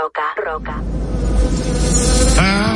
Roca, Roca. I'm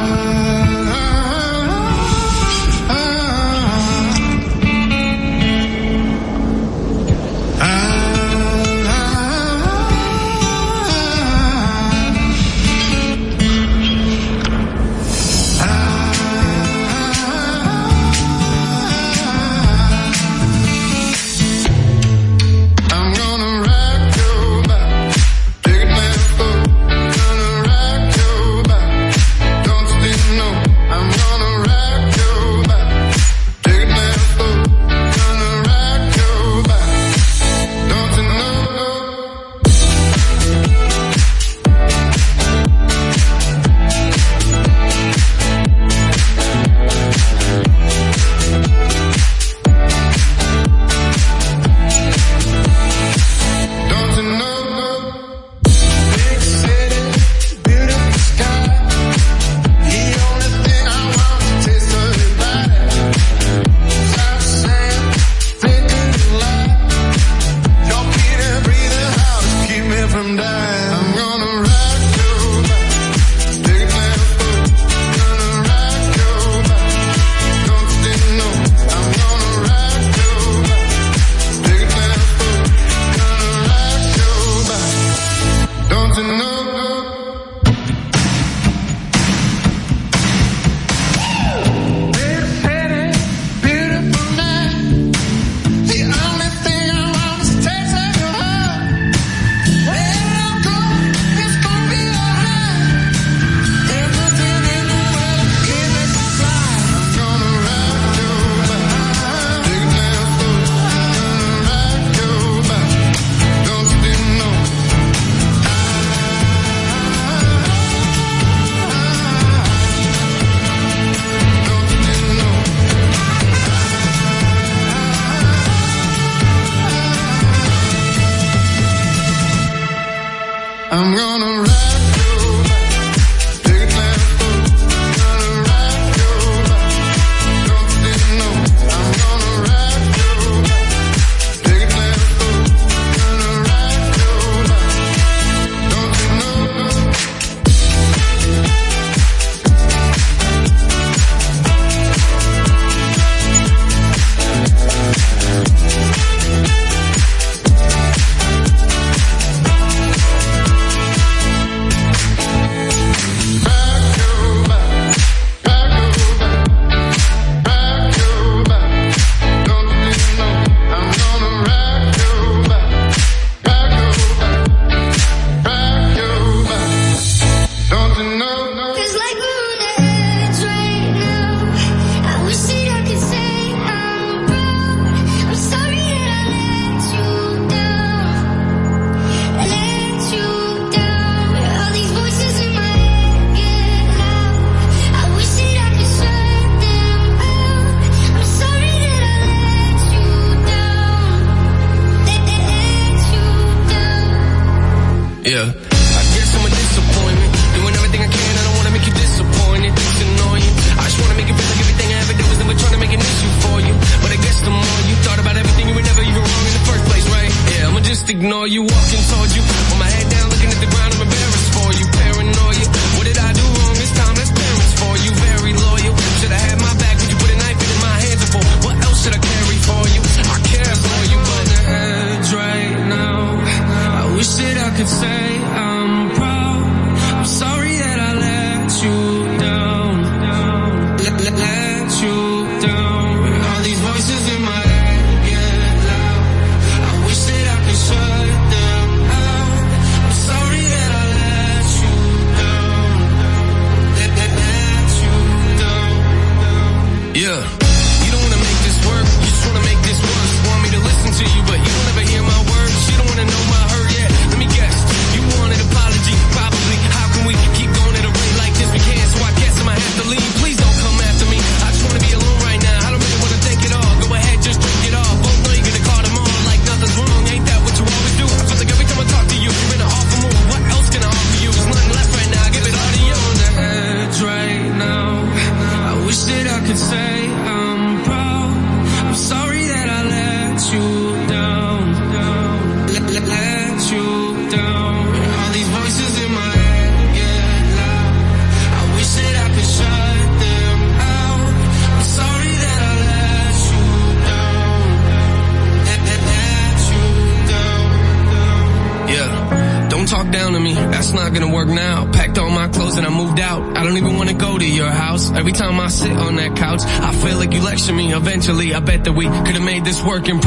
Working.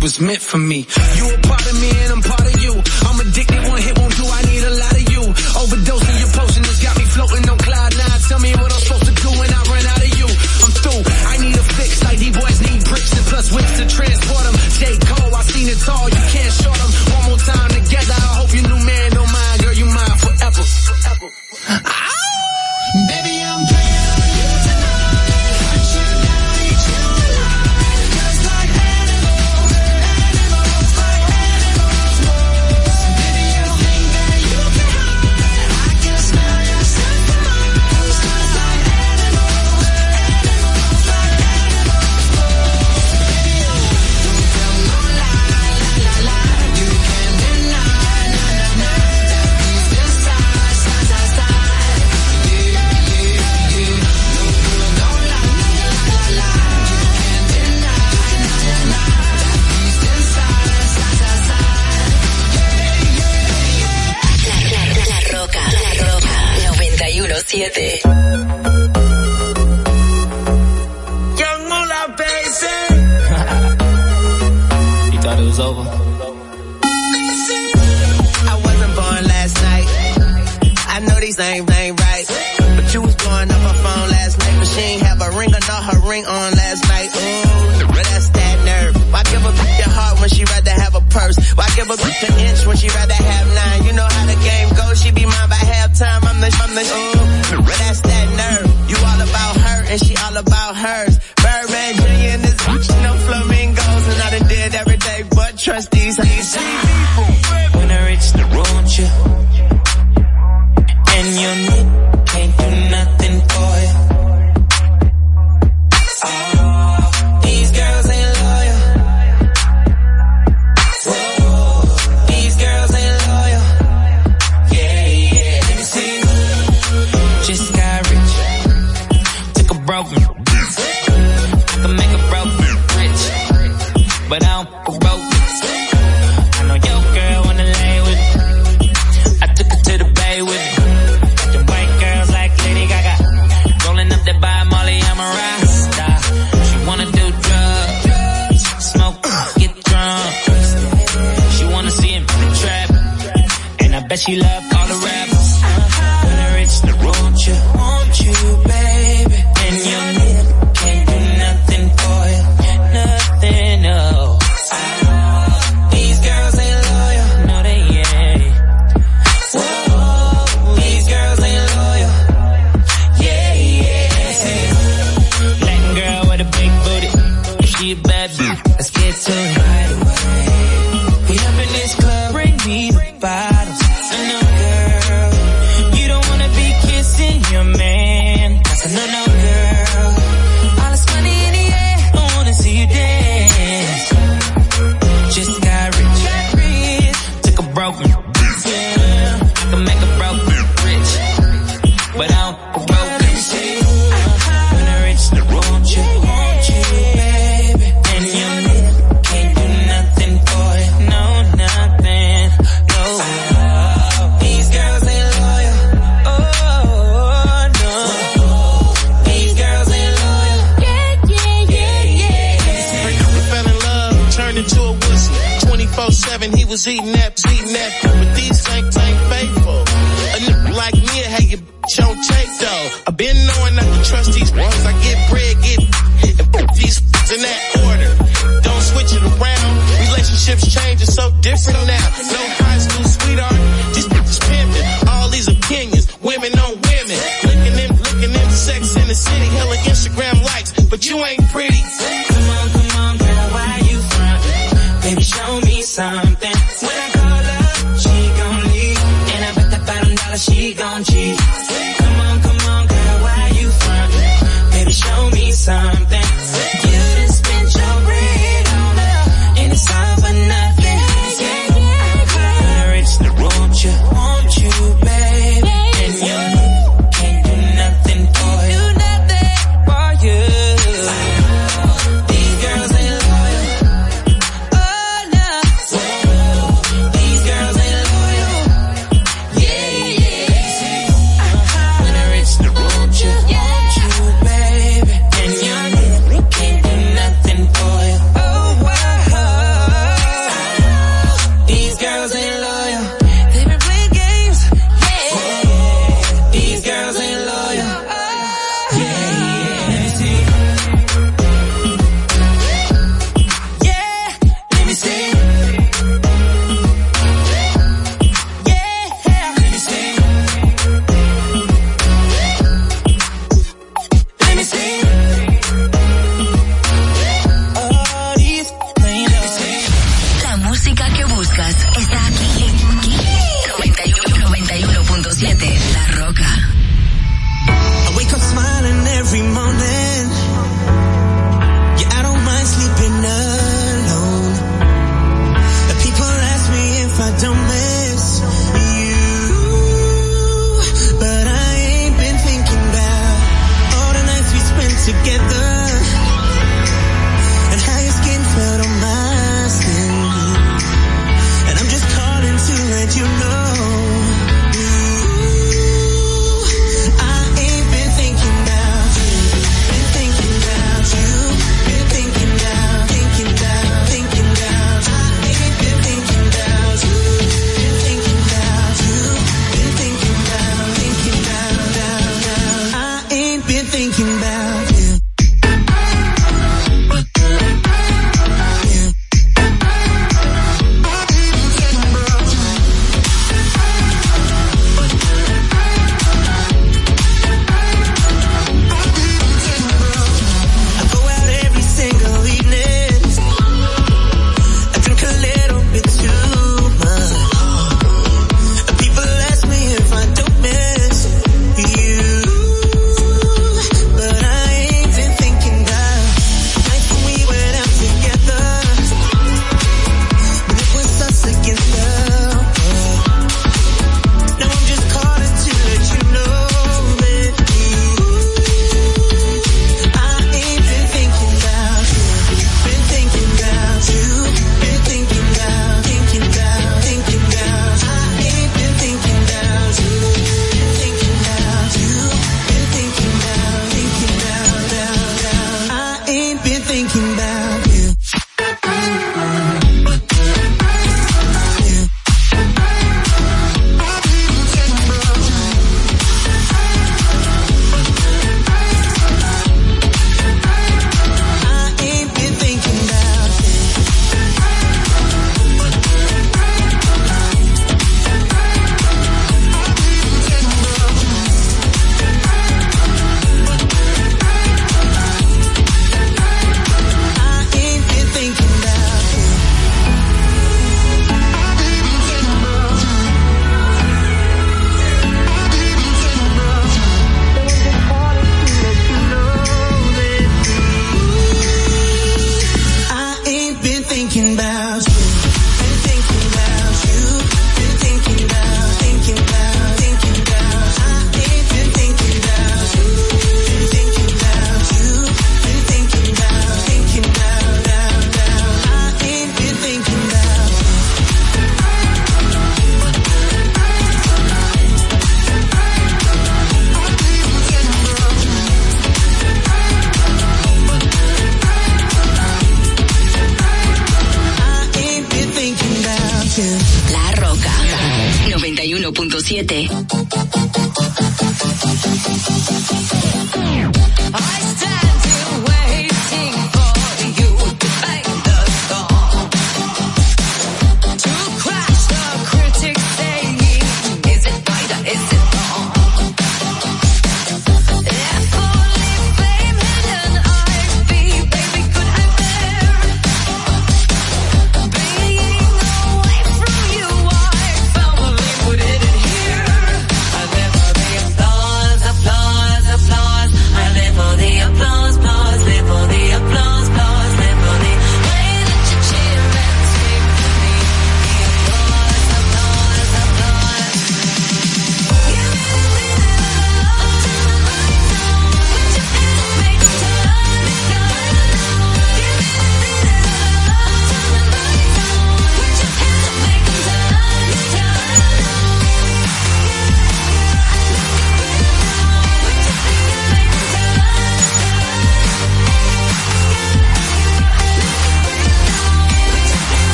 Was meant for me. You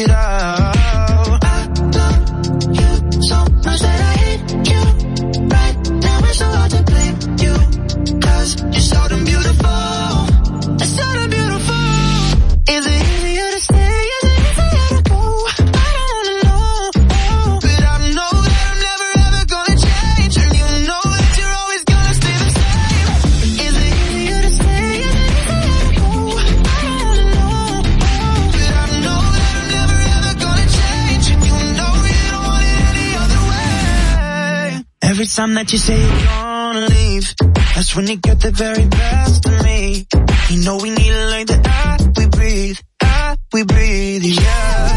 mira time that you say you're gonna leave, that's when you get the very best of me. You know we need it like the air we breathe, air we breathe, yeah.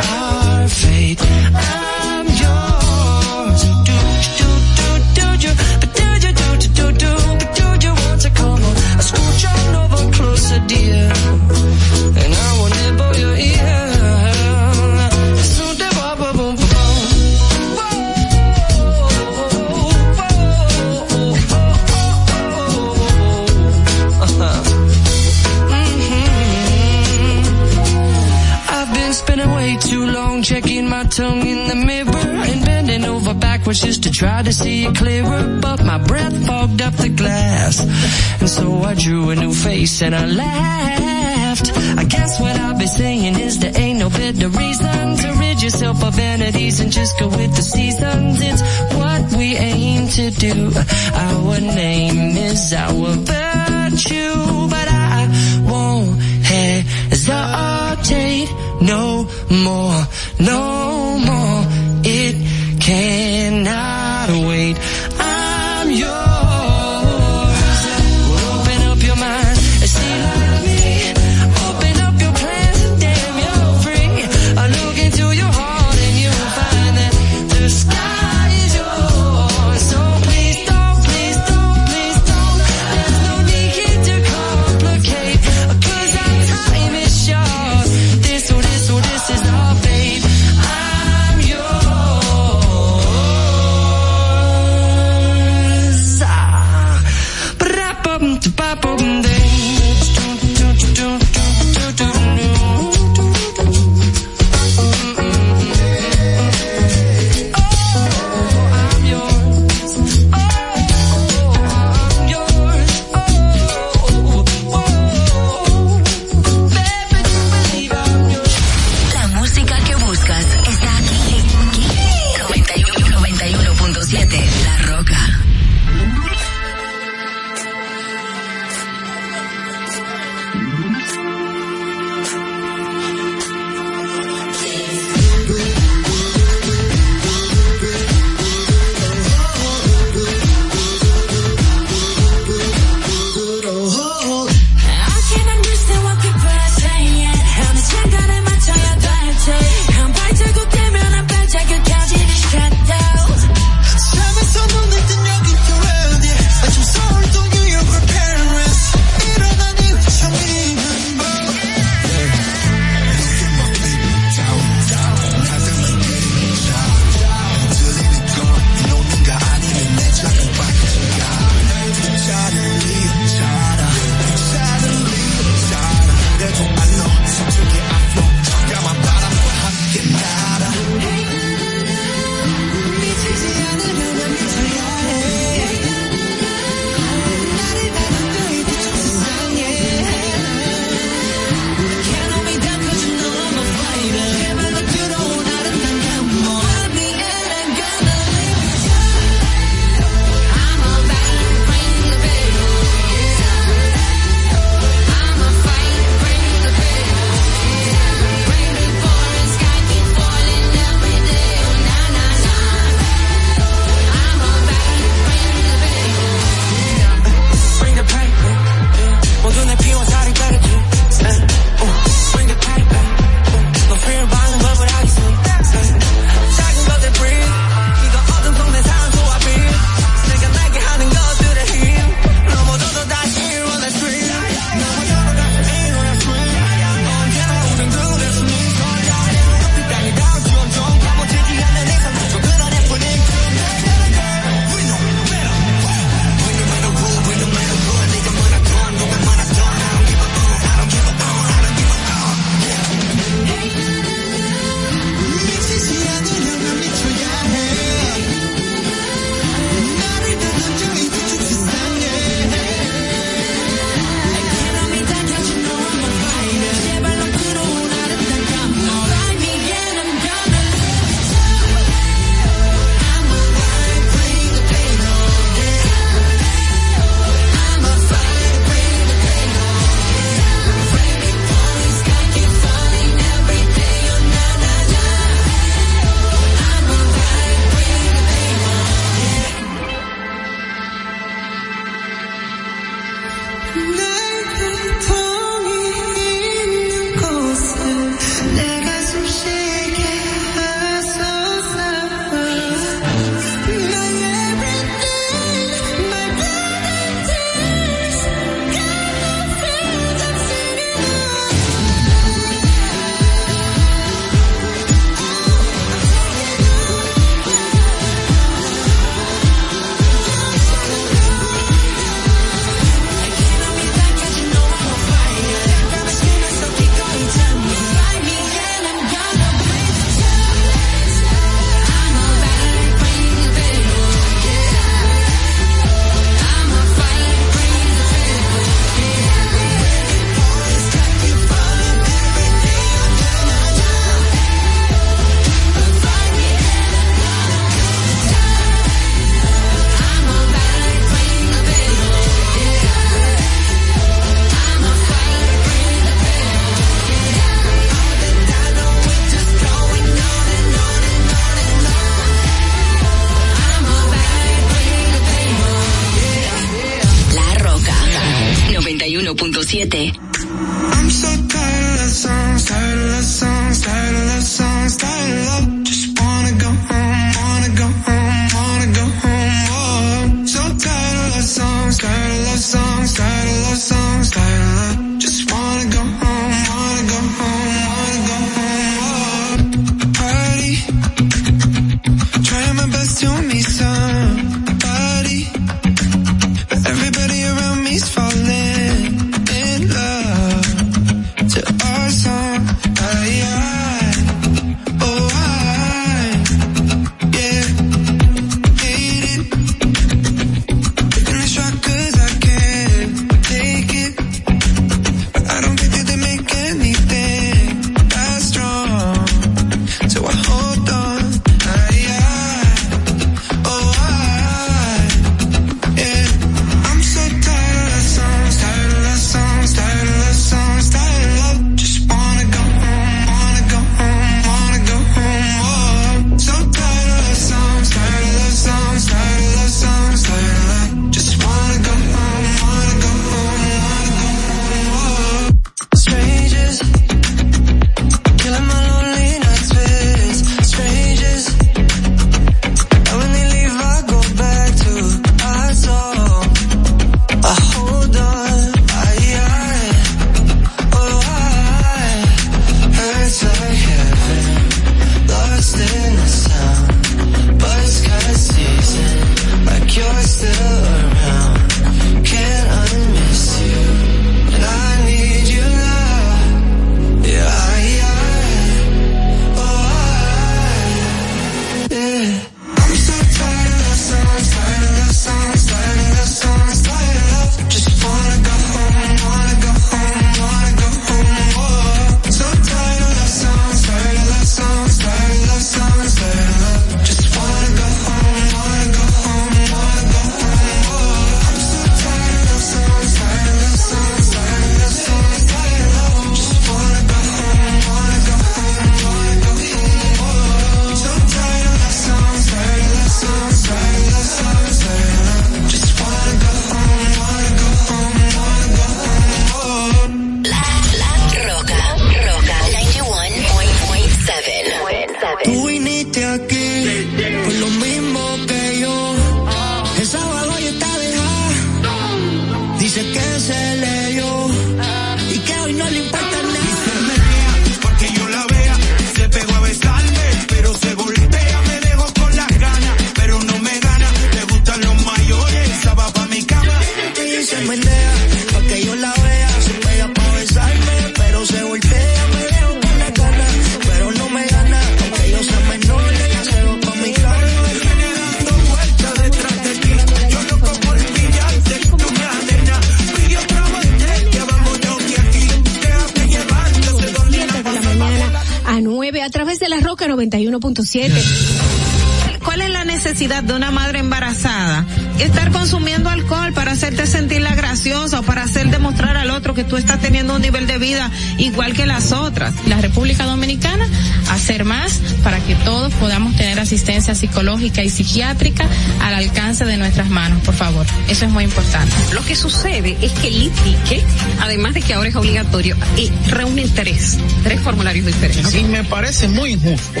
91.7. ¿Cuál es la necesidad de una madre embarazada? Estar consumiendo alcohol para hacerte sentirla graciosa o para hacer demostrar al otro que tú estás teniendo un nivel de vida igual que las otras. la República Dominicana hacer más para que todos podamos tener asistencia psicológica y psiquiátrica al alcance de nuestras manos, por favor. Eso es muy importante. Lo que sucede es que el ITIQUE, además de que ahora es obligatorio, eh, reúne tres, tres formularios diferentes. Y me parece muy injusto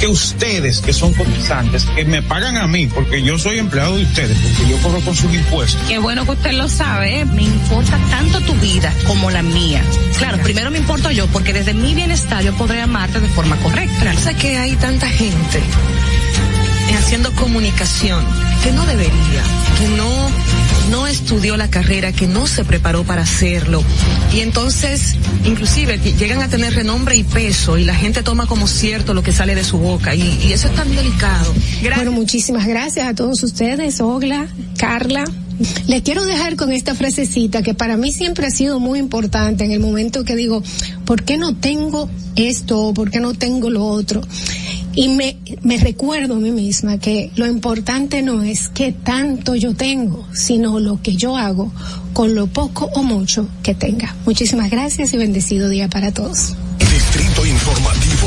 que ustedes, que son cotizantes, que me pagan a mí, porque yo soy empleado de ustedes, porque yo cobro con sus impuestos. Qué bueno que usted lo sabe, ¿eh? me importa tanto tu vida como la mía. Claro, primero me importo yo porque desde mi bienestar yo podré amarte de forma correcta. Sé que hay tanta gente eh, haciendo comunicación que no debería, que no no estudió la carrera, que no se preparó para hacerlo. Y entonces, inclusive, llegan a tener renombre y peso y la gente toma como cierto lo que sale de su boca. Y, y eso es tan delicado. Bueno, muchísimas gracias a todos ustedes, Ogla, Carla. Les quiero dejar con esta frasecita que para mí siempre ha sido muy importante en el momento que digo, ¿por qué no tengo esto o por qué no tengo lo otro? Y me, me recuerdo a mí misma que lo importante no es qué tanto yo tengo, sino lo que yo hago con lo poco o mucho que tenga. Muchísimas gracias y bendecido día para todos. Distrito Informativo.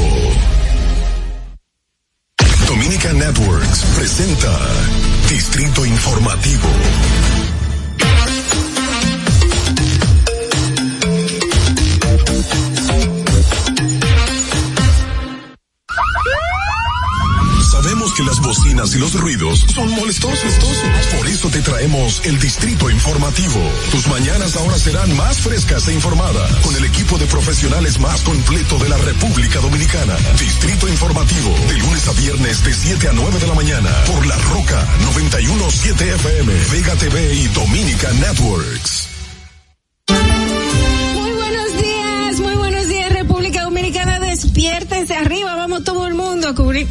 Dominica Networks presenta Distrito Informativo. Y los ruidos son molestosos. Por eso te traemos el Distrito Informativo. Tus mañanas ahora serán más frescas e informadas con el equipo de profesionales más completo de la República Dominicana. Distrito Informativo, de lunes a viernes de 7 a 9 de la mañana por La Roca 917 FM, Vega TV y Dominica Networks.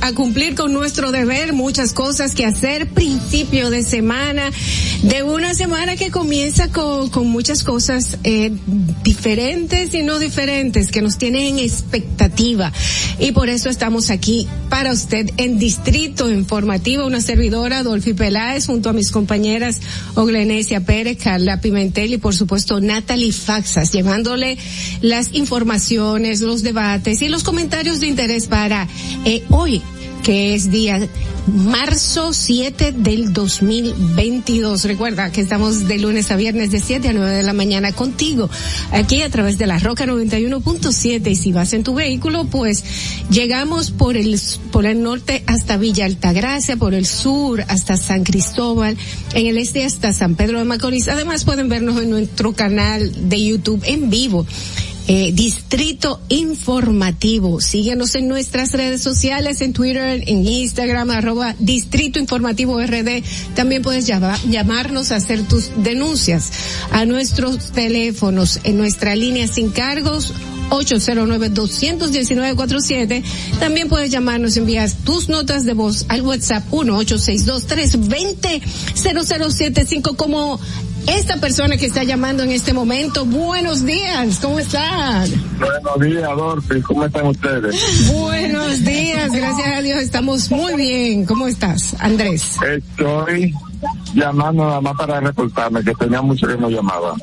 A cumplir con nuestro deber, muchas cosas que hacer, principio de semana, de una semana que comienza con, con muchas cosas eh, diferentes y no diferentes, que nos tienen en expectativa. Y por eso estamos aquí para usted en Distrito Informativo, una servidora, Dolphy Peláez, junto a mis compañeras Oglenesia Pérez, Carla Pimentel y por supuesto Natalie Faxas, llevándole las informaciones, los debates y los comentarios de interés para eh, hoy que es día marzo 7 del 2022. Recuerda que estamos de lunes a viernes de 7 a 9 de la mañana contigo, aquí a través de la Roca 91.7 y si vas en tu vehículo, pues llegamos por el, por el norte hasta Villa Altagracia, por el sur hasta San Cristóbal, en el este hasta San Pedro de Macorís. Además pueden vernos en nuestro canal de YouTube en vivo. Eh, Distrito Informativo. Síguenos en nuestras redes sociales, en Twitter, en Instagram, arroba Distrito Informativo RD. También puedes llama- llamarnos a hacer tus denuncias a nuestros teléfonos en nuestra línea sin cargos 809-219-47. También puedes llamarnos, envías tus notas de voz al WhatsApp 1-862-320-0075 como esta persona que está llamando en este momento. Buenos días, ¿cómo están? Buenos días, Dorfi. ¿Cómo están ustedes? Buenos días, gracias a Dios estamos muy bien. ¿Cómo estás, Andrés? Estoy llamando nada más para reportarme que tenía mucho que no llamaba.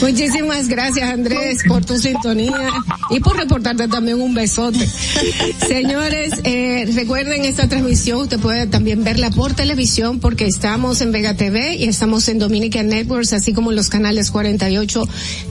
Muchísimas gracias Andrés por tu sintonía y por reportarte también un besote. Señores, eh, recuerden esta transmisión, usted puede también verla por televisión porque estamos en Vega TV y estamos en Dominican Networks, así como en los canales 48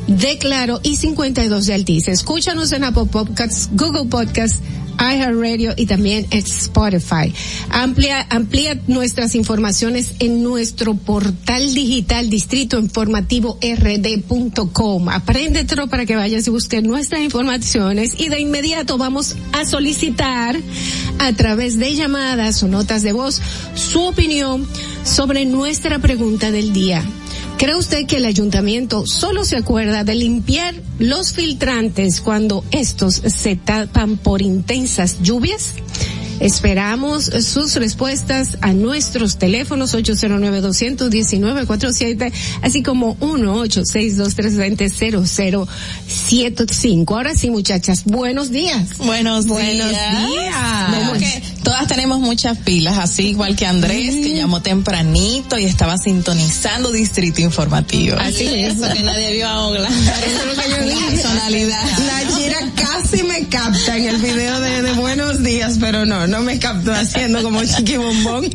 de Claro y 52 de Altice. Escúchanos en Apple Podcasts, Google Podcasts, iHeartRadio y también Spotify. Amplia, amplía nuestras informaciones en nuestro portal digital distrito informativo rd.com. Apréndetelo para que vayas y busques nuestras informaciones y de inmediato vamos a solicitar a través de llamadas o notas de voz su opinión sobre nuestra pregunta del día. ¿Cree usted que el ayuntamiento solo se acuerda de limpiar los filtrantes cuando estos se tapan por intensas lluvias? Esperamos sus respuestas a nuestros teléfonos 809-219-47, así como 1-862-320-0075. Ahora sí, muchachas, buenos días. Buenos, Buenos días. días. Que todas tenemos muchas pilas, así igual que Andrés, que llamó tempranito y estaba sintonizando Distrito Informativo. Así es, que nadie vio a Ogla. Personalidad. La casi me capta en el video de, de Buenos Días, pero no, no me captó haciendo como Chiqui Bombón.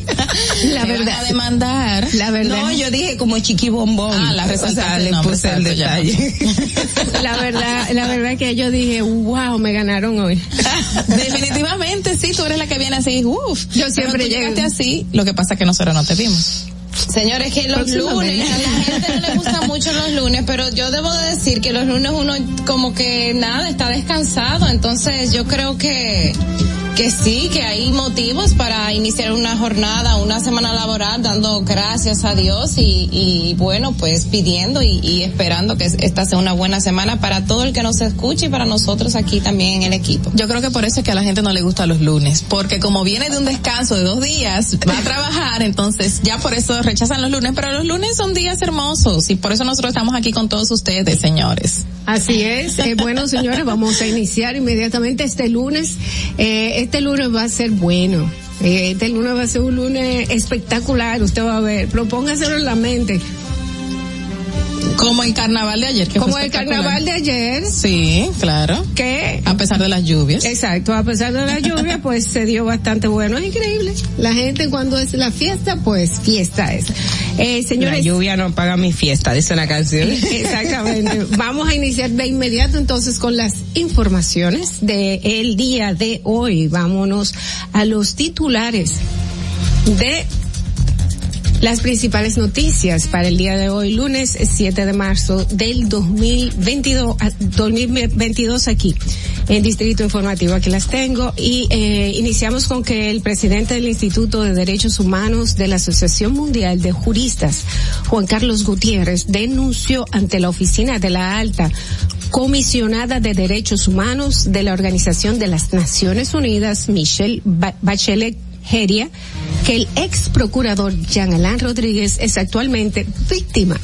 La Te verdad. a demandar. La verdad. No, yo dije como Chiqui Bombón. Ah, la o sea, le puse el detalle. La verdad, la verdad que yo dije, wow, me ganaron hoy. Definitivamente, sí, tú eres la que viene así, uff. Yo siempre llegaste así, lo que pasa es que nosotros no te vimos. Señores, que los lunes, a la gente no le gustan mucho los lunes, pero yo debo de decir que los lunes uno como que nada, está descansado, entonces yo creo que que sí, que hay motivos para iniciar una jornada, una semana laboral dando gracias a Dios y, y bueno, pues pidiendo y, y esperando que esta sea una buena semana para todo el que nos escuche y para nosotros aquí también en el equipo. Yo creo que por eso es que a la gente no le gusta los lunes, porque como viene de un descanso de dos días, va a trabajar, entonces ya por eso rechazan los lunes, pero los lunes son días hermosos y por eso nosotros estamos aquí con todos ustedes, señores. Así es. Eh, bueno, señores, vamos a iniciar inmediatamente este lunes. Eh, este lunes va a ser bueno. Eh, este lunes va a ser un lunes espectacular, usted va a ver. Propóngaselo en la mente. Como el carnaval de ayer. Que Como fue el carnaval de ayer. Sí, claro. Que a pesar de las lluvias. Exacto, a pesar de la lluvia, pues se dio bastante bueno. Es increíble. La gente cuando es la fiesta, pues fiesta es. Eh, señores. La lluvia no paga mi fiesta, dice una canción. Exactamente. Vamos a iniciar de inmediato entonces con las informaciones de el día de hoy. Vámonos a los titulares de las principales noticias para el día de hoy, lunes 7 de marzo del 2022, ah, 2022 aquí en Distrito Informativo. Aquí las tengo y eh, iniciamos con que el presidente del Instituto de Derechos Humanos de la Asociación Mundial de Juristas, Juan Carlos Gutiérrez, denunció ante la oficina de la alta comisionada de derechos humanos de la Organización de las Naciones Unidas, Michelle Ba- Bachelet Geria, que el ex procurador Jean Alain Rodríguez es actualmente víctima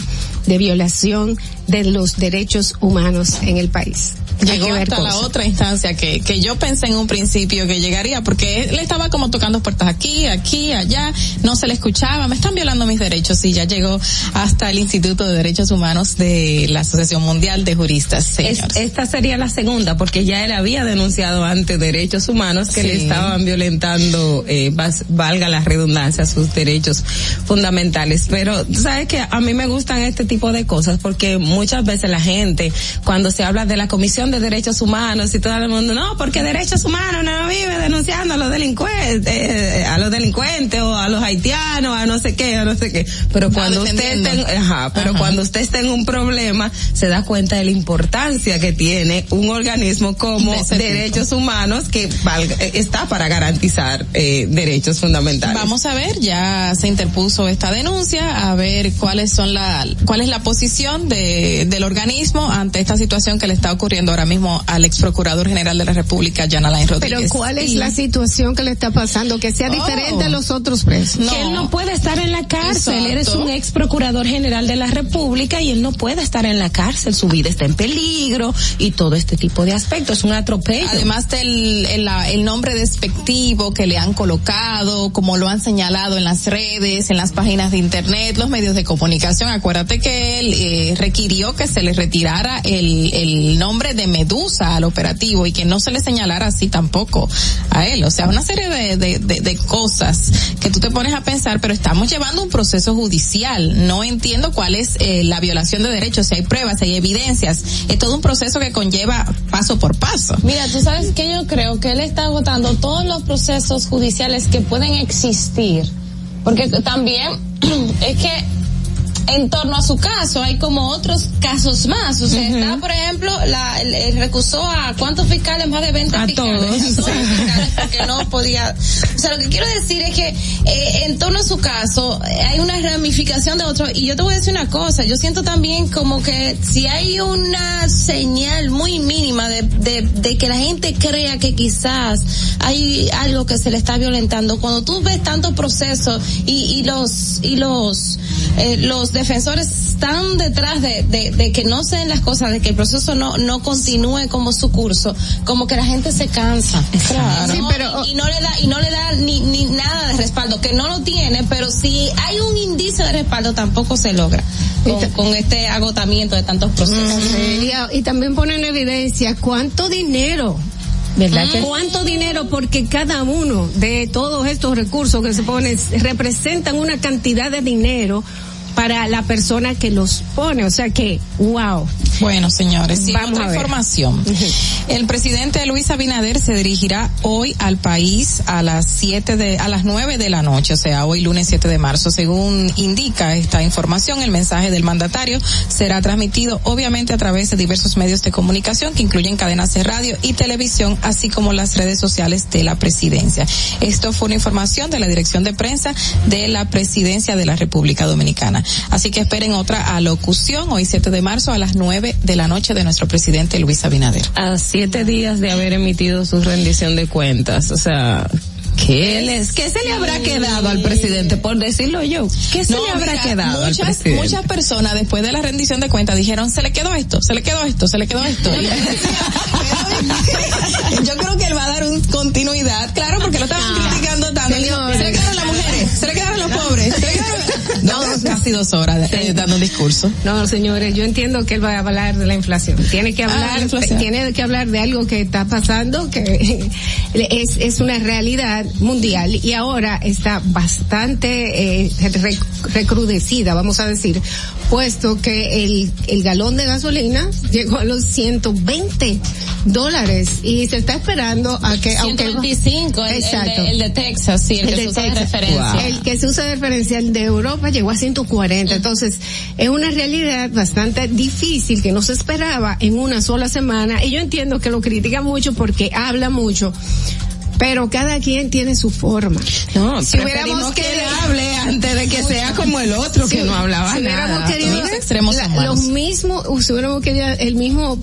de violación de los derechos humanos en el país. Llegó hasta la otra instancia que, que yo pensé en un principio que llegaría porque él estaba como tocando puertas aquí, aquí, allá, no se le escuchaba, me están violando mis derechos y ya llegó hasta el Instituto de Derechos Humanos de la Asociación Mundial de Juristas, Es- esta sería la segunda, porque ya él había denunciado ante derechos humanos que Sí. le estaban violentando, eh, vas- valga la redundancia, sus derechos fundamentales. Pero sabes que a mí me gustan este tipo de cosas porque muchas veces la gente, cuando se habla de la Comisión de Derechos Humanos y todo el mundo, no, porque derechos humanos no vive denunciando a los delincuentes, eh, a los delincuentes o a los haitianos, a no sé qué, a no sé qué. Pero cuando usted ajá, pero Ajá. cuando usted esté en un problema, se da cuenta de la importancia que tiene un organismo como De derechos humanos que valga- eh, está para garantizar eh, derechos fundamentales. Vamos a ver, ya se interpuso esta denuncia, a ver cuáles son la, cuál es la posición de, del organismo ante esta situación que le está ocurriendo ahora mismo al ex procurador general de la República, Jan Alain Rodríguez. Pero ¿cuál es Y- la situación que le está pasando? Que sea Oh. diferente a los otros presos. que él no puede estar en la cárcel. Exacto. Eres un ex procurador general de la República y él no puede estar en la cárcel. Su vida está en peligro y todo este tipo de aspectos. Es un atropello. Además del el, el nombre despectivo que le han colocado, como lo han señalado en las redes, en las páginas de internet, los medios de comunicación, acuérdate que él eh, requirió que se le retirara el, el nombre de Medusa al operativo y que no se le señalara así tampoco a él. O sea, una serie de, de, cosas que tú te pones a pensar, pero estamos llevando un proceso judicial. No entiendo cuál es eh, la violación de derechos, si hay pruebas, si hay evidencias. Es todo un proceso que conlleva paso por paso. Mira, tú sabes que yo creo que él está agotando todos los procesos judiciales que pueden existir. Porque también es que en torno a su caso hay como otros casos más. O sea, está, por ejemplo, la, el, el recusó a cuántos fiscales, más de 20 A fiscales. todos. A todos los fiscales porque no podía. O sea, lo que quiero decir es que eh, en torno a su caso eh, hay una ramificación de otro. Y yo te voy a decir una cosa, yo siento también como que si hay una señal muy mínima de, de, de que la gente crea que quizás hay algo que se le está violentando, cuando tú ves tantos procesos y, y los, y los, eh, los defensores están detrás de, de, de que no se den las cosas, de que el proceso no, no continúe como su curso, como que la gente se cansa. Claro. Sí, ¿no? pero- y, y no le da, y no le da ni, ni nada de respaldo, que no lo tiene, pero si hay un indicio de respaldo tampoco se logra con, con este agotamiento de tantos procesos. Sí, y, y también pone en evidencia cuánto dinero. ¿Verdad que ¿Cuánto dinero? Porque cada uno de todos estos recursos que se ponen representan una cantidad de dinero para la persona que los pone. O sea que, wow. Bueno, señores, Vamos otra a ver. información. El presidente Luis Abinader se dirigirá hoy al país a las siete de, a las nueve de la noche, o sea, hoy lunes 7 de marzo. Según indica esta información, el mensaje del mandatario será transmitido obviamente a través de diversos medios de comunicación que incluyen cadenas de radio y televisión, así como las redes sociales de la presidencia. Esto fue una información de la dirección de prensa de la presidencia de la República Dominicana. Así que esperen otra alocución hoy 7 de marzo a las 9 de la noche de nuestro presidente Luis Abinader. a siete días de haber emitido su rendición de cuentas, o sea, ¿qué, les, ¿qué se le habrá quedado al presidente? Por decirlo yo, ¿qué se No, le habrá mira, quedado al muchas, presidente? muchas personas después de la rendición de cuentas dijeron, se le quedó esto, se le quedó esto, se le quedó esto. Yo creo que él va a dar un continuidad, claro, porque lo estaban criticando tanto. Dijo, Se le quedaron las mujeres, se le quedaron los pobres, se le casi dos horas eh, dando un discurso. No, señores, yo entiendo que él va a hablar de la inflación. Tiene que Ah, hablar, tiene que hablar de algo que está pasando, que es, es una realidad mundial y ahora está bastante eh, rec- recrudecida, vamos a decir, puesto que el, el galón de gasolina llegó a los 120 dólares y se está esperando a que, aunque 125, el, el Exacto. de, el de Texas, sí, el, que se usa de referencia. El que se usa de referencia el de Europa llegó a 140. Entonces, es una realidad bastante difícil que no se esperaba en una sola semana. Y yo entiendo que lo critican mucho porque habla mucho. Pero cada quien tiene su forma. No, Si hubiéramos que querido- hable antes de que sea como el otro que Si- no hablaba si hubiéramos nada. querido Los extremos la- son malos. los mismos, si hubiéramos querido el mismo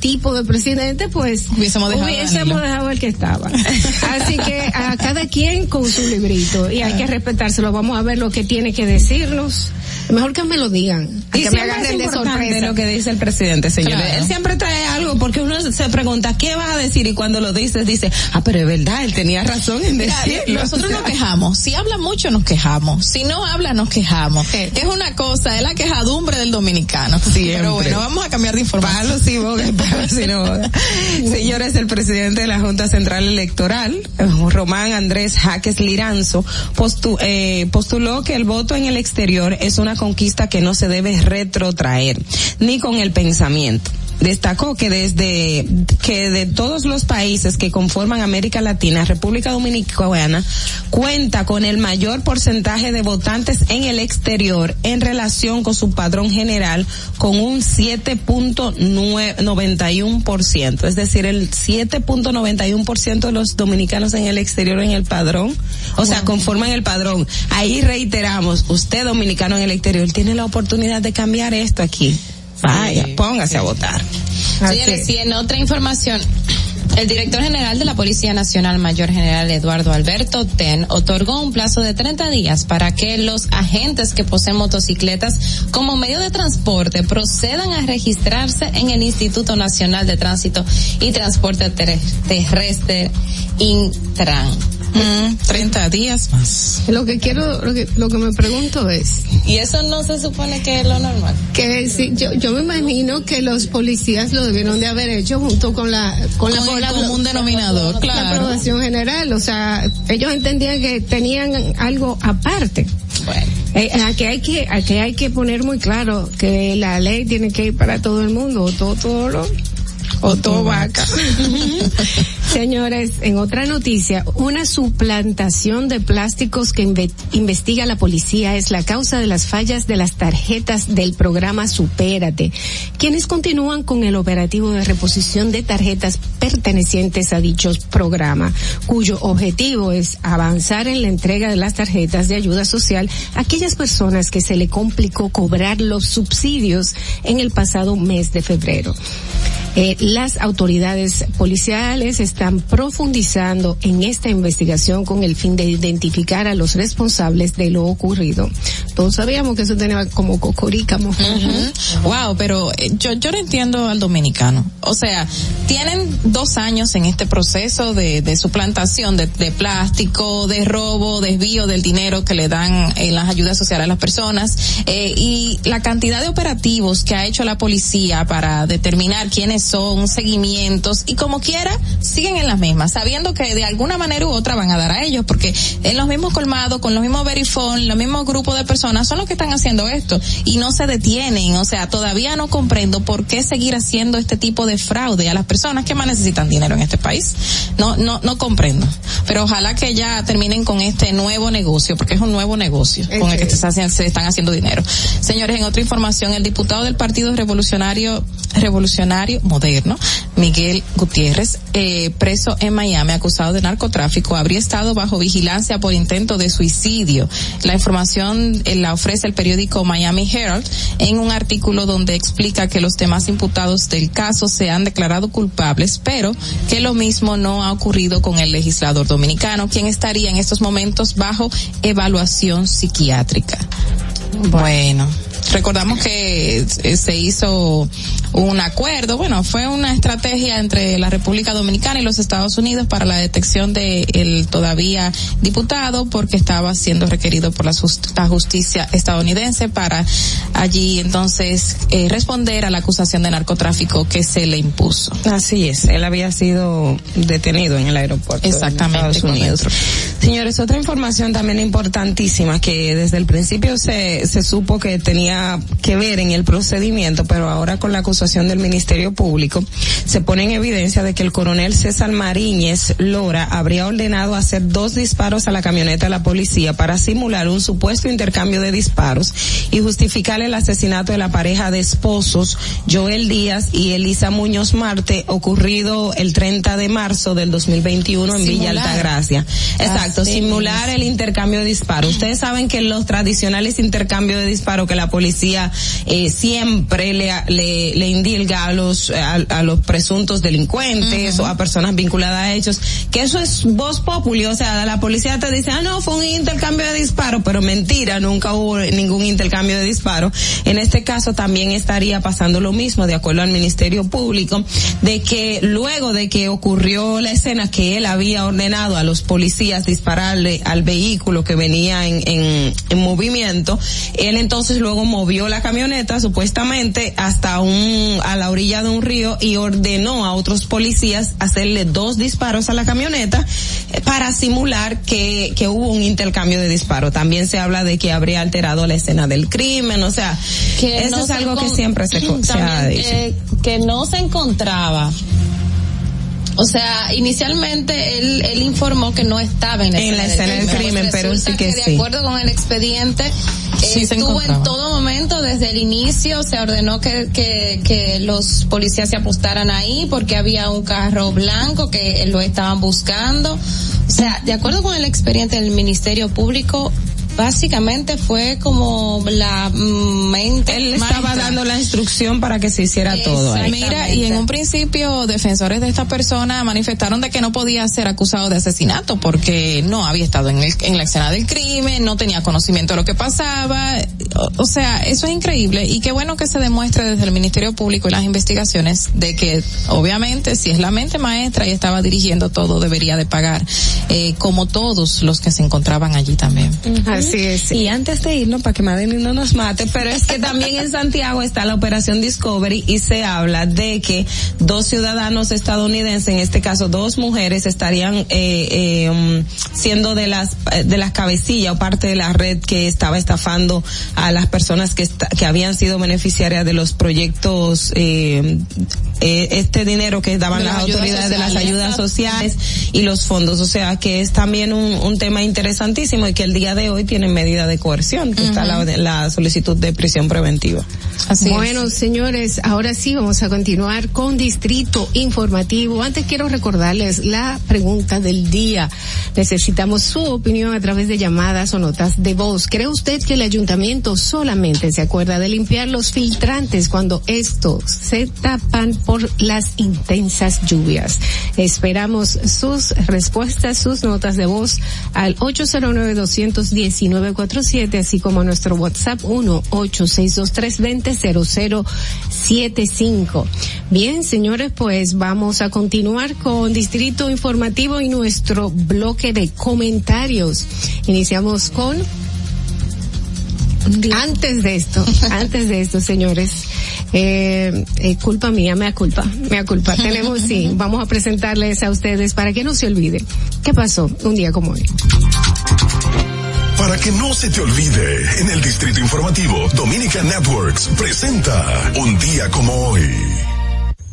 tipo de presidente, pues Hubiésemos dejado hubiésemos el que estaba. Así que a cada quien con su librito y hay que respetárselo. Vamos a ver lo que tiene que decirnos. Mejor que me lo digan, Y que me agarren es de importante sorpresa. lo que dice el presidente, señores. Claro. Él siempre trae algo porque uno se pregunta qué vas a decir y cuando lo dices dice, ah, pero es verdad, él tenía razón en Mira, decirlo. nosotros nos quejamos. Si habla mucho, nos quejamos. Si no habla, nos quejamos. Es una cosa, es la quejadumbre del dominicano. Siempre. Pero bueno, vamos a cambiar de información. Boga, palos y no boga. Señores, el presidente de la Junta Central Electoral, eh, Román Andrés Jaques Liranzo, postu- eh, postuló que el voto en el exterior es una conquista que no se debe retrotraer, ni con el pensamiento. Destacó que desde que de todos los países que conforman América Latina, República Dominicana cuenta con el mayor porcentaje de votantes en el exterior en relación con su padrón general con un 7.91%, es decir, el 7.91% de los dominicanos en el exterior en el padrón, o sea, conforman el padrón. Ahí reiteramos, usted dominicano en el exterior tiene la oportunidad de cambiar esto aquí. Vaya, póngase a votar. Señores, y en otra información, el director general de la Policía Nacional Mayor General Eduardo Alberto Ten otorgó un plazo de 30 días para que los agentes que poseen motocicletas como medio de transporte procedan a registrarse en el Instituto Nacional de Tránsito y Transporte Ter- Terrestre Intran. Mm, 30 días más. Lo que quiero, lo que, lo que me pregunto es, Y eso no se supone que es lo normal. que si, yo, yo me imagino que los policías lo debieron de haber hecho junto con la, con, la Con población- común denominador, la claro. población general, o sea, ellos entendían que tenían algo aparte. Bueno. Eh, aquí hay que, aquí hay que poner muy claro que la ley tiene que ir para todo el mundo, o todo toro, o todo vaca. Señores, en otra noticia, una suplantación de plásticos que inve- investiga la policía es la causa de las fallas de las tarjetas del programa Supérate, quienes continúan con el operativo de reposición de tarjetas pertenecientes a dichos programa, cuyo objetivo es avanzar en la entrega de las tarjetas de ayuda social a aquellas personas que se le complicó cobrar los subsidios en el pasado mes de febrero. Eh, las autoridades policiales están profundizando en esta investigación con el fin de identificar a los responsables de lo ocurrido. Todos sabíamos que eso tenía como cocorícamo. Wow, pero eh, yo, yo no entiendo al dominicano. O sea, tienen dos años en este proceso de, suplantación de, de plástico, de robo, desvío del dinero que le dan en las ayudas sociales a las personas, eh, y la cantidad de operativos que ha hecho la policía para determinar quiénes son, seguimientos, y como quiera, siguen en las mismas, sabiendo que de alguna manera u otra van a dar a ellos, porque en los mismos colmados, con los mismos verifón, los mismos grupos de personas son los que están haciendo esto, y no se detienen, o sea, todavía no comprendo por qué seguir haciendo este tipo de fraude a las personas que más necesitan dinero en este país. No, no, no comprendo. Pero ojalá que ya terminen con este nuevo negocio, porque es un nuevo negocio con el que se, hacen- se están haciendo dinero. Señores, en otra información, el diputado del Partido Revolucionario, Revolucionario Miguel Gutiérrez, eh, preso en Miami, acusado de narcotráfico, habría estado bajo vigilancia por intento de suicidio. La información eh, la ofrece el periódico Miami Herald en un artículo donde explica que los demás imputados del caso se han declarado culpables, pero que lo mismo no ha ocurrido con el legislador dominicano, quien estaría en estos momentos bajo evaluación psiquiátrica. Bueno. Recordamos que eh, se hizo un acuerdo, bueno, fue una estrategia entre la República Dominicana y los Estados Unidos para la detección de el todavía diputado porque estaba siendo requerido por la, just- la justicia estadounidense para allí entonces eh, responder a la acusación de narcotráfico que se le impuso. Así es, él había sido detenido en el aeropuerto Exactamente, de Estados Unidos. Señores, otra información también importantísima que desde el principio se, se supo que tenía que ver en el procedimiento, pero ahora con la acusación del Ministerio Público se pone en evidencia de que el coronel César Mariñez Lora habría ordenado hacer dos disparos a la camioneta de la policía para simular un supuesto intercambio de disparos y justificar el asesinato de la pareja de esposos Joel Díaz y Elisa Muñoz Marte ocurrido el 30 de marzo del 2021 en Villa Simular. Altagracia. Exacto, Así simular el intercambio de disparos. Ustedes saben que los tradicionales intercambios de disparos que la policía eh, siempre le, le, le indilga a los, a, a los presuntos delincuentes o a personas vinculadas a hechos, que eso es voz populi, o sea, la policía te dice, ah, no, fue un intercambio de disparos, pero mentira, nunca hubo ningún intercambio de disparos. En este caso también estaría pasando lo mismo, de acuerdo al Ministerio Público, de que luego de que ocurrió la escena que él había ordenado a los policías dispararle al vehículo que venía en, en, en movimiento, él entonces luego movió la camioneta supuestamente hasta un, a la orilla de un río y ordenó a otros policías hacerle dos disparos a la camioneta eh, para simular que, que hubo un intercambio de disparos. También se habla de que habría alterado la escena del crimen, o sea, que eso no es algo que siempre se, ha dicho. eh, que no se encontraba o sea, inicialmente él, él informó que no estaba en En la escena del crimen, pero sí que de sí. acuerdo con el expediente, Sí estuvo en todo momento, desde el inicio, se ordenó que, que, que los policías se apostaran ahí porque había un carro blanco que lo estaban buscando. O sea, de acuerdo con el expediente del Ministerio Público, básicamente fue como la mente. Él estaba dando la instrucción para que se hiciera todo ahí. Mira, y en un principio defensores de esta persona manifestaron de que no podía ser acusado de asesinato porque no había estado en, el, en la escena del crimen, no tenía conocimiento de lo que pasaba. O, o sea, eso es increíble y qué bueno que se demuestre desde el Ministerio Público y las investigaciones de que obviamente si es la mente maestra y estaba dirigiendo todo debería de pagar eh, como todos los que se encontraban allí también. Así es. Y antes de irnos, para que Madeline no nos mate, pero es que también en Santiago está la operación Discovery y se habla de que dos ciudadanos estadounidenses, en este caso dos mujeres, estarían eh, eh, um, siendo de las eh, de las cabecillas o parte de la red que estaba estafando a las personas que esta- que habían sido beneficiarias de los proyectos eh, eh, este dinero que daban De las autoridades de las ayudas sociales y los fondos. O sea que es también un, un tema interesantísimo y que el día de hoy tienen medida de coerción, que está la, la solicitud de prisión preventiva. bueno, señores, ahora sí vamos a continuar con Distrito Informativo. Antes quiero recordarles la pregunta del día. Necesitamos su opinión a través de llamadas o notas de voz. ¿Cree usted que el ayuntamiento solamente se acuerda de limpiar los filtrantes cuando estos se tapan por las intensas lluvias? Esperamos sus respuestas, sus notas de voz al 809-219-47, así como nuestro WhatsApp 1-862-320-0075. Bien, señores, pues vamos a continuar con Distrito Informativo y nuestro bloque de comentarios. Iniciamos con antes de esto, antes de esto, señores, eh, eh, culpa mía, me culpa, me culpa. Tenemos, sí, vamos a presentarles a ustedes para que no se olvide. ¿Qué pasó un día como hoy? Para que no se te olvide, en el Distrito Informativo, Dominica Networks presenta Un día como hoy.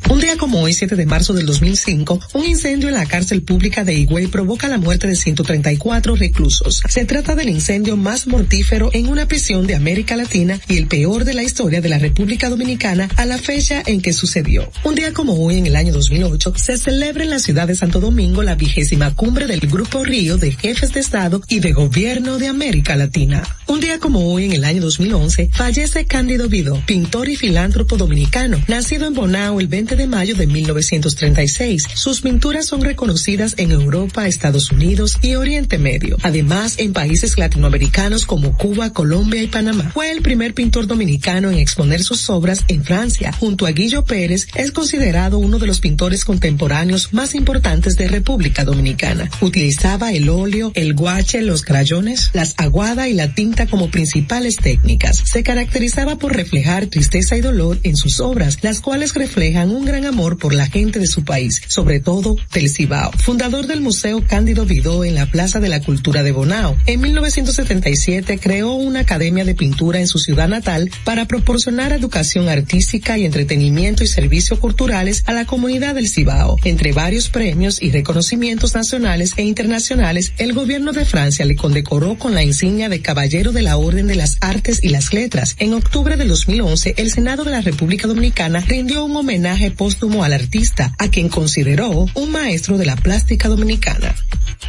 Un día como hoy, 7 de marzo del 2005, un incendio en la cárcel pública de Higüey provoca la muerte de 134 reclusos. Se trata del incendio más mortífero en una prisión de América Latina y el peor de la historia de la República Dominicana a la fecha en que sucedió. Un día como hoy, en el año 2008, se celebra en la ciudad de Santo Domingo la vigésima cumbre del Grupo Río de Jefes de Estado y de Gobierno de América Latina. Un día como hoy, en el año 2011, fallece Cándido Vido, pintor y filántropo dominicano, nacido en Bonao el 20 de de mayo de 1936. Sus pinturas son reconocidas en Europa, Estados Unidos y Oriente Medio. Además, en países latinoamericanos como Cuba, Colombia y Panamá. Fue el primer pintor dominicano en exponer sus obras en Francia. Junto a Guillo Pérez, es considerado uno de los pintores contemporáneos más importantes de República Dominicana. Utilizaba el óleo, el guache, los crayones, las aguada y la tinta como principales técnicas. Se caracterizaba por reflejar tristeza y dolor en sus obras, las cuales reflejan un gran amor por la gente de su país, sobre todo del Cibao. Fundador del Museo Cándido Vidó en la Plaza de la Cultura de Bonao. En 1977 creó una academia de pintura en su ciudad natal para proporcionar educación artística y entretenimiento y servicios culturales a la comunidad del Cibao. Entre varios premios y reconocimientos nacionales e internacionales, el gobierno de Francia le condecoró con la insignia de Caballero de la Orden de las Artes y las Letras. En octubre de 2011, el Senado de la República Dominicana rindió un homenaje póstumo al artista, a quien consideró un maestro de la plástica dominicana.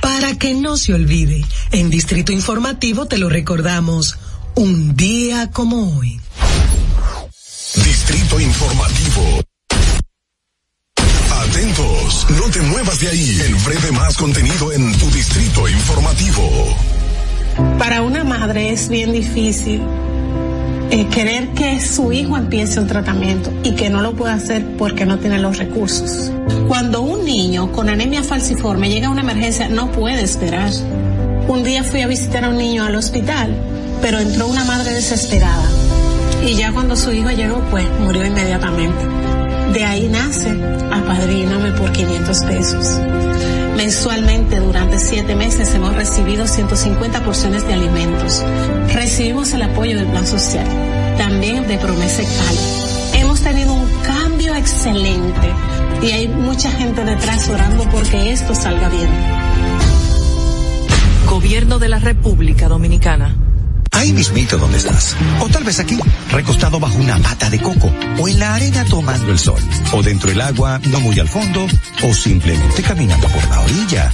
Para que no se olvide, en Distrito Informativo te lo recordamos, un día como hoy. Distrito Informativo. Atentos, no te muevas de ahí. El breve más contenido en tu Distrito Informativo. Para una madre es bien difícil eh, querer que su hijo empiece un tratamiento y que no lo pueda hacer porque no tiene los recursos. Cuando un niño con anemia falciforme llega a una emergencia, no puede esperar. Un día fui a visitar a un niño al hospital, pero entró una madre desesperada. Y ya cuando su hijo llegó, pues murió inmediatamente. De ahí nace Apadríname por 500 pesos. Mensualmente durante siete meses hemos recibido 150 porciones de alimentos. Recibimos el apoyo del Plan Social, también de Promesa Cali. Hemos tenido un cambio excelente y hay mucha gente detrás orando porque esto salga bien. Gobierno de la República Dominicana. Ahí mismito donde estás. O tal vez aquí, recostado bajo una mata de coco. O en la arena tomando el sol. O dentro del agua, no muy al fondo. O simplemente caminando por la orilla.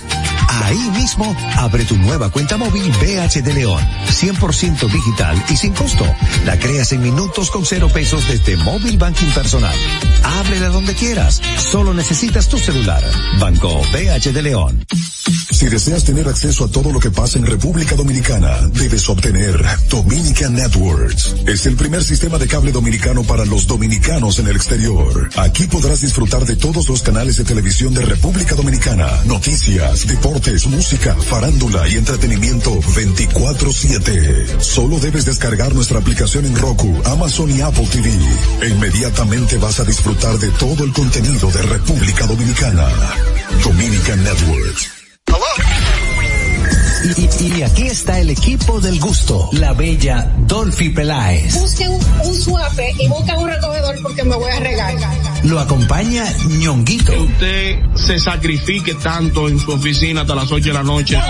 Ahí mismo, abre tu nueva cuenta móvil BH de León. 100% digital y sin costo. La creas en minutos con cero pesos desde Móvil Banking Personal. Ábrela donde quieras. Solo necesitas tu celular. Banco BH de León. Si deseas tener acceso a todo lo que pasa en República Dominicana, debes obtener Dominican Networks. Es el primer sistema de cable dominicano para los dominicanos en el exterior. Aquí podrás disfrutar de todos los canales de televisión de República Dominicana, noticias, deportes, música, farándula y entretenimiento 24/7. Solo debes descargar nuestra aplicación en Roku, Amazon y Apple TV. E inmediatamente vas a disfrutar de todo el contenido de República Dominicana. Dominican Networks. Y, y aquí está el equipo del gusto, la bella Dolphy Peláez. Busquen un suape y busquen un recogedor porque me voy a regar. Lo acompaña ñonguito. Que usted se sacrifique tanto en su oficina hasta las 8 de la noche.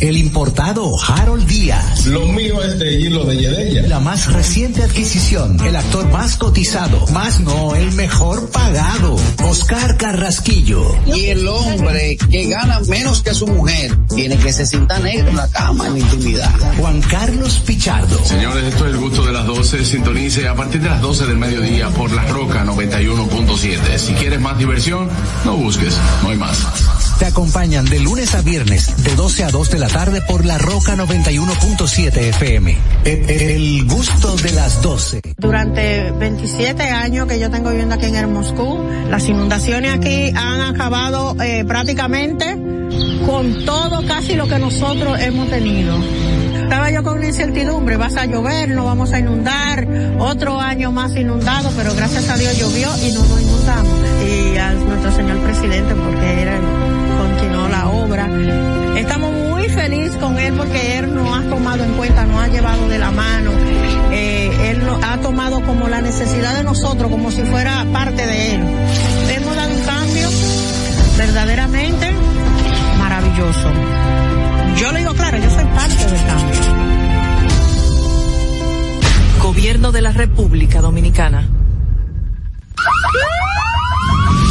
El importado Harold Díaz. Lo mío es de hilo de Yedella. La más reciente adquisición, el actor más cotizado, más no el mejor pagado, Oscar Carrasquillo. Y el hombre que gana menos que su mujer tiene que se sienta negro en la cama en la intimidad. Juan Carlos Pichardo. Señores, esto es el gusto de las 12. Sintonice a partir de las 12 del mediodía por La Roca 91.7. Si quieres más diversión, no busques, no hay más. Te acompañan de lunes a viernes, de 12 a 2 de la tarde por La Roca 91.7 FM. El, el gusto de las 12. Durante 27 años que yo tengo viviendo aquí en el Moscú, las inundaciones aquí han acabado eh, prácticamente con todo casi lo que nosotros hemos tenido. Estaba yo con una incertidumbre, vas a llover, no vamos a inundar, otro año más inundado, pero gracias a Dios llovió y no nos inundamos. Y a nuestro señor presidente, porque era, continuó Estamos muy felices con él porque él nos ha tomado en cuenta, nos ha llevado de la mano, eh, él nos ha tomado como la necesidad de nosotros, como si fuera parte de él. Hemos dado un cambio verdaderamente maravilloso. Yo lo digo claro, yo soy parte del cambio. Gobierno de la República Dominicana.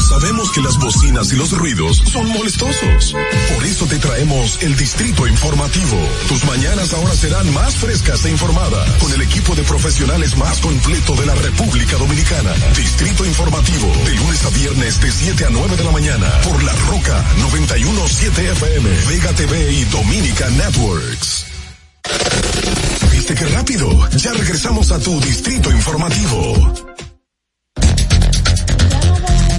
Sabemos que las bocinas y los ruidos son molestosos. Por eso te traemos el Distrito Informativo. Tus mañanas ahora serán más frescas e informadas con el equipo de profesionales más completo de la República Dominicana. Distrito Informativo, de lunes a viernes de 7 a 9 de la mañana por La Roca 917 FM, Vega TV y Dominica Networks. ¿Viste qué rápido? Ya regresamos a tu Distrito Informativo.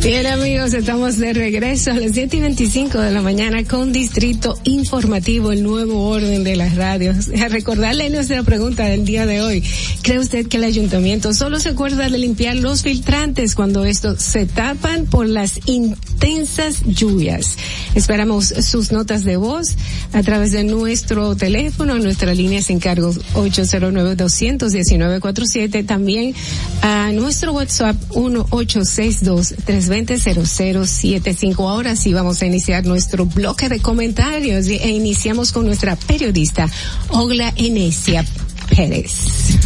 Bien amigos, estamos de regreso a las 7 y 25 de la mañana con Distrito Informativo, el nuevo orden de las radios. A recordarle nuestra pregunta del día de hoy. ¿Cree usted que el ayuntamiento solo se acuerda de limpiar los filtrantes cuando estos se tapan por las intensas lluvias? Esperamos sus notas de voz a través de nuestro teléfono, nuestra línea sin cargo 809-219-47, también a nuestro WhatsApp 1862 320-0075. Ahora sí vamos a iniciar nuestro bloque de comentarios e iniciamos con nuestra periodista Ogla Enesia Pérez.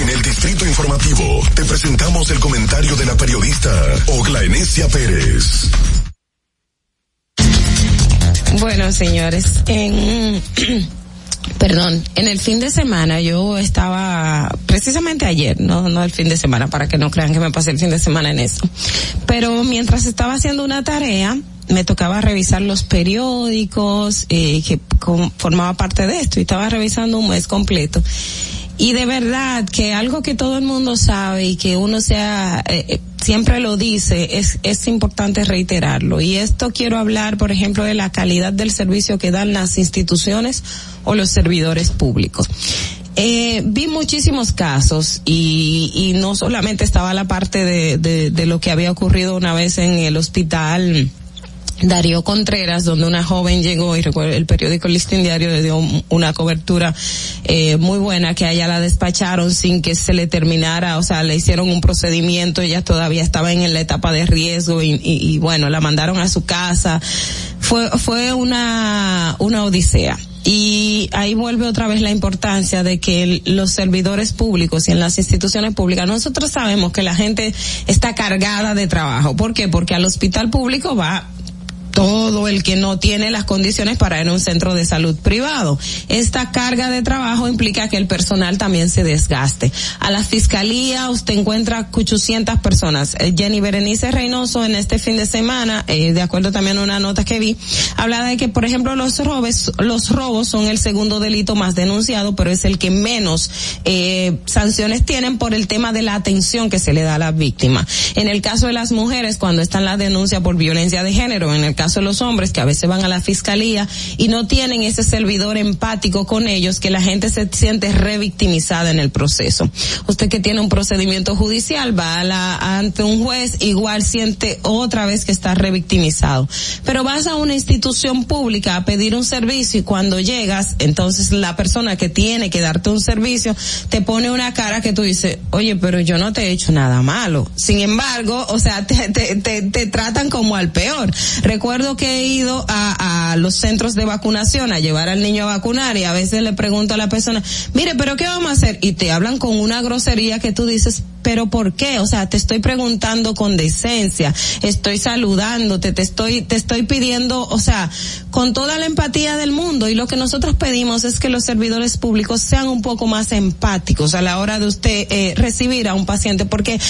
En el Distrito Informativo te presentamos el comentario de la periodista Ogla Enesia Pérez. Bueno, señores, en Perdón, en el fin de semana yo estaba, precisamente ayer, no, no el fin de semana, para que no crean que me pasé el fin de semana en eso. Pero mientras estaba haciendo una tarea, me tocaba revisar los periódicos, eh, que formaba parte de esto, y estaba revisando un mes completo. Y de verdad que algo que todo el mundo sabe y que uno sea, eh, eh, siempre lo dice, es, es importante reiterarlo. Y esto quiero hablar, por ejemplo, de la calidad del servicio que dan las instituciones o los servidores públicos. Eh, vi muchísimos casos y, y no solamente estaba la parte de, de, de lo que había ocurrido una vez en el hospital Darío Contreras, donde una joven llegó y recuerdo el periódico Listín Diario le dio un- una cobertura eh, muy buena que a ella la despacharon sin que se le terminara, o sea, le hicieron un procedimiento, ella todavía estaba en la etapa de riesgo y, y- bueno, la mandaron a su casa. Fue, fue una, una odisea. Y ahí vuelve otra vez la importancia de que los servidores públicos y en las instituciones públicas, nosotros sabemos que la gente está cargada de trabajo. ¿Por qué? Porque al hospital público va todo el que no tiene las condiciones para ir a un centro de salud privado. Esta carga de trabajo implica que el personal también se desgaste. A la fiscalía usted encuentra 800 personas. Eh, Jenny Berenice Reynoso en este fin de semana, eh, de acuerdo también a una nota que vi, habla de que, por ejemplo, los robos, los robos son el segundo delito más denunciado, pero es el que menos eh, sanciones tienen por el tema de la atención que se le da a la víctima. En el caso de las mujeres, cuando están la denuncia por violencia de género, en el caso de los hombres que a veces van a la fiscalía y no tienen ese servidor empático con ellos, que la gente se siente revictimizada en el proceso. Usted que tiene un procedimiento judicial va a la, ante un juez, igual siente otra vez que está revictimizado. Pero vas a una institución pública a pedir un servicio y cuando llegas, entonces la persona que tiene que darte un servicio te pone una cara que tú dices, oye, pero yo no te he hecho nada malo. Sin embargo, o sea, te, te, te, te tratan como al peor. Recuerdo que he ido a, a los centros de vacunación a llevar al niño a vacunar y a veces le pregunto a la persona, mire, pero ¿qué vamos a hacer? Y te hablan con una grosería que tú dices, pero ¿por qué? O sea, te estoy preguntando con decencia, estoy saludándote, te estoy, te estoy pidiendo, o sea, con toda la empatía del mundo y lo que nosotros pedimos es que los servidores públicos sean un poco más empáticos a la hora de usted eh, recibir a un paciente porque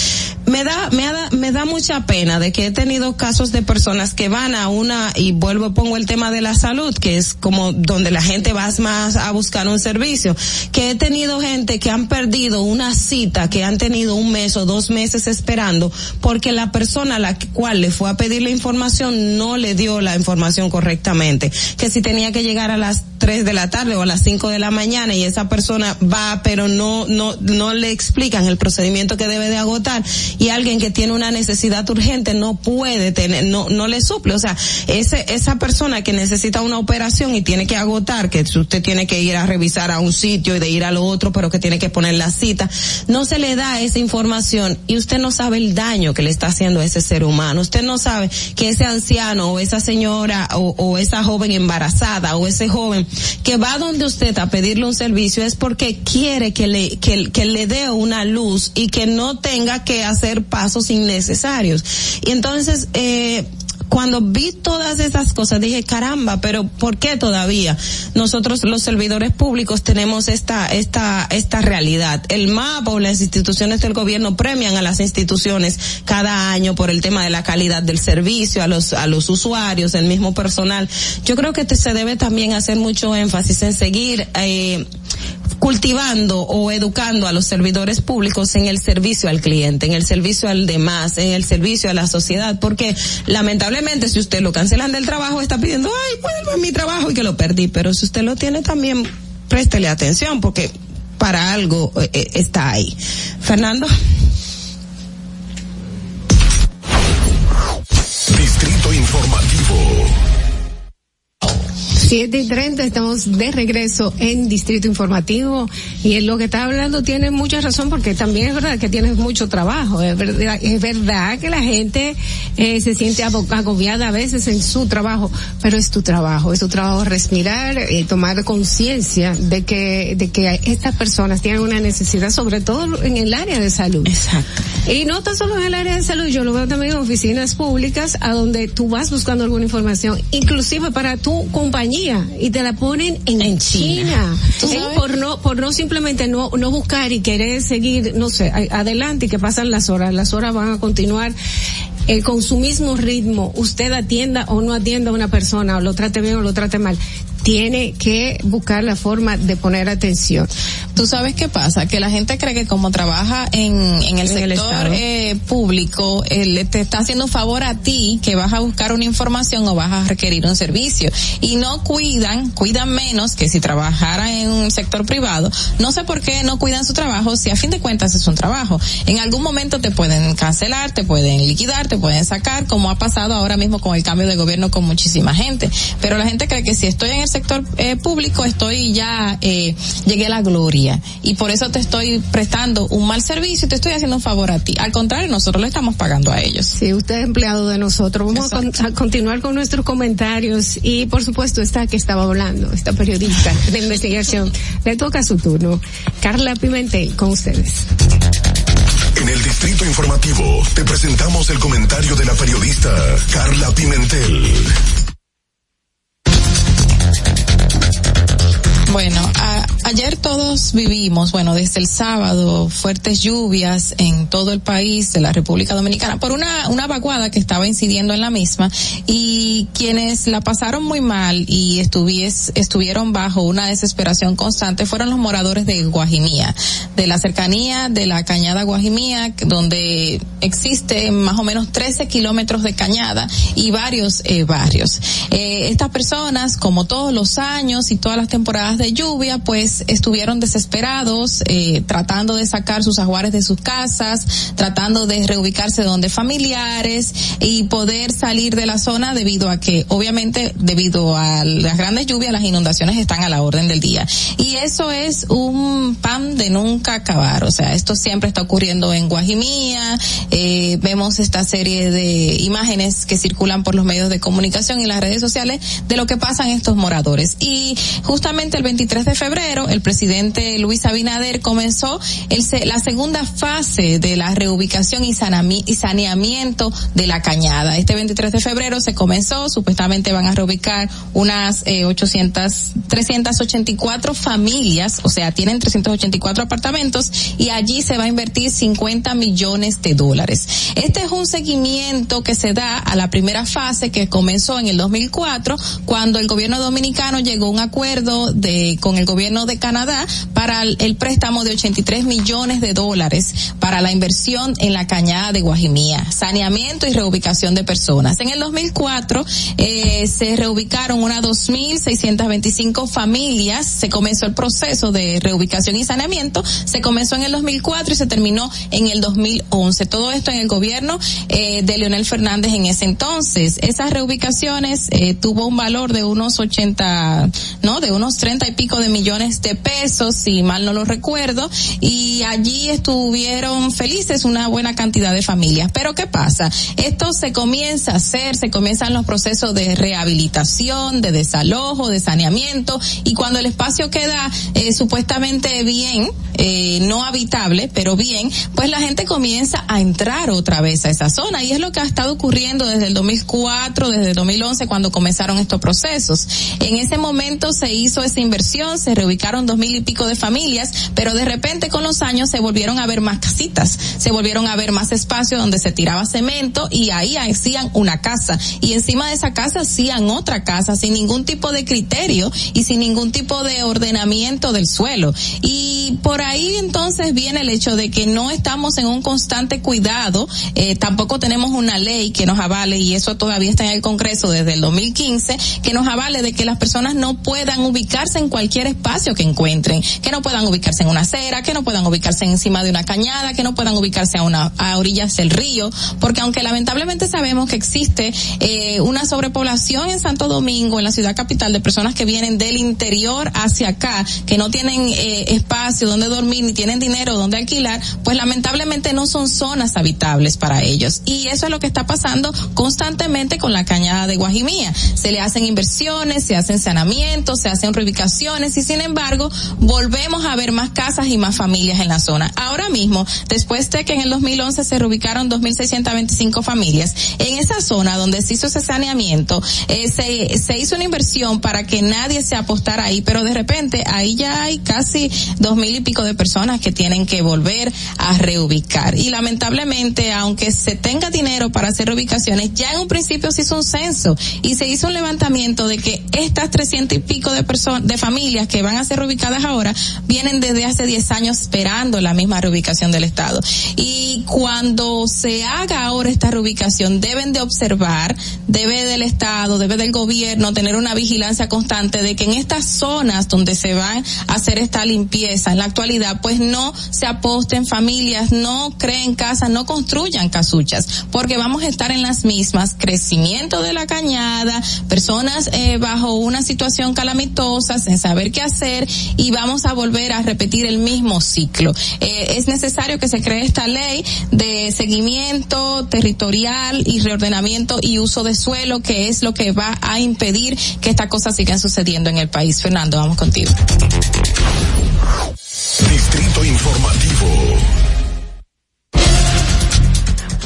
me da, me da, me da mucha pena de que he tenido casos de personas que van a una, y vuelvo, pongo el tema de la salud, que es como donde la gente va más a buscar un servicio, que he tenido gente que han perdido una cita, que han tenido un mes o dos meses esperando, porque la persona a la cual le fue a pedir la información no le dio la información correctamente, que si tenía que llegar a las 3 de la tarde o a las 5 de la mañana y esa persona va pero no no no le explican el procedimiento que debe de agotar y alguien que tiene una necesidad urgente no puede tener no no le suple, o sea, ese esa persona que necesita una operación y tiene que agotar, que usted tiene que ir a revisar a un sitio y de ir al otro, pero que tiene que poner la cita, no se le da esa información y usted no sabe el daño que le está haciendo a ese ser humano. Usted no sabe que ese anciano o esa señora o, o esa joven embarazada o ese joven que va donde usted a pedirle un servicio es porque quiere que le, que, que le dé una luz y que no tenga que hacer pasos innecesarios. Y entonces, eh, cuando vi todas esas cosas dije caramba pero por qué todavía nosotros los servidores públicos tenemos esta esta esta realidad. El mapa o las instituciones del gobierno premian a las instituciones cada año por el tema de la calidad del servicio a los a los usuarios el mismo personal. Yo creo que se debe también hacer mucho énfasis en seguir eh, cultivando o educando a los servidores públicos en el servicio al cliente, en el servicio al demás, en el servicio a la sociedad, porque lamentablemente si usted lo cancelan del trabajo está pidiendo, ay, vuelva mi trabajo y que lo perdí, pero si usted lo tiene también préstele atención porque para algo eh, eh, está ahí. Fernando. 7 y 30 estamos de regreso en Distrito Informativo y en lo que está hablando tiene mucha razón porque también es verdad que tienes mucho trabajo, es verdad, es verdad que la gente eh, se siente agobiada a veces en su trabajo, pero es tu trabajo, es tu trabajo respirar y tomar conciencia de que, de que estas personas tienen una necesidad sobre todo en el área de salud. Exacto. Y no tan solo en el área de salud, yo lo veo también en oficinas públicas a donde tú vas buscando alguna información, inclusive para tu compañía, y te la ponen en, China. ¿Tú Eh, sabes? por no, por no simplemente no, no buscar y querer seguir, no sé, adelante y que pasan las horas, las horas van a continuar. Eh, con su mismo ritmo, usted atienda o no atienda a una persona, o lo trate bien o lo trate mal, tiene que buscar la forma de poner atención. Tú sabes qué pasa, que la gente cree que como trabaja en, en el En el sector Estado. eh, público, eh, te está haciendo un favor a ti que vas a buscar una información o vas a requerir un servicio. Y no cuidan, cuidan menos que si trabajara en un sector privado. No sé por qué no cuidan su trabajo si a fin de cuentas es un trabajo. En algún momento te pueden cancelar, te pueden liquidar, te pueden sacar, como ha pasado ahora mismo con el cambio de gobierno con muchísima gente. Pero la gente cree que si estoy en el sector eh, público estoy ya, eh, llegué a la gloria. Y por eso te estoy prestando un mal servicio y te estoy haciendo un favor a ti. Al contrario, nosotros le estamos pagando a ellos. Sí, usted es empleado de nosotros. Vamos a, con- a continuar con nuestros comentarios y por supuesto esta que estaba hablando, esta periodista de investigación. Le toca su turno. Carla Pimentel, con ustedes. En el Distrito Informativo te presentamos el comentario de la periodista Carla Pimentel. Bueno, a- ayer todos vivimos, bueno, desde el sábado, fuertes lluvias en todo el país de la República Dominicana por una, una vaguada que estaba incidiendo en la misma y quienes la pasaron muy mal y estuvies, estuvieron bajo una desesperación constante fueron los moradores de Guajimía, de la cercanía de la cañada Guajimía, donde existe más o menos 13 kilómetros de cañada y varios eh, barrios. Eh, estas personas, como todos los años y todas las temporadas de lluvia, pues estuvieron desesperados, eh, tratando de sacar sus ajuares de sus casas, tratando de reubicarse donde familiares y poder salir de la zona debido a que, obviamente, debido a las grandes lluvias, las inundaciones están a la orden del día. Y eso es un pan de nunca acabar. O sea, esto siempre está ocurriendo en Guajimía. Eh, vemos esta serie de imágenes que circulan por los medios de comunicación y las redes sociales de lo que pasan estos moradores. Y justamente el 23 de febrero, el presidente Luis Abinader comenzó el la segunda fase de la reubicación y, sanami- y saneamiento de la cañada. Este 23 de febrero se comenzó, supuestamente van a reubicar unas eh, 800, 384 familias, o sea, tienen 384 apartamentos y allí se va a invertir 50 millones de dólares. Este es un seguimiento que se da a la primera fase que comenzó en el 2004 cuando el gobierno dominicano llegó a un acuerdo de con el gobierno de Canadá para el, préstamo de 83 millones de dólares para la inversión en la cañada de Guajimía, saneamiento y reubicación de personas. En el 2004 eh, se reubicaron unas 2.625 familias, se comenzó el proceso de reubicación y saneamiento, se comenzó en el 2004 y se terminó en el 2011. Todo esto en el gobierno eh, de Leonel Fernández en ese entonces. Esas reubicaciones eh, tuvo un valor de unos 80, no, de unos 38 pico de millones de pesos, si mal no lo recuerdo, y allí estuvieron felices una buena cantidad de familias. Pero ¿qué pasa? Esto se comienza a hacer, se comienzan los procesos de rehabilitación, de desalojo, de saneamiento, y cuando el espacio queda eh, supuestamente bien, eh, no habitable, pero bien, pues la gente comienza a entrar otra vez a esa zona, y es lo que ha estado ocurriendo desde el 2004, desde el 2011, cuando comenzaron estos procesos. En ese momento se hizo esa inversión, se reubicaron dos mil y pico de familias, pero de repente con los años se volvieron a ver más casitas, se volvieron a ver más espacio donde se tiraba cemento y ahí hacían una casa y encima de esa casa hacían otra casa sin ningún tipo de criterio y sin ningún tipo de ordenamiento del suelo. Y por ahí entonces viene el hecho de que no estamos en un constante cuidado, eh, tampoco tenemos una ley que nos avale y eso todavía está en el Congreso desde el 2015, que nos avale de que las personas no puedan ubicarse en cualquier espacio que encuentren, que no puedan ubicarse en una acera, que no puedan ubicarse encima de una cañada, que no puedan ubicarse a una a orillas del río, porque aunque lamentablemente sabemos que existe eh, una sobrepoblación en Santo Domingo, en la ciudad capital, de personas que vienen del interior hacia acá, que no tienen eh, espacio donde dormir ni tienen dinero donde alquilar, pues lamentablemente no son zonas habitables para ellos. Y eso es lo que está pasando constantemente con la cañada de Guajimía. Se le hacen inversiones, se hacen saneamientos, se hacen reubicaciones y sin embargo volvemos a ver más casas y más familias en la zona. Ahora mismo, después de que en el 2011 se reubicaron 2.625 familias, en esa zona donde se hizo ese saneamiento, eh, se, se hizo una inversión para que nadie se apostara ahí, pero de repente ahí ya hay casi dos mil y pico de personas que tienen que volver a reubicar. Y lamentablemente, aunque se tenga dinero para hacer reubicaciones, ya en un principio se hizo un censo y se hizo un levantamiento de que estas trescientos y pico de personas, de familias que van a ser reubicadas ahora, vienen desde hace 10 años esperando la misma reubicación del Estado. Y cuando se haga ahora esta reubicación, deben de observar, debe del Estado, debe del gobierno tener una vigilancia constante de que en estas zonas donde se va a hacer esta limpieza en la actualidad, pues no se aposten familias, no creen casas, no construyan casuchas, porque vamos a estar en las mismas, crecimiento de la cañada, personas eh, bajo una situación calamitosa, saber qué hacer, y vamos a volver a repetir el mismo ciclo. Eh, es necesario que se cree esta ley de seguimiento territorial y reordenamiento y uso de suelo, que es lo que va a impedir que estas cosas sigan sucediendo en el país. Fernando, vamos contigo. Distrito Informativo.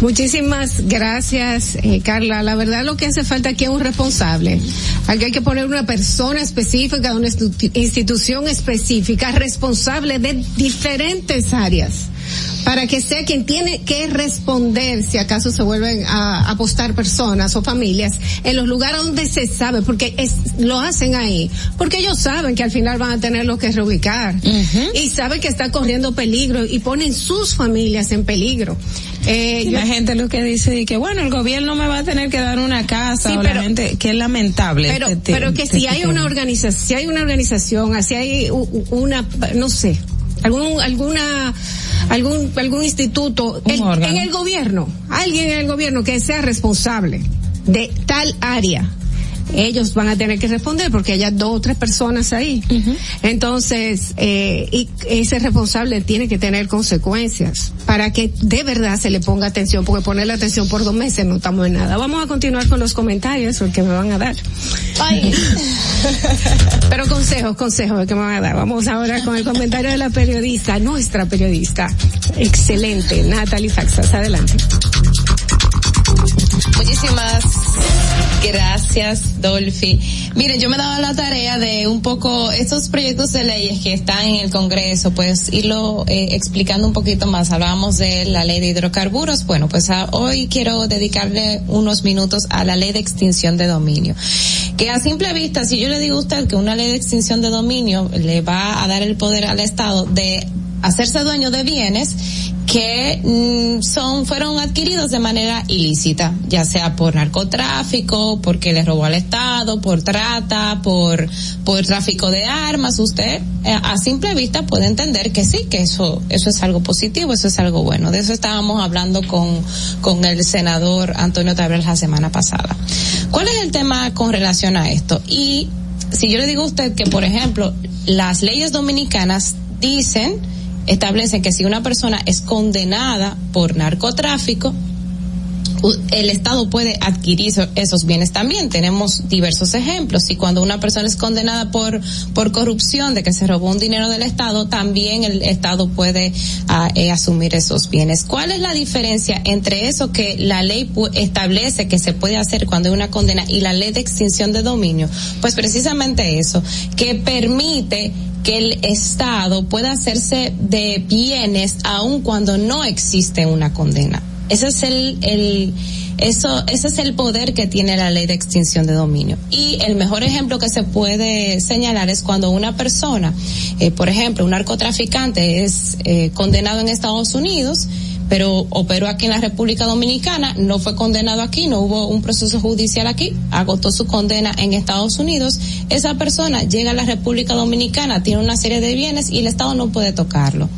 Muchísimas gracias, eh, Carla. La verdad lo que hace falta aquí es un responsable. Aquí hay que poner una persona específica, una institu- institución específica, responsable de diferentes áreas, para que sea quien tiene que responder si acaso se vuelven a apostar personas o familias en los lugares donde se sabe, porque es, lo hacen ahí, porque ellos saben que al final van a tenerlo que reubicar y saben que está corriendo peligro y ponen sus familias en peligro. Eh, la gente lo que dice es que bueno el gobierno me va a tener que dar una casa Sí, o pero- la gente que es lamentable pero este- pero que este si hay una organización si hay una organización así hay una no sé algún alguna algún algún instituto el- en el gobierno alguien en el gobierno que sea responsable de tal área ellos van a tener que responder porque hay dos o tres personas ahí. Entonces, eh, y ese responsable tiene que tener consecuencias para que de verdad se le ponga atención, porque ponerle atención por dos meses no estamos en nada. Vamos a continuar con los comentarios porque me van a dar. Pero consejos, consejos que me van a dar. Vamos ahora con el comentario de la periodista, nuestra periodista. Excelente, Natalie Faxas. Adelante. Muchísimas gracias, Dolphy. Miren, yo me he dado la tarea de un poco estos proyectos de leyes que están en el Congreso, pues irlo eh, explicando un poquito más. Hablábamos de la ley de hidrocarburos. Bueno, pues a- hoy quiero dedicarle unos minutos a la ley de extinción de dominio. Que a simple vista, si yo le digo a usted que una ley de extinción de dominio le va a dar el poder al Estado de hacerse dueño de bienes que mm, son fueron adquiridos de manera ilícita, ya sea por narcotráfico, porque le robó al Estado, por trata, por por tráfico de armas, usted eh, a simple vista puede entender que sí, que eso eso es algo positivo, eso es algo bueno. De eso estábamos hablando con con el senador Antonio Tabrel la semana pasada. ¿Cuál es el tema con relación a esto? Y si yo le digo a usted que, por ejemplo, las leyes dominicanas dicen, establecen que si una persona es condenada por narcotráfico, el Estado puede adquirir eso- esos bienes también. Tenemos diversos ejemplos. Y cuando una persona es condenada por, por corrupción, de que se robó un dinero del Estado, también el Estado puede ah, eh, asumir esos bienes. ¿Cuál es la diferencia entre eso que la ley establece que se puede hacer cuando hay una condena y la ley de extinción de dominio? Pues precisamente eso, que permite que el Estado pueda hacerse de bienes aun cuando no existe una condena. Ese es el, el eso, ese es el poder que tiene la ley de extinción de dominio. Y el mejor ejemplo que se puede señalar es cuando una persona, eh, por ejemplo, un narcotraficante es eh, condenado en Estados Unidos, pero operó aquí en la República Dominicana, no fue condenado aquí, no hubo un proceso judicial aquí, agotó su condena en Estados Unidos, esa persona llega a la República Dominicana, tiene una serie de bienes y el Estado no puede tocarlo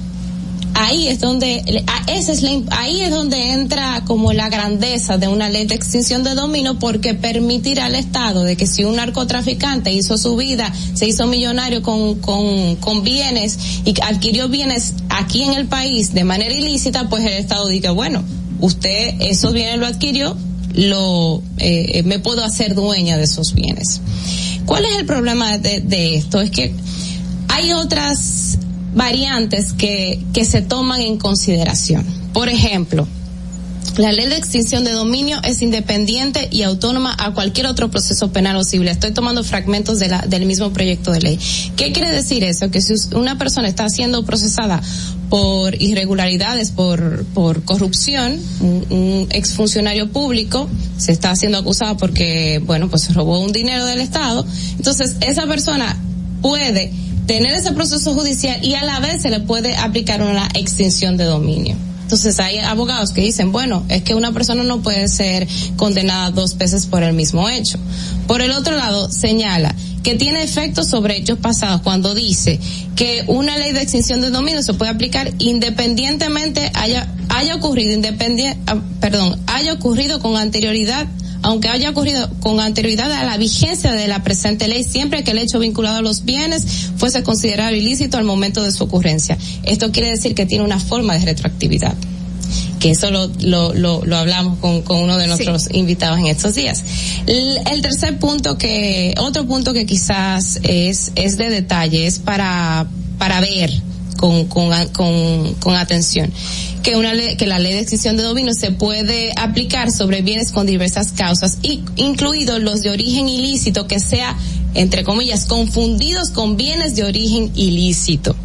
ahí es donde a- esa es la ahí es donde entra como la grandeza de una ley de extinción de dominio porque permitirá al Estado de que si un narcotraficante hizo su vida, se hizo millonario con, con, con bienes y adquirió bienes aquí en el país de manera ilícita, pues el Estado diga, bueno, usted esos bienes lo adquirió, lo eh, me puedo hacer dueña de esos bienes. ¿Cuál es el problema de, de esto? Es que hay otras variantes que, que se toman en consideración. Por ejemplo, la ley de extinción de dominio es independiente y autónoma a cualquier otro proceso penal o civil. Estoy tomando fragmentos de la, del mismo proyecto de ley. ¿Qué quiere decir eso? Que si una persona está siendo procesada por irregularidades, por, por corrupción, un, un exfuncionario público se está siendo acusado porque, bueno, pues robó un dinero del Estado. Entonces, esa persona puede tener ese proceso judicial y a la vez se le puede aplicar una extinción de dominio. Entonces hay abogados que dicen, bueno, es que una persona no puede ser condenada dos veces por el mismo hecho. Por el otro lado, señala que tiene efectos sobre hechos pasados cuando dice que una ley de extinción de dominio se puede aplicar independientemente haya haya ocurrido independiente, perdón, haya ocurrido con anterioridad aunque haya ocurrido con anterioridad a la vigencia de la presente ley, siempre que el hecho vinculado a los bienes fuese considerado ilícito al momento de su ocurrencia. Esto quiere decir que tiene una forma de retroactividad que eso lo, lo, lo, lo hablamos con, con uno de nuestros invitados en estos días. El, el tercer punto que, otro punto que quizás es, es de detalle, es para, para ver con, con, con, con atención que una ley, que la ley de extinción de dominio se puede aplicar sobre bienes con diversas causas, y, incluidos los de origen ilícito que sea, entre comillas, confundidos con bienes de origen ilícito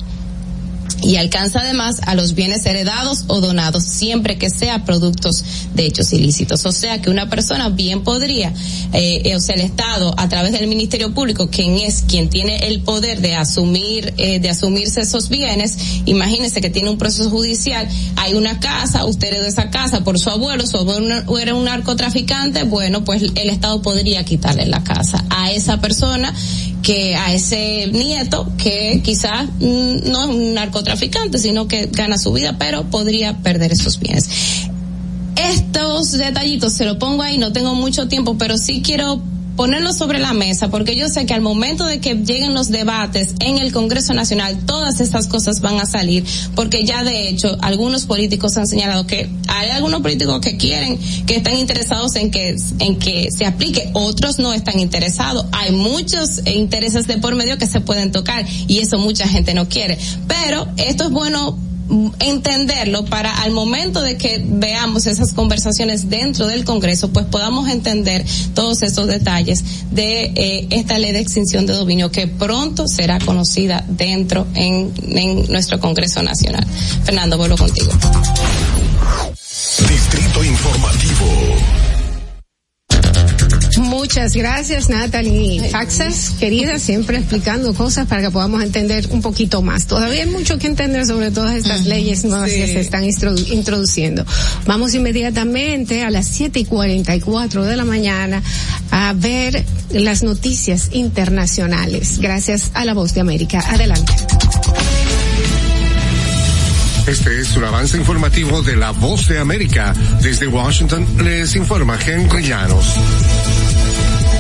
y alcanza además a los bienes heredados o donados siempre que sea productos de hechos ilícitos. O sea que una persona bien podría, eh, o sea, el Estado a través del Ministerio Público, quien es quien tiene el poder de asumir, eh, de asumirse esos bienes, imagínese que tiene un proceso judicial, hay una casa, usted heredó esa casa por su abuelo, su abuelo era un narcotraficante, bueno, pues el Estado podría quitarle la casa a esa persona que a ese nieto que quizás mm, no es un narcotraficante, sino que gana su vida, pero podría perder esos bienes. Estos detallitos se lo pongo ahí, no tengo mucho tiempo, pero sí quiero ponerlo sobre la mesa porque yo sé que al momento de que lleguen los debates en el Congreso Nacional todas estas cosas van a salir porque ya de hecho algunos políticos han señalado que hay algunos políticos que quieren que están interesados en que en que se aplique otros no están interesados. Hay muchos intereses de por medio que se pueden tocar y eso mucha gente no quiere. Pero esto es bueno entenderlo para al momento de que veamos esas conversaciones dentro del Congreso, pues podamos entender todos esos detalles de eh, esta ley de extinción de dominio que pronto será conocida dentro en, en nuestro Congreso Nacional. Fernando, vuelvo contigo. Muchas gracias, Natalie Faxas, querida, siempre explicando cosas para que podamos entender un poquito más. Todavía hay mucho que entender sobre todas estas leyes nuevas Sí. que se están introdu- introduciendo. Vamos inmediatamente a las siete y cuarenta y cuatro de la mañana a ver las noticias internacionales. Gracias a la Voz de América. Adelante. Este es un avance informativo de la Voz de América. Desde Washington les informa Henry Llanos.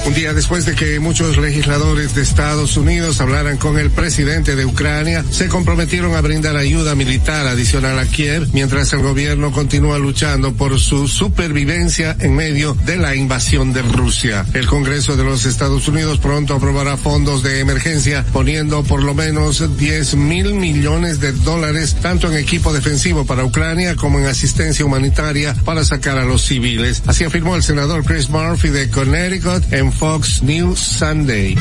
Un día después de que muchos legisladores de Estados Unidos hablaran con el presidente de Ucrania, se comprometieron a brindar ayuda militar adicional a Kiev, mientras el gobierno continúa luchando por su supervivencia en medio de la invasión de Rusia. El Congreso de los Estados Unidos pronto aprobará fondos de emergencia, poniendo por lo menos 10 mil millones de dólares tanto en equipo defensivo para Ucrania como en asistencia humanitaria para sacar a los civiles. Así afirmó el senador Chris Murphy de Connecticut en Fox News Sunday.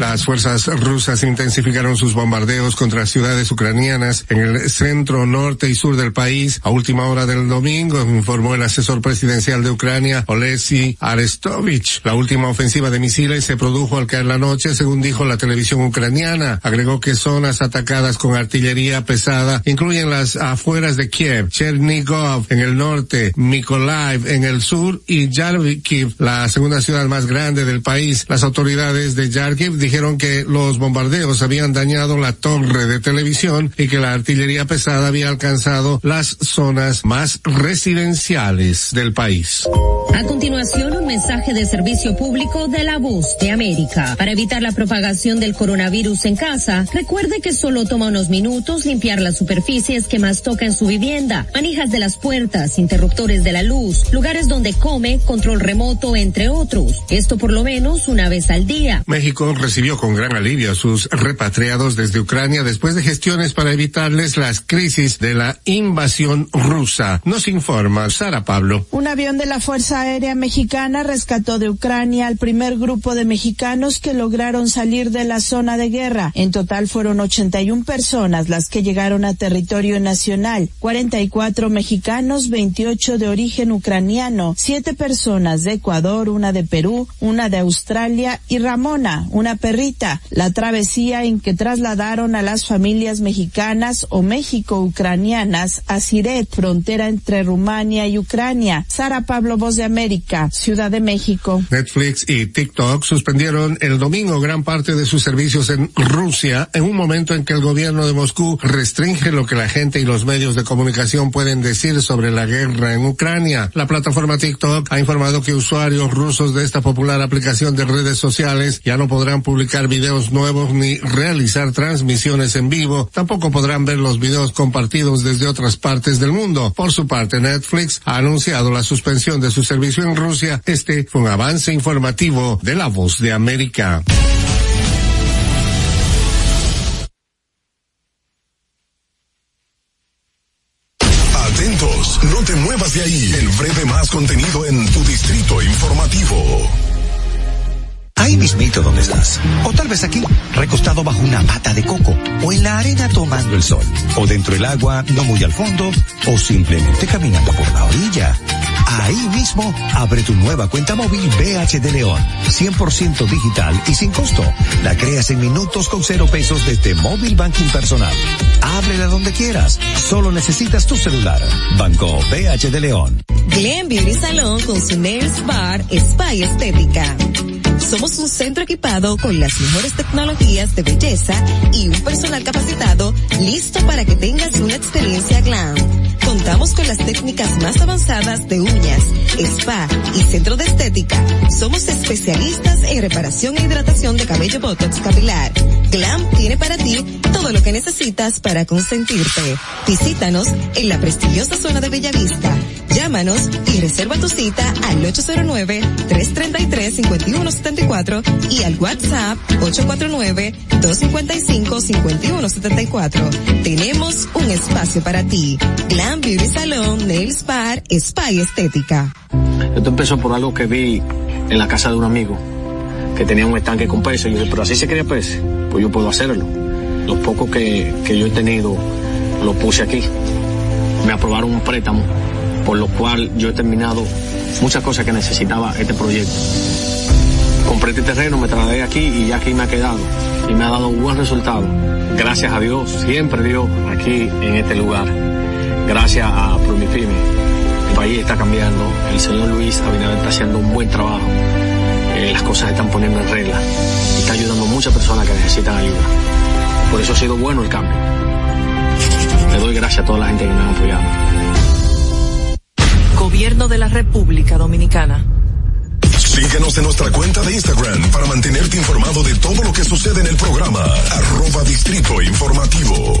Las fuerzas rusas intensificaron sus bombardeos contra ciudades ucranianas en el centro, norte y sur del país a última hora del domingo, informó el asesor presidencial de Ucrania, Olesi Arestovich. La última ofensiva de misiles se produjo al caer la noche, según dijo la televisión ucraniana. Agregó que zonas atacadas con artillería pesada incluyen las afueras de Kiev, Chernigov en el norte, Mykolaiv en el sur y Yarkiv, la segunda ciudad más grande del país. Las autoridades de Yarkiv que los bombardeos habían dañado la torre de televisión y que la artillería pesada había alcanzado las zonas más residenciales del país. A continuación, un mensaje de servicio público de la voz de América. Para evitar la propagación del coronavirus en casa, recuerde que solo toma unos minutos limpiar las superficies que más toca en su vivienda, manijas de las puertas, interruptores de la luz, lugares donde come, control remoto, entre otros. Esto por lo menos una vez al día. México recibió con gran alivio a sus repatriados desde Ucrania después de gestiones para evitarles las crisis de la invasión rusa. Nos informa Sara Pablo. Un avión de la Fuerza Aérea Mexicana rescató de Ucrania al primer grupo de mexicanos que lograron salir de la zona de guerra. En total fueron 81 personas las que llegaron a territorio nacional, 44 mexicanos, 28 de origen ucraniano, 7 personas de Ecuador, una de Perú, una de Australia y Ramona, una perrita, la travesía en que trasladaron a las familias mexicanas o México-ucranianas a Siret, frontera entre Rumania y Ucrania. Sara Pablo, Voz de América, Ciudad de México. Netflix y TikTok suspendieron el domingo gran parte de sus servicios en Rusia en un momento en que el gobierno de Moscú restringe lo que la gente y los medios de comunicación pueden decir sobre la guerra en Ucrania. La plataforma TikTok ha informado que usuarios rusos de esta popular aplicación de redes sociales ya no podrán publicar videos nuevos ni realizar transmisiones en vivo. Tampoco podrán ver los videos compartidos desde otras partes del mundo. Por su parte, Netflix ha anunciado la suspensión de su servicio en Rusia. Este fue un avance informativo de la voz de América. Atentos, no te muevas de ahí. El breve más contenido en tu distrito informativo. Ahí mismito donde estás. O tal vez aquí, recostado bajo una mata de coco. O en la arena tomando el sol. O dentro del agua, no muy al fondo. O simplemente caminando por la orilla. Ahí mismo, abre tu nueva cuenta móvil BH de León. 100% digital y sin costo. La creas en minutos con cero pesos desde Móvil Banking Personal. Ábrela donde quieras. Solo necesitas tu celular. Banco BH de León. Glen Beauty Salón con su Nails Bar Spa y Estética. Somos un centro equipado con las mejores tecnologías de belleza y un personal capacitado listo para que tengas una experiencia glam. Contamos con las técnicas más avanzadas de uñas, spa y centro de estética. Somos especialistas en reparación e hidratación de cabello botox capilar. Glam tiene para ti todo lo que necesitas para consentirte. Visítanos en la prestigiosa zona de Bellavista. Llámanos y reserva tu cita al 809-333-5174 y al WhatsApp 849-255-5174. Tenemos un espacio para ti. Glam Beauty Salon, Nails Bar, Spa y Estética. Esto empezó por algo que vi en la casa de un amigo que tenía un estanque con peces. Y yo dije, pero así se cría peces, pues yo puedo hacerlo. Los pocos que, que yo he tenido los puse aquí. Me aprobaron un préstamo, por lo cual yo he terminado muchas cosas que necesitaba este proyecto. Compré este terreno, me trasladé aquí y ya aquí me ha quedado. Y me ha dado un buen resultado. Gracias a Dios, siempre Dios, aquí en este lugar. Gracias a Promipyme. El país está cambiando. El señor Luis Abinader está haciendo un buen trabajo. Eh, las cosas están poniendo en regla. Y está ayudando a muchas personas que necesitan ayuda. Por eso ha sido bueno el cambio. Le doy gracias a toda la gente que me ha apoyado. Gobierno de la República Dominicana. Síguenos en nuestra cuenta de Instagram para mantenerte informado de todo lo que sucede en el programa. Arroba Distrito Informativo.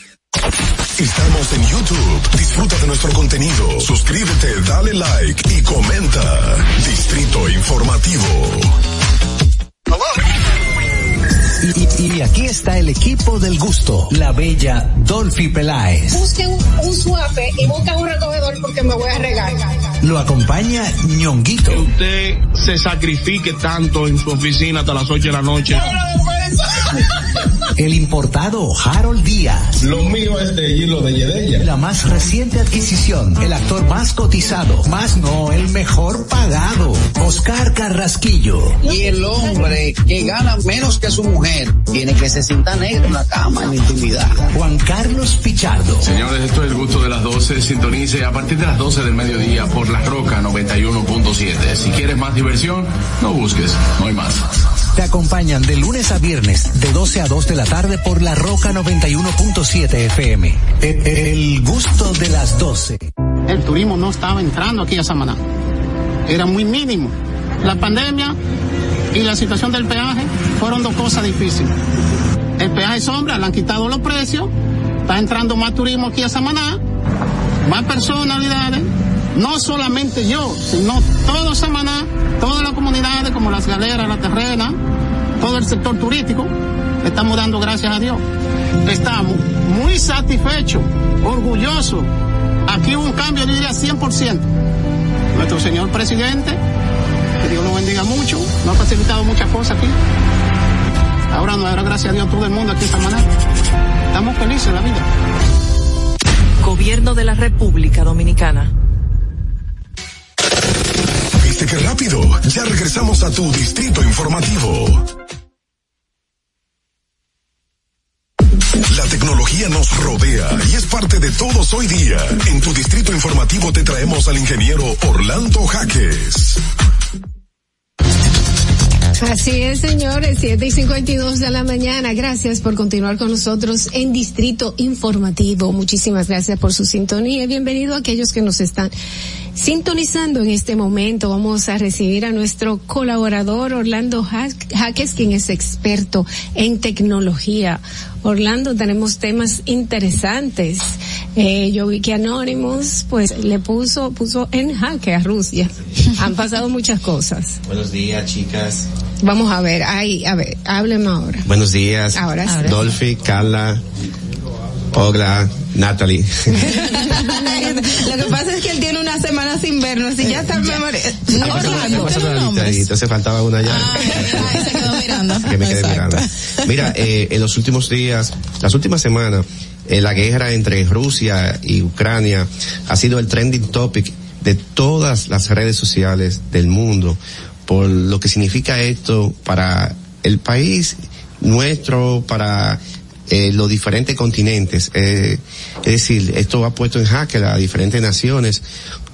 Estamos en YouTube. Disfruta de nuestro contenido. Suscríbete, dale like y comenta. Distrito Informativo. Y, y aquí está el equipo del gusto, la bella Dolphy Peláez. Busque un, un suape y busca un recogedor porque me voy a regar. Lo acompaña ñonguito. Que usted se sacrifique tanto en su oficina hasta las 8 de la noche. El importado Harold Díaz. Lo mío es de hilo de Yedella. La más reciente adquisición, el actor más cotizado, más no, el mejor pagado, Oscar Carrasquillo. Y el hombre que gana menos que su mujer tiene que se sienta negro en la cama, en la intimidad. Juan Carlos Pichardo. Señores, esto es el gusto de las 12. Sintonice a partir de las 12 del mediodía por La Roca 91.7. Si quieres más diversión, no busques, no hay más. Te acompañan de lunes a viernes, de 12 a 2 de la tarde por La Roca 91.7 FM. El, gusto de las 12. El turismo no estaba entrando aquí a Samaná. Era muy mínimo. La pandemia y la situación del peaje fueron dos cosas difíciles. El peaje sombra, le han quitado los precios, está entrando más turismo aquí a Samaná, más personalidades, no solamente yo, sino todo Samaná, todas las comunidades como las galeras, la terrena, todo el sector turístico, estamos dando gracias a Dios. Estamos muy satisfechos, orgullosos. Aquí hubo un cambio, yo diría 100%. Nuestro señor presidente, que Dios lo bendiga mucho, nos ha facilitado muchas cosas aquí. Ahora nos dará gracias a Dios todo el mundo aquí en Samaná. Estamos felices en la vida. Gobierno de la República Dominicana. ¿Viste qué rápido? Ya regresamos a tu distrito informativo. La tecnología nos rodea y es parte de todos hoy día. En tu distrito informativo te traemos al ingeniero Orlando Jaques. Así es, señores, 7 y 52 de la mañana. Gracias por continuar con nosotros en Distrito Informativo. Muchísimas gracias por su sintonía y bienvenido a aquellos que nos están sintonizando en este momento. Vamos a recibir a nuestro colaborador Orlando Jaques, quien es experto en tecnología. Orlando, tenemos temas interesantes. Eh, yo vi que Anonymous, pues, le puso, puso en jaque a Rusia. Han pasado muchas cosas. Buenos días, chicas. Vamos a ver, ahí, a ver, hábleme ahora. Buenos días. Ahora. Dolphy, Carla, Ogla, Natalie. Lo que pasa es que él tiene una semana sin vernos y ya está en memoria. Orlando, entonces faltaba una ya. Ah, se quedó mirando. que me quedé mirando. Mira, eh, en los últimos días, las últimas semanas, eh, la guerra entre Rusia y Ucrania ha sido el trending topic de todas las redes sociales del mundo por lo que significa esto para el país nuestro, para eh, los diferentes continentes. Eh, es decir, esto ha puesto en jaque a diferentes naciones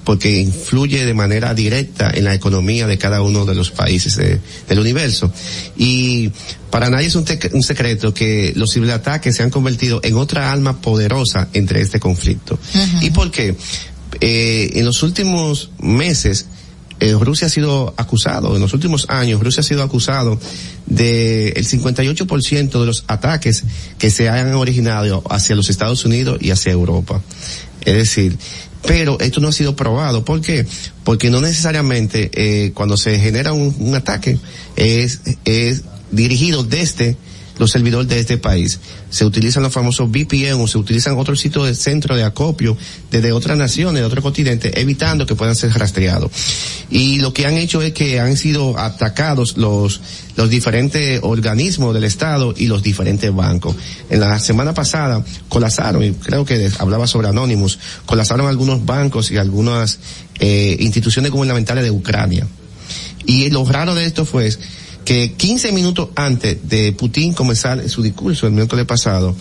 porque influye de manera directa en la economía de cada uno de los países de, del universo. Y para nadie es un, un, secreto que los ciberataques se han convertido en otra alma poderosa entre este conflicto. Uh -huh. ¿Y por qué? Eh, en los últimos meses, eh, Rusia ha sido acusado, en los últimos años, Rusia ha sido acusado de el 58% de los ataques que se han originado hacia los Estados Unidos y hacia Europa. Es decir, pero esto no ha sido probado. ¿Por qué? Porque no necesariamente eh, cuando se genera un, un ataque es, es dirigido desde los servidores de este país. Se utilizan los famosos VPN o se utilizan otros sitios de centro de acopio desde otras naciones, de otro continente, evitando que puedan ser rastreados. Y lo que han hecho es que han sido atacados los, los diferentes organismos del Estado y los diferentes bancos. En la semana pasada colapsaron, y creo que hablaba sobre Anonymous, colapsaron algunos bancos y algunas eh, instituciones gubernamentales de Ucrania. Y lo raro de esto fue que 15 minutos antes de Putin comenzar su discurso el miércoles pasado,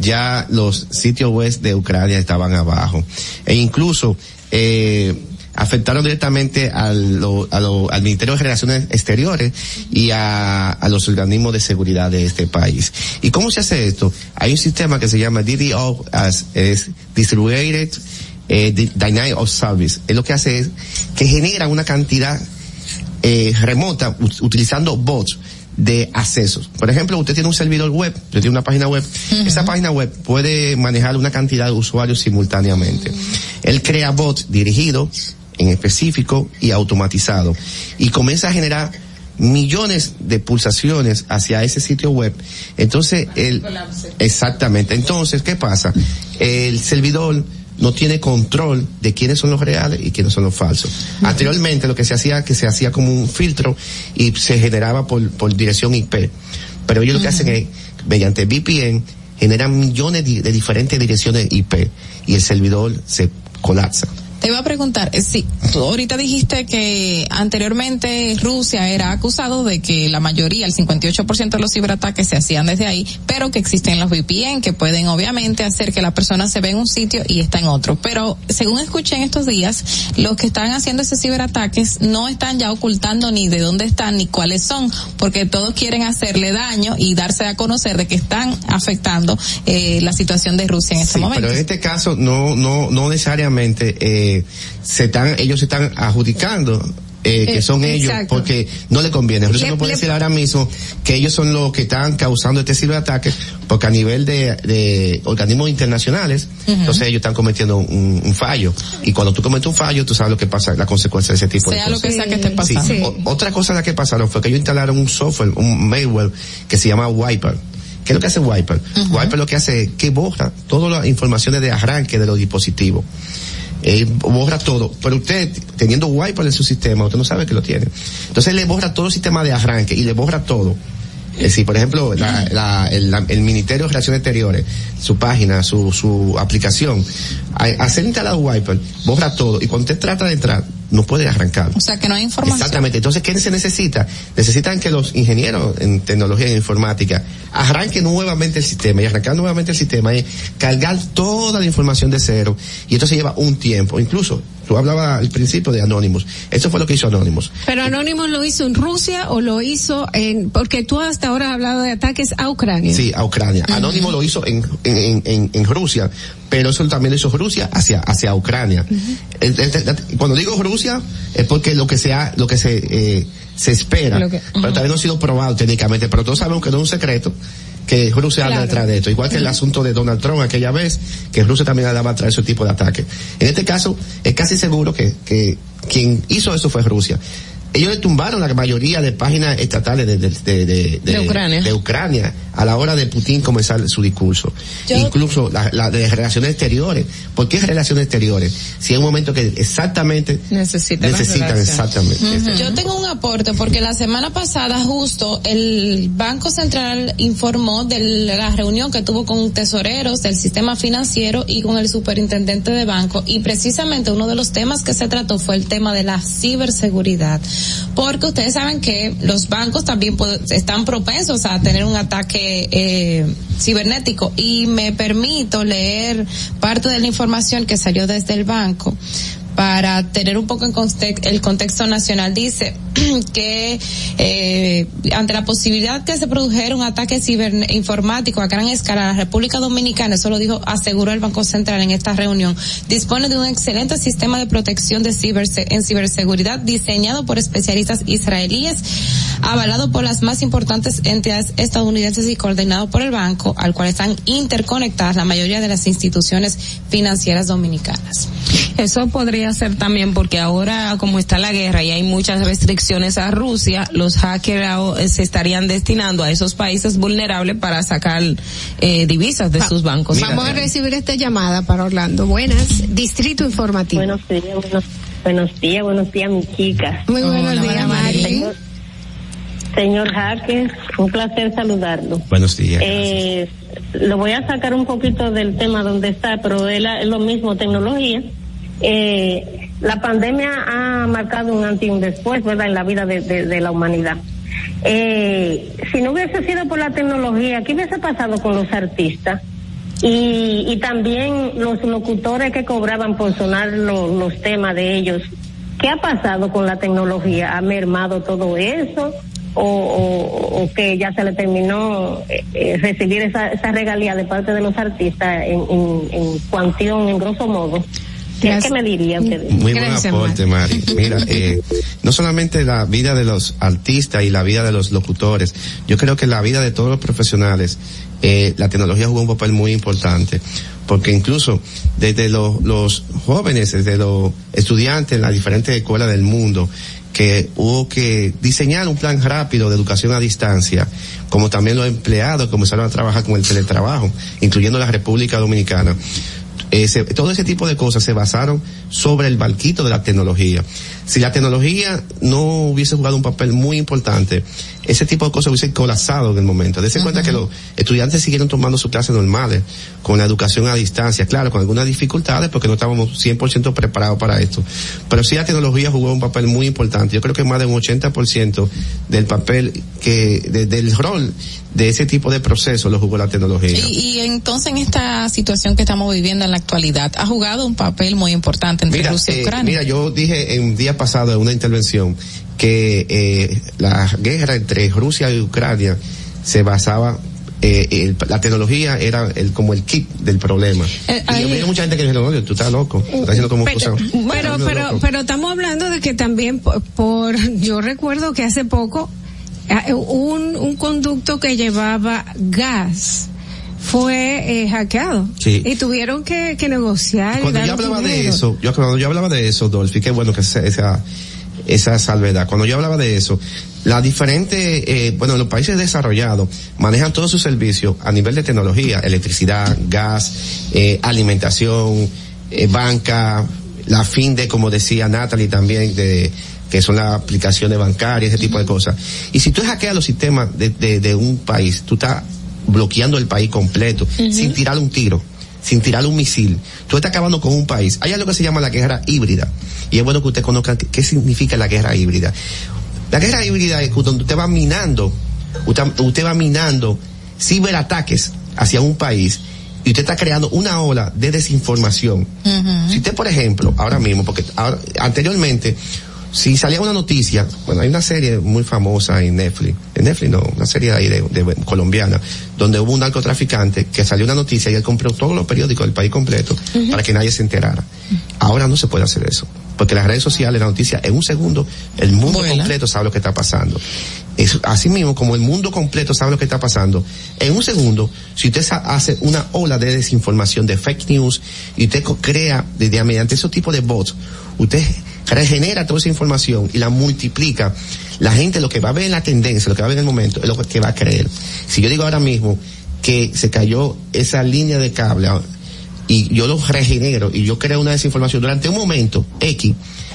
ya los sitios web de Ucrania estaban abajo. E incluso, eh, afectaron directamente al, lo, a lo, al Ministerio de Relaciones Exteriores y a, a, los organismos de seguridad de este país. ¿Y cómo se hace esto? Hay un sistema que se llama DDO, as, es Distributed eh, Dynamic of Service. Es lo que hace es que genera una cantidad eh, remota utilizando bots de accesos. Por ejemplo, usted tiene un servidor web, usted tiene una página web, uh -huh. esa página web puede manejar una cantidad de usuarios simultáneamente. Uh -huh. Él crea bots dirigidos en específico y automatizado y comienza a generar millones de pulsaciones hacia ese sitio web. Entonces, el, exactamente. Entonces, ¿qué pasa? El servidor no tiene control de quiénes son los reales y quiénes son los falsos. Uh -huh. Anteriormente lo que se hacía, que se hacía como un filtro y se generaba por, por dirección IP. Pero ellos uh -huh. lo que hacen es, mediante VPN, generan millones de, de diferentes direcciones IP y el servidor se colapsa. Te iba a preguntar, eh, sí, tú ahorita dijiste que anteriormente Rusia era acusado de que la mayoría, el 58% de los ciberataques se hacían desde ahí, pero que existen los VPN que pueden obviamente hacer que la persona se ve en un sitio y está en otro. Pero según escuché en estos días, los que están haciendo esos ciberataques no están ya ocultando ni de dónde están ni cuáles son, porque todos quieren hacerle daño y darse a conocer de que están afectando eh, la situación de Rusia en este sí, momento. Pero en este caso no, no, no necesariamente eh, se están, ellos se están adjudicando eh, que son eh, ellos porque no le conviene. Rusia no puede decir ahora mismo que ellos son los que están causando este ciberataque porque a nivel de, de organismos internacionales, uh -huh. entonces ellos están cometiendo un, un, fallo. Y cuando tú cometes un fallo, tú sabes lo que pasa, la consecuencia de ese tipo sea de cosas. Sea lo que sea que esté pasando. Sí. O, otra cosa la que pasaron fue que ellos instalaron un software, un malware que se llama Wiper. ¿Qué es lo que hace Wiper? Uh -huh. Wiper lo que hace es que borra todas las informaciones de arranque de los dispositivos eh, borra todo, pero usted teniendo wiper en su sistema, usted no sabe que lo tiene. Entonces le borra todo el sistema de arranque y le borra todo. Es decir, por ejemplo, la, el, la, el, Ministerio de Relaciones Exteriores, su página, su, su aplicación, hacer instalado wiper, borra todo y cuando usted trata de entrar, no puede arrancar. O sea, que no hay información. Exactamente. Entonces, ¿qué se necesita? Necesitan que los ingenieros en tecnología e informática arranquen nuevamente el sistema y arrancar nuevamente el sistema y cargar toda la información de cero. Y esto se lleva un tiempo. Incluso, tú hablabas al principio de Anonymous. Eso fue lo que hizo Anonymous. Pero Anonymous lo hizo en Rusia o lo hizo en, porque tú hasta ahora has hablado de ataques a Ucrania. Sí, a Ucrania. Uh -huh. Anonymous lo hizo en, en, en, en Rusia, pero eso también lo hizo Rusia hacia, hacia Ucrania. Uh -huh. Cuando digo Rusia, es porque lo que sea, lo que se, eh, se espera, que, uh -huh. pero todavía no ha sido probado técnicamente, pero todos sabemos que no es un secreto que Rusia claro. anda detrás de esto. Igual que el asunto de Donald Trump aquella vez, que Rusia también andaba atrás de ese tipo de ataque. En este caso, es casi seguro que, que quien hizo eso fue Rusia ellos le tumbaron la mayoría de páginas estatales de, de, de, de, Ucrania. de Ucrania a la hora de Putin comenzar su discurso. Yo, Incluso la, la, de relaciones exteriores. ¿Por qué relaciones exteriores? Si hay un momento que exactamente necesitan, necesitan exactamente. Uh -huh. Yo tengo un aporte porque la semana pasada justo el Banco Central informó de la reunión que tuvo con tesoreros del sistema financiero y con el superintendente de banco y precisamente uno de los temas que se trató fue el tema de la ciberseguridad porque ustedes saben que los bancos también están propensos a tener un ataque eh, cibernético. Y me permito leer parte de la información que salió desde el banco. Para tener un poco en context, el contexto nacional dice que eh, ante la posibilidad que se produjera un ataque ciberinformático a gran escala la República Dominicana, eso lo dijo, aseguró el Banco Central en esta reunión, dispone de un excelente sistema de protección de ciber, en ciberseguridad diseñado por especialistas israelíes, avalado por las más importantes entidades estadounidenses y coordinado por el banco, al cual están interconectadas la mayoría de las instituciones financieras dominicanas. Eso podría ser también porque ahora como está la guerra y hay muchas restricciones a Rusia, los hackers ahora se estarían destinando a esos países vulnerables para sacar eh, divisas de sus bancos. Vamos a recibir esta llamada para Orlando. Buenas, Distrito Informativo. Buenos días, buenos, buenos días, buenos días, mi chica. Muy buenos Hola, días, Mari. Señor Jaque, un placer saludarlo. Buenos días. Eh, lo voy a sacar un poquito del tema donde está, pero es, la- es lo mismo, tecnología. Eh, la pandemia ha marcado un antes y un después, ¿verdad?, en la vida de, de- de la humanidad. Eh, si no hubiese sido por la tecnología, ¿qué hubiese pasado con los artistas? Y, y también los locutores que cobraban por sonar lo- los temas de ellos. ¿Qué ha pasado con la tecnología? ¿Ha mermado todo eso? ¿O, o, o que ya se le terminó eh, eh, recibir esa, esa regalía de parte de los artistas en, en, en cuantión, en grosso modo? ¿Qué, qué me diría usted? Muy buen aporte, Mari. Mira, eh, no solamente la vida de los artistas y la vida de los locutores, yo creo que la vida de todos los profesionales, eh, la tecnología jugó un papel muy importante, porque incluso desde los, los jóvenes, desde los estudiantes en las diferentes escuelas del mundo, que hubo que diseñar un plan rápido de educación a distancia, como también los empleados comenzaron a trabajar con el teletrabajo, incluyendo la República Dominicana todo ese tipo de cosas se basaron sobre el barquito de la tecnología. Si la tecnología no hubiese jugado un papel muy importante, ese tipo de cosas hubiesen colapsado en el momento. Dese cuenta que los estudiantes siguieron tomando sus clases normales, con la educación a distancia, claro, con algunas dificultades porque no estábamos 100% preparados para esto. Pero sí la tecnología jugó un papel muy importante. Yo creo que más de un 80% del papel que, de- del rol de ese tipo de proceso lo jugó la tecnología. Y, y entonces en esta situación que estamos viviendo en la actualidad, ha jugado un papel muy importante entre Mira, Rusia y eh, Ucrania. mira, yo dije en un día pasado en una intervención que eh, la guerra entre Rusia y Ucrania se basaba eh, el- la tecnología era el como el kit del problema. Eh, y mucha gente que dijo, no, tú estás loco, estás haciendo como pero, pero, pero estamos hablando de que también por, por- yo recuerdo que hace poco eh, un, un conducto que llevaba gas fue eh, hackeado Sí. y tuvieron que, que negociar Cuando yo hablaba de eso, yo cuando yo hablaba de eso, Dolphy, qué bueno que esa, esa, esa salvedad. Cuando yo hablaba de eso, la diferente, eh, bueno, los países desarrollados manejan todos sus servicios a nivel de tecnología, electricidad, gas, eh, alimentación, eh, banca, la fin de, como decía Natalie también, de, que son las aplicaciones bancarias, ese tipo de cosas. Y si tú hackeas los sistemas de, de, de un país, tú estás bloqueando el país completo, sin tirarle un tiro, sin tirarle un misil. Tú estás acabando con un país. Hay algo que se llama la guerra híbrida. Y es bueno que usted conozca qué, significa la guerra híbrida. La guerra híbrida es cuando usted va minando, usted, usted va minando ciberataques hacia un país y usted está creando una ola de desinformación. Si usted, por ejemplo, ahora mismo, porque ahora- anteriormente, si salía una noticia, bueno, hay una serie muy famosa en Netflix, en Netflix no, una serie de ahí de, de- colombiana, donde hubo un narcotraficante que salió una noticia y él compró todos los periódicos del país completo para que nadie se enterara. Ahora no se puede hacer eso, porque las redes sociales, la noticia, en un segundo, el mundo completo sabe lo que está pasando. Es, así mismo, como el mundo completo sabe lo que está pasando, en un segundo, si usted hace una ola de desinformación, de fake news, y usted crea, desde mediante ese tipo de bots, usted regenera toda esa información y la multiplica, la gente lo que va a ver en la tendencia, lo que va a ver en el momento, es lo que va a creer. Si yo digo ahora mismo que se cayó esa línea de cable ah, y yo lo regenero y yo creo una desinformación durante un momento X,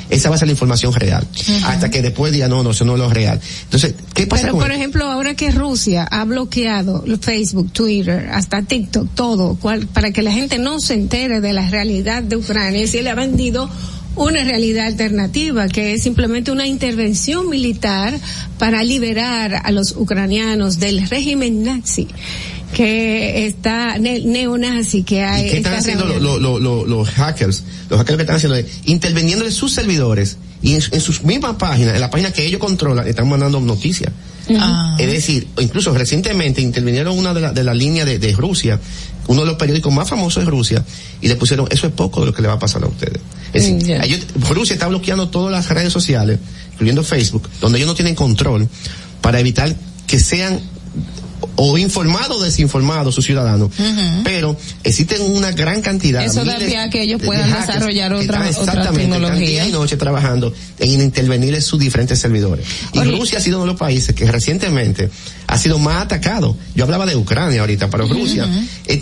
esa va a ser la información real. Hasta que después diga, no, no, eso no es lo real. Entonces, ¿qué pasa Pero con por ejemplo, ahora que Rusia ha bloqueado Facebook, Twitter, hasta TikTok, todo, cual- para que la gente no se entere de la realidad de Ucrania, y se le ha vendido una realidad alternativa, que es simplemente una intervención militar para liberar a los ucranianos del régimen nazi que está ne- neonazi que hay ¿Y qué están está haciendo reunido. lo- lo- lo- los hackers? Los hackers que están haciendo es interviniendo en sus servidores y en, en sus mismas páginas, en la página que ellos controlan, están mandando noticias. Ah. Es decir, incluso recientemente intervinieron una de la, de la línea de, de Rusia, uno de los periódicos más famosos de Rusia, y le pusieron, eso es poco de lo que le va a pasar a ustedes. Es decir, Mm, ellos- Rusia está bloqueando todas las redes sociales, incluyendo Facebook, donde ellos no tienen control, para evitar que sean o informado o desinformado sus ciudadanos, pero existen una gran cantidad Eso da pie a que ellos de puedan desarrollar otra- están otra exactamente, tecnología. día y noche trabajando en intervenir en sus diferentes servidores. Y Rusia ha sido uno de los países que recientemente ha sido más atacado. Yo hablaba de Ucrania ahorita, pero Rusia, eh,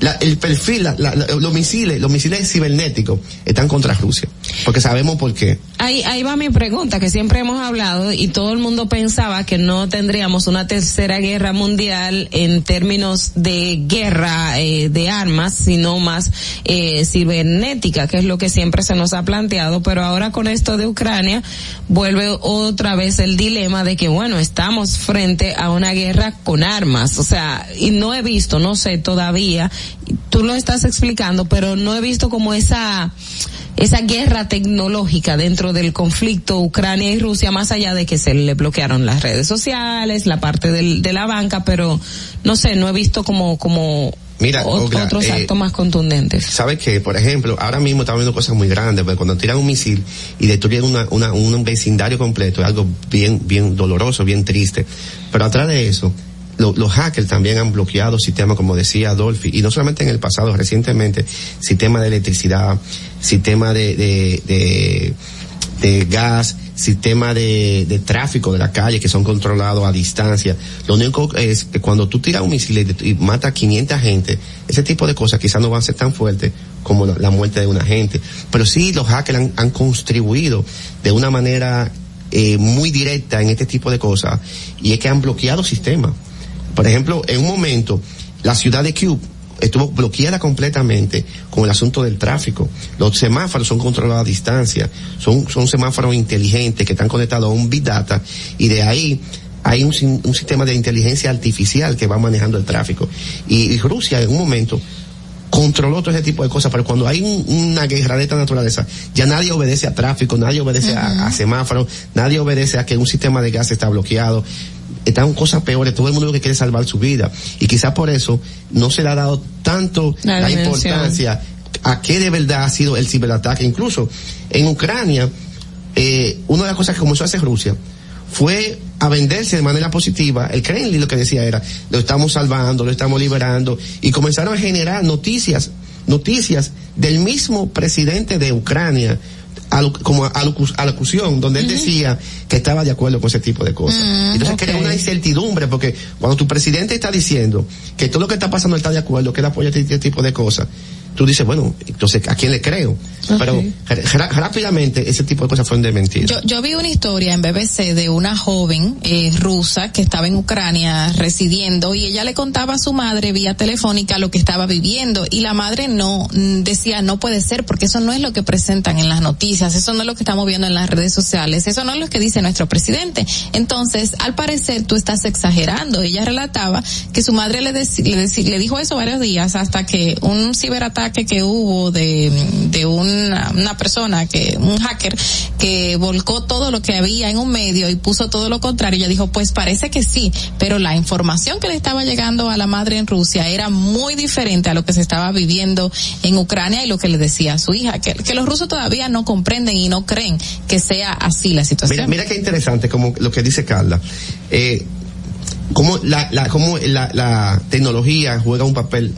la- el perfil, la- la- los misiles, los misiles cibernéticos están contra Rusia, porque sabemos por qué. Ahí, ahí va mi pregunta, que siempre hemos hablado y todo el mundo pensaba que no tendríamos una tercera guerra mundial en términos de guerra eh, de armas, sino más eh, cibernética, que es lo que siempre se nos ha planteado, pero ahora con esto de Ucrania vuelve otra vez el dilema de que, bueno, estamos frente a una guerra con armas, o sea, y no he visto, no sé todavía, tú lo estás explicando, pero no he visto como esa esa guerra tecnológica dentro del conflicto Ucrania y Rusia, más allá de que se le bloquearon las redes sociales, la parte del, de la banca, pero no sé, no he visto como, como Mira, ot- Ogla, otros eh, actos más contundentes. ¿Sabes qué? Por ejemplo, ahora mismo estamos viendo cosas muy grandes, porque cuando tiran un misil y destruyen una, una, un vecindario completo, es algo bien, bien doloroso, bien triste. Pero atrás de eso, lo- los hackers también han bloqueado sistemas, como decía Adolfi, y no solamente en el pasado, recientemente, sistema de electricidad, sistema de, de, de, de gas, sistema de, de tráfico de la calle que son controlados a distancia. Lo único es que cuando tú tiras un misil y, y mata a 500 gente, ese tipo de cosas quizás no van a ser tan fuertes como la, la muerte de una gente. Pero sí los hackers han, han contribuido de una manera eh, muy directa en este tipo de cosas y es que han bloqueado sistemas. Por ejemplo, en un momento, la ciudad de Cube estuvo bloqueada completamente con el asunto del tráfico. Los semáforos son controlados a distancia, son, son semáforos inteligentes que están conectados a un Big Data y de ahí hay un, un sistema de inteligencia artificial que va manejando el tráfico. Y, y Rusia en un momento controló todo ese tipo de cosas, pero cuando hay un- una guerra de esta naturaleza, ya nadie obedece a tráfico, nadie obedece a, a semáforos, nadie obedece a que un sistema de gas está bloqueado. Están cosas peores, todo el mundo que quiere salvar su vida. Y quizás por eso no se le ha dado tanto La importancia a qué de verdad ha sido el ciberataque. Incluso en Ucrania, eh, una de las cosas que comenzó a hacer Rusia fue a venderse de manera positiva. El Kremlin lo que decía era, lo estamos salvando, lo estamos liberando, y comenzaron a generar noticias, noticias del mismo presidente de Ucrania, como alocu- alocución, donde él decía que estaba de acuerdo con ese tipo de cosas. Mm, Entonces ok. crea una incertidumbre, porque cuando tu presidente está diciendo que todo lo que está pasando él está de acuerdo, que él apoya este, este tipo de cosas, tú dices, bueno, entonces, ¿a quién le creo? Pero ra- rápidamente ese tipo de cosas fueron desmentidas. Yo, yo vi una historia en BBC de una joven eh, rusa que estaba en Ucrania residiendo y ella le contaba a su madre vía telefónica lo que estaba viviendo y la madre no mm, decía no puede ser porque eso no es lo que presentan en las noticias, eso no es lo que estamos viendo en las redes sociales, eso no es lo que dice nuestro presidente. Entonces, al parecer tú estás exagerando. Ella relataba que su madre le, le, le dijo eso varios días hasta que un ciberataque que hubo de, de una, una persona que, un hacker que volcó todo lo que había en un medio y puso todo lo contrario. Ella dijo, pues parece que sí, pero la información que le estaba llegando a la madre en Rusia era muy diferente a lo que se estaba viviendo en Ucrania y lo que le decía a su hija, que, que los rusos todavía no comprenden y no creen que sea así la situación. Mira, mira qué interesante como lo que dice Carla. Eh, como la, la, como la, la tecnología juega un papel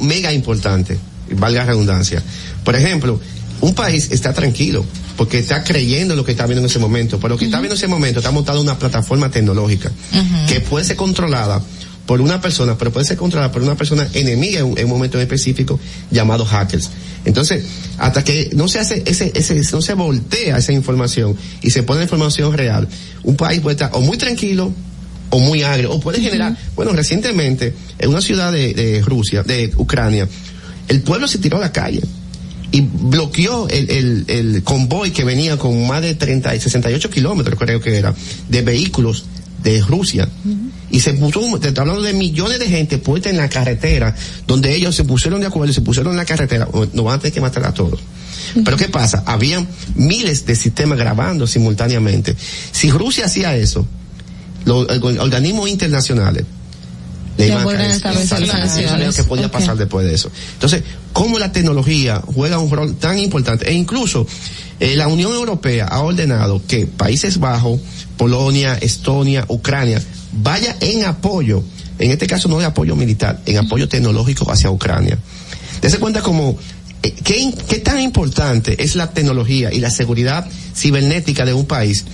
mega importante, valga la redundancia. Por ejemplo, un país está tranquilo porque está creyendo en lo que está viendo en ese momento, pero lo que está viendo en ese momento está montada una plataforma tecnológica que puede ser controlada por una persona, pero puede ser controlada por una persona enemiga en un, en un momento en específico llamado hackers. Entonces, hasta que no se hace ese, ese, no se voltea esa información y se pone la información real, un país puede estar o muy tranquilo o muy agrio, o puede generar, bueno, recientemente, en una ciudad de, de Rusia, de Ucrania, el pueblo se tiró a la calle y bloqueó el, el, el convoy que venía con más de 30 y 68 kilómetros, creo que era, de vehículos de Rusia. Y se puso, te estoy hablando de millones de gente puesta en la carretera, donde ellos se pusieron de acuerdo y se pusieron en la carretera, o- nos van a tener que matar a todos. Pero ¿qué pasa? Habían miles de sistemas grabando simultáneamente. Si Rusia hacía eso, los org- organismos internacionales le iban a sanciones. que podía pasar después de eso. Entonces, cómo la tecnología juega un rol tan importante, e incluso eh, la Unión Europea ha ordenado que Países Bajos, Polonia, Estonia, Ucrania, vaya en apoyo en este caso no de apoyo militar, en apoyo tecnológico hacia Ucrania. Dese cuenta como eh, ¿qué, ¿qué, tan importante es la tecnología y la seguridad cibernética de un país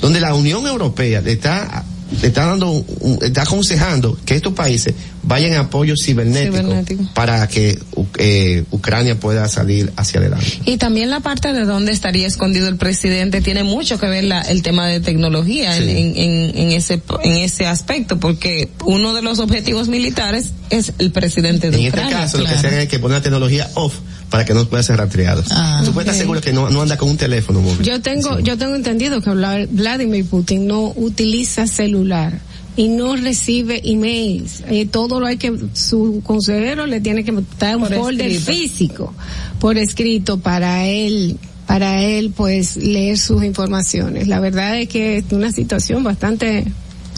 donde la Unión Europea le está está dando, está aconsejando que estos países vayan en apoyo cibernético, cibernético. para que eh, Ucrania pueda salir hacia adelante. Y también la parte de dónde estaría escondido el presidente tiene mucho que ver la, el tema de tecnología sí. en, en, en, ese en ese aspecto, porque uno de los objetivos militares es el presidente de en Ucrania. En este caso, claro. lo que se hace es que poner la tecnología off para que no pueda ser rastreado. Ah, Tú puedes okay. estar seguro que no, no anda con un teléfono móvil. Yo tengo, sí. yo tengo entendido que Vladimir Putin no utiliza celular y no recibe emails. Eh, todo lo hay que, su consejero le tiene que dar un folder físico por escrito para él para él pues leer sus informaciones. La verdad es que es una situación bastante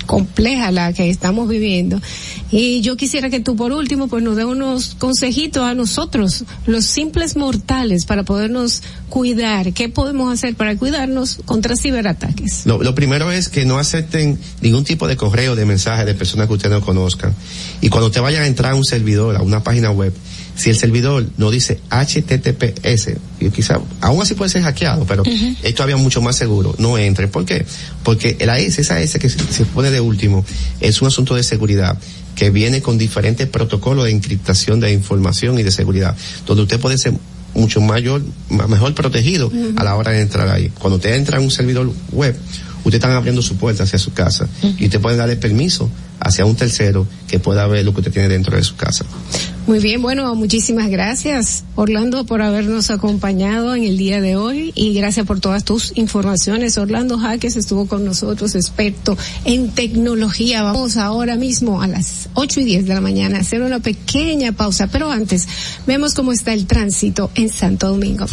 compleja la que estamos viviendo. Y yo quisiera que tú por último pues nos dé unos consejitos a nosotros, los simples mortales, para podernos cuidar. ¿Qué podemos hacer para cuidarnos contra ciberataques? Lo, lo primero es que no acepten ningún tipo de correo, de mensaje de personas que ustedes no conozcan. Y cuando te vayan a entrar a un servidor, a una página web, si el servidor no dice HTTPS, y quizá, aún así puede ser hackeado, pero uh -huh. es todavía mucho más seguro, no entre. ¿Por qué? Porque la S, esa S que se, pone de último, es un asunto de seguridad que viene con diferentes protocolos de encriptación de información y de seguridad, donde usted puede ser mucho mayor, mejor protegido uh -huh. a la hora de entrar ahí. Cuando usted entra en un servidor web, usted está abriendo su puerta hacia su casa uh -huh. y usted puede darle permiso hacia un tercero que pueda ver lo que usted tiene dentro de su casa. Muy bien, bueno, muchísimas gracias Orlando por habernos acompañado en el día de hoy y gracias por todas tus informaciones. Orlando Jaques estuvo con nosotros, experto en tecnología. Vamos ahora mismo a las 8 y 10 de la mañana a hacer una pequeña pausa, pero antes vemos cómo está el tránsito en Santo Domingo.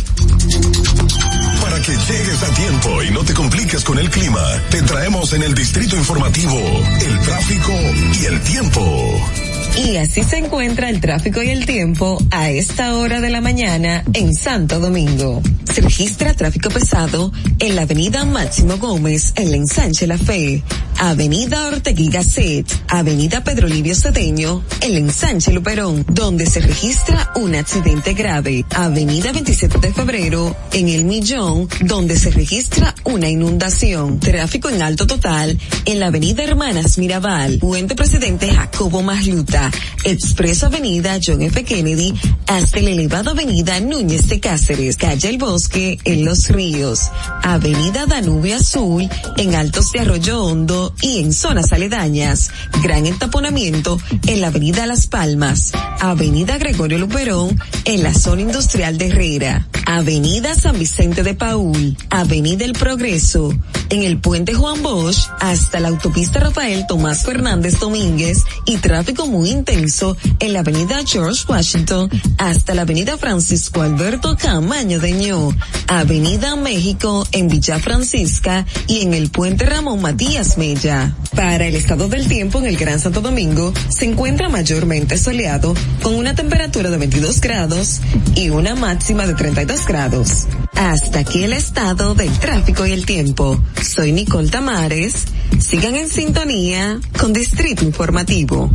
Para que llegues a tiempo y no te compliques con el clima, te traemos en el distrito informativo el tráfico y el tiempo. Y así se encuentra el tráfico y el tiempo a esta hora de la mañana en Santo Domingo. Se registra tráfico pesado en la avenida Máximo Gómez en la ensanche La Fe, avenida Ortegui Gasset, avenida Pedro Livio Cedeño en la ensanche Luperón, donde se registra un accidente grave, avenida 27 de febrero en el Millón, donde se registra una inundación, tráfico en alto total en la avenida Hermanas Mirabal, puente presidente Jacobo Masluta, Expreso Avenida John F. Kennedy hasta la elevada Avenida Núñez de Cáceres, calle El Bosque en Los Ríos, Avenida Danubio Azul en Altos de Arroyo Hondo y en zonas aledañas, gran entaponamiento en la Avenida Las Palmas, Avenida Gregorio Luperón en la zona industrial de Herrera, Avenida San Vicente de Paul, Avenida El Progreso, en el puente Juan Bosch hasta la autopista Rafael Tomás Fernández Domínguez y tráfico muy intenso en la avenida George Washington hasta la avenida Francisco Alberto Camaño de Ño, avenida México en Villa Francisca y en el puente Ramón Matías Mella. Para el estado del tiempo en el Gran Santo Domingo se encuentra mayormente soleado con una temperatura de 22 grados y una máxima de 32 grados. Hasta aquí el estado del tráfico y el tiempo. Soy Nicole Tamares. Sigan en sintonía con Distrito Informativo.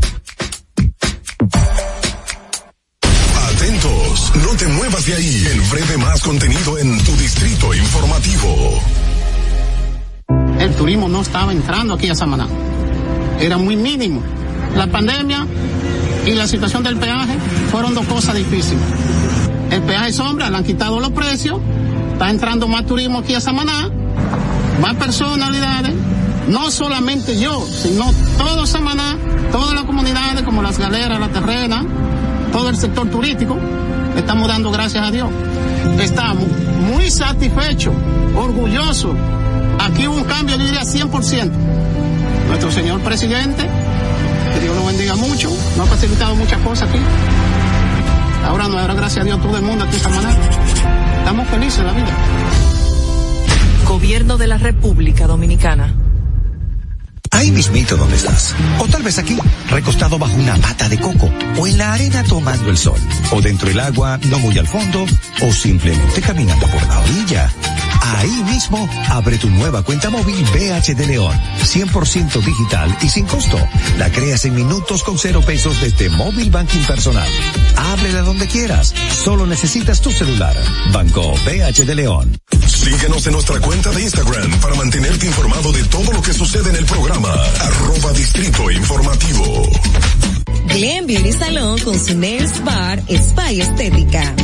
Atentos, no te muevas de ahí. El breve más contenido en tu Distrito Informativo. El turismo no estaba entrando aquí a Samaná. Era muy mínimo. La pandemia y la situación del peaje fueron dos cosas difíciles. El peaje sombra, le han quitado los precios, está entrando más turismo aquí a Samaná, más personalidades, no solamente yo, sino todo Samaná, todas las comunidades como las galeras, la terrena, todo el sector turístico, estamos dando gracias a Dios. Estamos muy satisfechos, orgullosos. Aquí hubo un cambio, yo diría 100%. Nuestro señor presidente, que Dios lo bendiga mucho, nos ha facilitado muchas cosas aquí. Ahora no, ahora gracias a Dios todo el mundo aquí en Samaná. Estamos felices en la vida. Gobierno de la República Dominicana. Ahí mismito donde estás. O tal vez aquí, recostado bajo una pata de coco. O en la arena tomando el sol. O dentro del agua, no muy al fondo. O simplemente caminando por la orilla. Ahí mismo, abre tu nueva cuenta móvil BH de León, 100% digital y sin costo. La creas en minutos con cero pesos desde Móvil Banking Personal. Ábrela donde quieras, solo necesitas tu celular. Banco BH de León. Síguenos en nuestra cuenta de Instagram para mantenerte informado de todo lo que sucede en el programa. Arroba Distrito Informativo. Glen Beauty Salón con su Nails Bar Spa y Estética.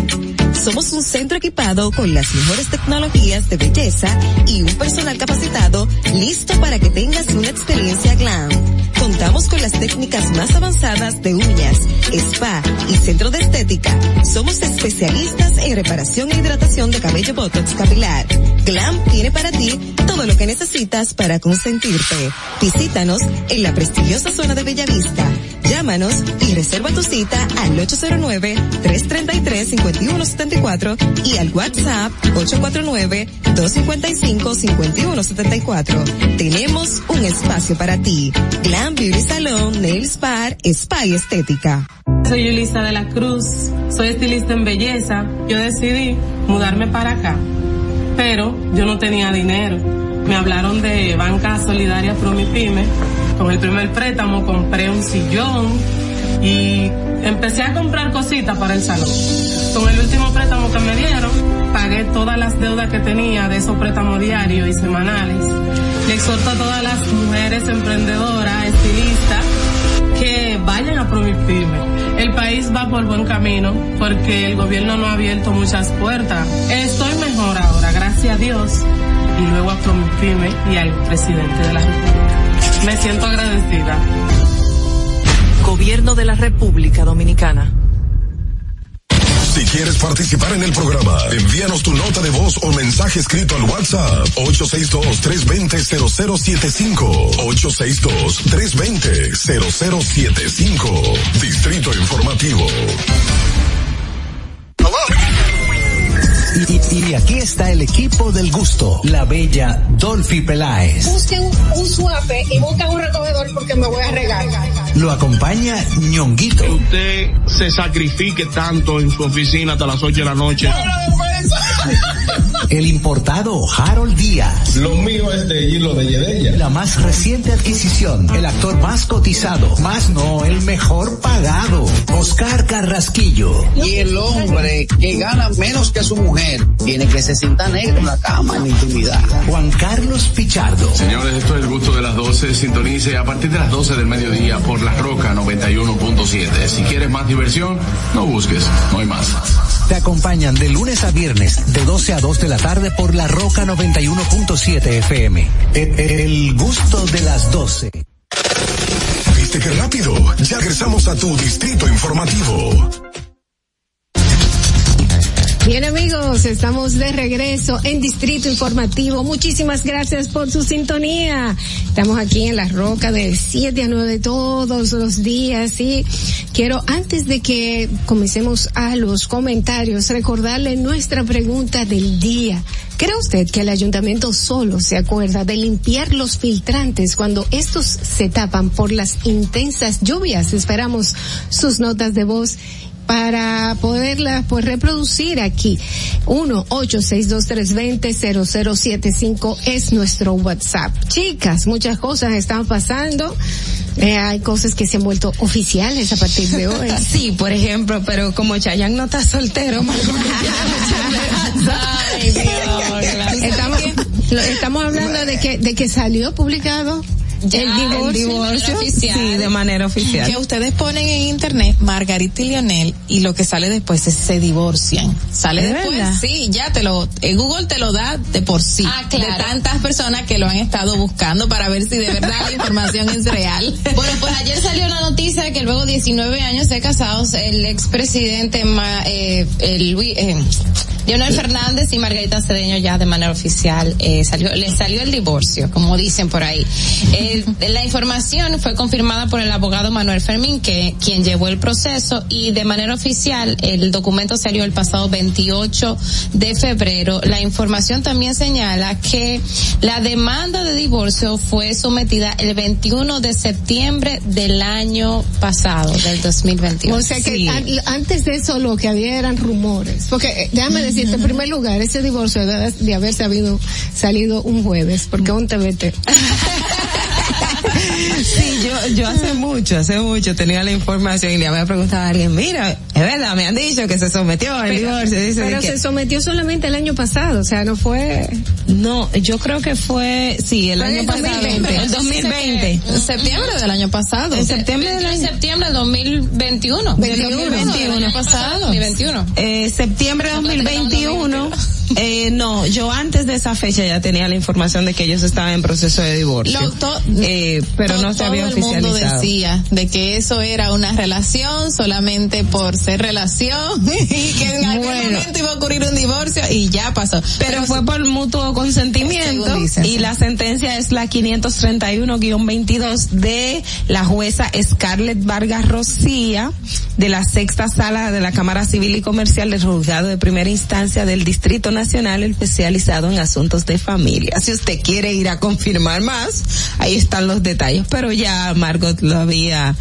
Somos un centro equipado con las mejores tecnologías de belleza y un personal capacitado listo para que tengas una experiencia glam. Contamos con las técnicas más avanzadas de uñas, spa y centro de estética. Somos especialistas en reparación e hidratación de cabello botox capilar. Glam tiene para ti todo lo que necesitas para consentirte. Visítanos en la prestigiosa zona de Bellavista. Llámanos y reserva tu cita al 809-333-5174 y al WhatsApp 849-255-5174. Tenemos un espacio para ti. Glam Beauty Salon, Nails Bar, Spa y Estética. Soy Yulisa de la Cruz, soy estilista en belleza. Yo decidí mudarme para acá, pero yo no tenía dinero. Me hablaron de Banca Solidaria Promipyme. Con el primer préstamo compré un sillón y empecé a comprar cositas para el salón. Con el último préstamo que me dieron, pagué todas las deudas que tenía de esos préstamos diarios y semanales. Le exhorto a todas las mujeres emprendedoras, estilistas, que vayan a Promipyme. El país va por buen camino porque el gobierno no ha abierto muchas puertas. Estoy mejor ahora, gracias a Dios, y luego a Promipyme y al presidente de la República. Me siento agradecida. Gobierno de la República Dominicana. Si quieres participar en el programa, envíanos tu nota de voz o mensaje escrito al WhatsApp 862-320-0075. 862-320-0075. Distrito Informativo. Y, y aquí está el equipo del gusto, la bella Dolphy Peláez. Busquen un suape y busquen un recogedor porque me voy a regar. Lo acompaña ñonguito. Usted se sacrifique tanto en su oficina hasta las 8 de la noche. El importado Harold Díaz. Lo mío es de hilo de Yedella. La más reciente adquisición, el actor más cotizado, más no, el mejor pagado, Oscar Carrasquillo. Y el hombre que gana menos que su mujer tiene que se sienta negro en la cama en la intimidad. Juan Carlos Pichardo. Señores, esto es el gusto de las 12. Sintonice a partir de las 12 del mediodía por La Roca 91.7. Si quieres más diversión, no busques, no hay más. Te acompañan de lunes a viernes de 12 a 2 de la tarde por La Roca 91.7 FM. El, el gusto de las 12. ¿Viste qué rápido? Ya regresamos a tu distrito informativo. Bien amigos, estamos de regreso en Distrito Informativo. Muchísimas gracias por su sintonía. Estamos aquí en La Roca de 7 a 9 todos los días y quiero antes de que comencemos a los comentarios recordarle nuestra pregunta del día. ¿Cree usted que el ayuntamiento solo se acuerda de limpiar los filtrantes cuando estos se tapan por las intensas lluvias? Esperamos sus notas de voz para poderla pues reproducir aquí. 1 0075 es nuestro WhatsApp. Chicas, muchas cosas están pasando. Eh, hay cosas que se han vuelto oficiales a partir de hoy. Sí, por ejemplo, pero como Chayanne no está soltero, Ay, Dios, estamos, estamos hablando de que de que salió publicado Ya, el divorcio. el divorcio oficial. Sí, de manera oficial. Que ustedes ponen en internet Margarita y Lionel y lo que sale después es se divorcian. Sale ¿De después, verdad? sí, ya te lo, eh, Google te lo da de por sí. Ah, claro. De tantas personas que lo han estado buscando para ver si de verdad la información es real. Bueno, pues ayer salió la noticia de que luego 19 años de casados, el expresidente eh, el Luis, eh, Leonel Fernández y Margarita Cedeño ya de manera oficial eh, salió, le salió el divorcio, como dicen por ahí. Eh, la información fue confirmada por el abogado Manuel Fermín, que quien llevó el proceso y de manera oficial el documento salió el pasado 28 de febrero. La información también señala que la demanda de divorcio fue sometida el 21 de septiembre del año pasado, del 2021. O sea que Sí. an- antes de eso lo que había eran rumores. Porque eh, déjame decirte decirte, en primer lugar, ese divorcio debe de haber sabido, salido un jueves, porque un TBT. Sí, yo, yo hace mucho, hace mucho tenía la información y le había preguntado a alguien, mira, es verdad, me han dicho que se sometió al divorcio. Dice Pero que- se sometió solamente el año pasado, o sea, no fue... No, yo creo que fue, sí, el año el pasado. 2020. El 2020. En septiembre del año pasado. En septiembre del En año septiembre del 2021. 21. Del año pasado. 2021. Eh, septiembre de 2021. Eh, no, yo antes de esa fecha ya tenía la información de que ellos estaban en proceso de divorcio. Lo- to- eh, pero no se todo había el mundo oficializado. decía de que eso era una relación solamente por ser relación y que en algún Bueno. momento iba a ocurrir un divorcio y ya pasó. Pero fue por mutuo consentimiento dicen, y sí. la sentencia es la 531-22 de la jueza Scarlett Vargas Rocía de la sexta sala de la Cámara Civil y Comercial del Juzgado de Primera Instancia del Distrito Nacional especializado en asuntos de familia. Si usted quiere ir a confirmar más, ahí están los detalles, pero ya Margot lo había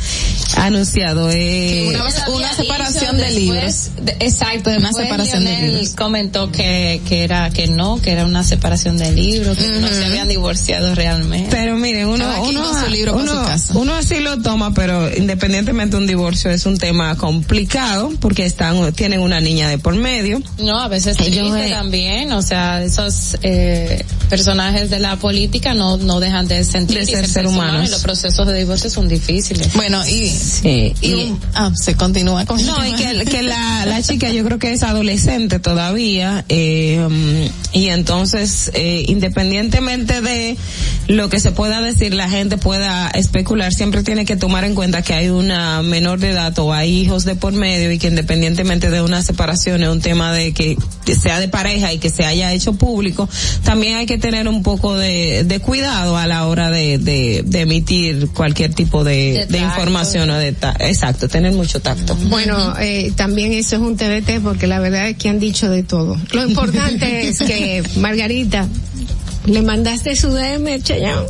anunciado. Eh, una, una separación de Después, libros. de- exacto, Una separación de libros. comentó que, que era, que no, que era una separación de libros, que no se habían divorciado realmente. Pero miren, uno, uno, su libro uno, su casa. uno así lo toma, pero independientemente de un divorcio es un tema complicado porque están, tienen una niña de por medio. No, a veces Ellos, eh, también, o sea, esos eh, personajes de la política no, no dejan de sentir De ser humanos. y los procesos de divorcio son difíciles. Bueno, y, Sí, y ah, se continúa con No, y que, que la, la chica yo creo que es adolescente todavía, eh, um, y entonces, eh, independientemente de lo que se pueda decir, la gente pueda especular, siempre tiene que tomar en cuenta que hay una menor de edad o hay hijos de por medio y que independientemente de una separación es un tema de que sea de pareja y que se haya hecho público, también hay que tener un poco de, de cuidado a la hora de, de, de emitir cualquier tipo de, De de tacto. información o de exacto, tener mucho tacto. Bueno, eh, también eso es un TBT porque la verdad es que han dicho de todo. Lo importante es que, Margarita, le mandaste su DM, Chayán.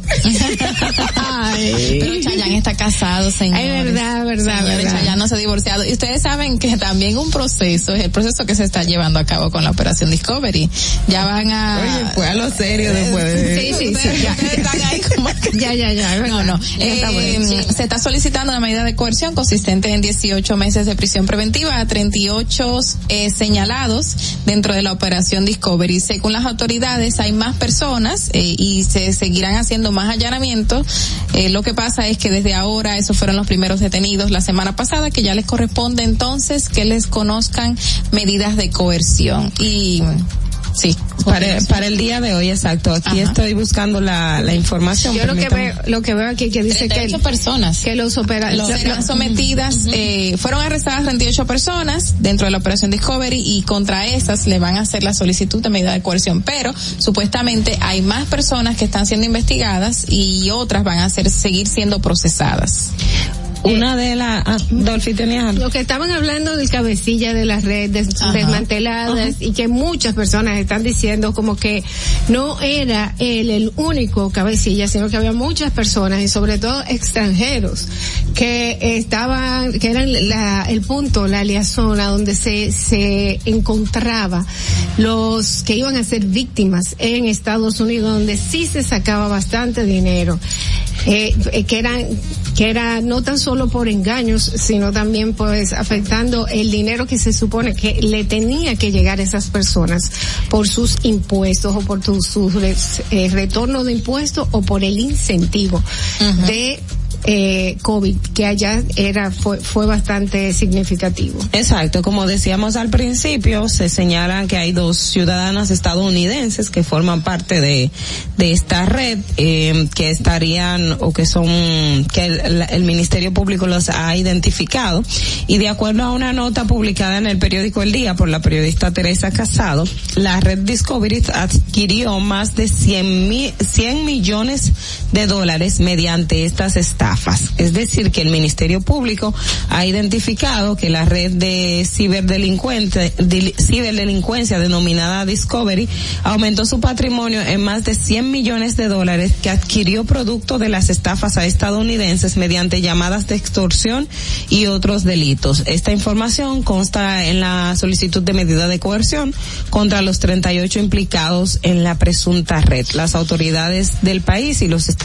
Ay. Pero Chayanne está casado, señor. Es verdad, verdad, verdad. Chayanne no se ha divorciado. Y ustedes saben que también un proceso, es el proceso que se está llevando a cabo con la operación Discovery. Ya van a... Oye, fue a lo serio después de... Sí, sí, sí. Ustedes- Ya, ustedes están ahí como que- ya, ya, ya. No, no. Está Eh, bueno. Se está solicitando una medida de coerción consistente en 18 meses de prisión preventiva a 38 eh, señalados dentro de la operación Discovery. Según las autoridades, hay más personas eh, y se seguirán haciendo más allanamientos. Eh, lo que pasa es que desde ahora esos fueron los primeros detenidos la semana pasada, que ya les corresponde entonces que les conozcan medidas de coerción. Y sí, Para, para el día de hoy, exacto. Aquí Ajá. estoy buscando la, la información. Yo lo que veo, lo que veo aquí que dice que, 38 personas. que los operadores, serán sometidas, eh, fueron arrestadas 38 personas dentro de la operación Discovery y contra esas le van a hacer la solicitud de medida de coerción, pero supuestamente hay más personas que están siendo investigadas y otras van a ser, seguir siendo procesadas. Una de las... Ah, Dolphy, tenías? Lo que estaban hablando del cabecilla de las redes Ajá. desmanteladas y que muchas personas están diciendo como que no era él el único cabecilla, sino que había muchas personas y sobre todo extranjeros que estaban, que eran la, el punto, la liazón a donde se, se encontraba los que iban a ser víctimas en Estados Unidos, donde sí se sacaba bastante dinero. Eh, eh, que eran que era no tan solo por engaños sino también pues afectando el dinero que se supone que le tenía que llegar a esas personas por sus impuestos o por tu, su eh, retorno de impuestos o por el incentivo de eh, COVID que allá era fue, fue bastante significativo. Exacto, como decíamos al principio, se señalan que hay dos ciudadanas estadounidenses que forman parte de, de esta red, eh, que estarían o que son, que el, Ministerio Público los ha identificado. Y de acuerdo a una nota publicada en el periódico El Día por la periodista Teresa Casado, la red Discovery adquirió más de 100, mil, 100 millones de dólares mediante estas estafas. Es decir, que el Ministerio Público ha identificado que la red de ciberdelincuente, de- ciberdelincuencia denominada Discovery aumentó su patrimonio en más de 100 millones de dólares que adquirió producto de las estafas a estadounidenses mediante llamadas de extorsión y otros delitos. Esta información consta en la solicitud de medida de coerción contra los 38 implicados en la presunta red. Las autoridades del país y los est-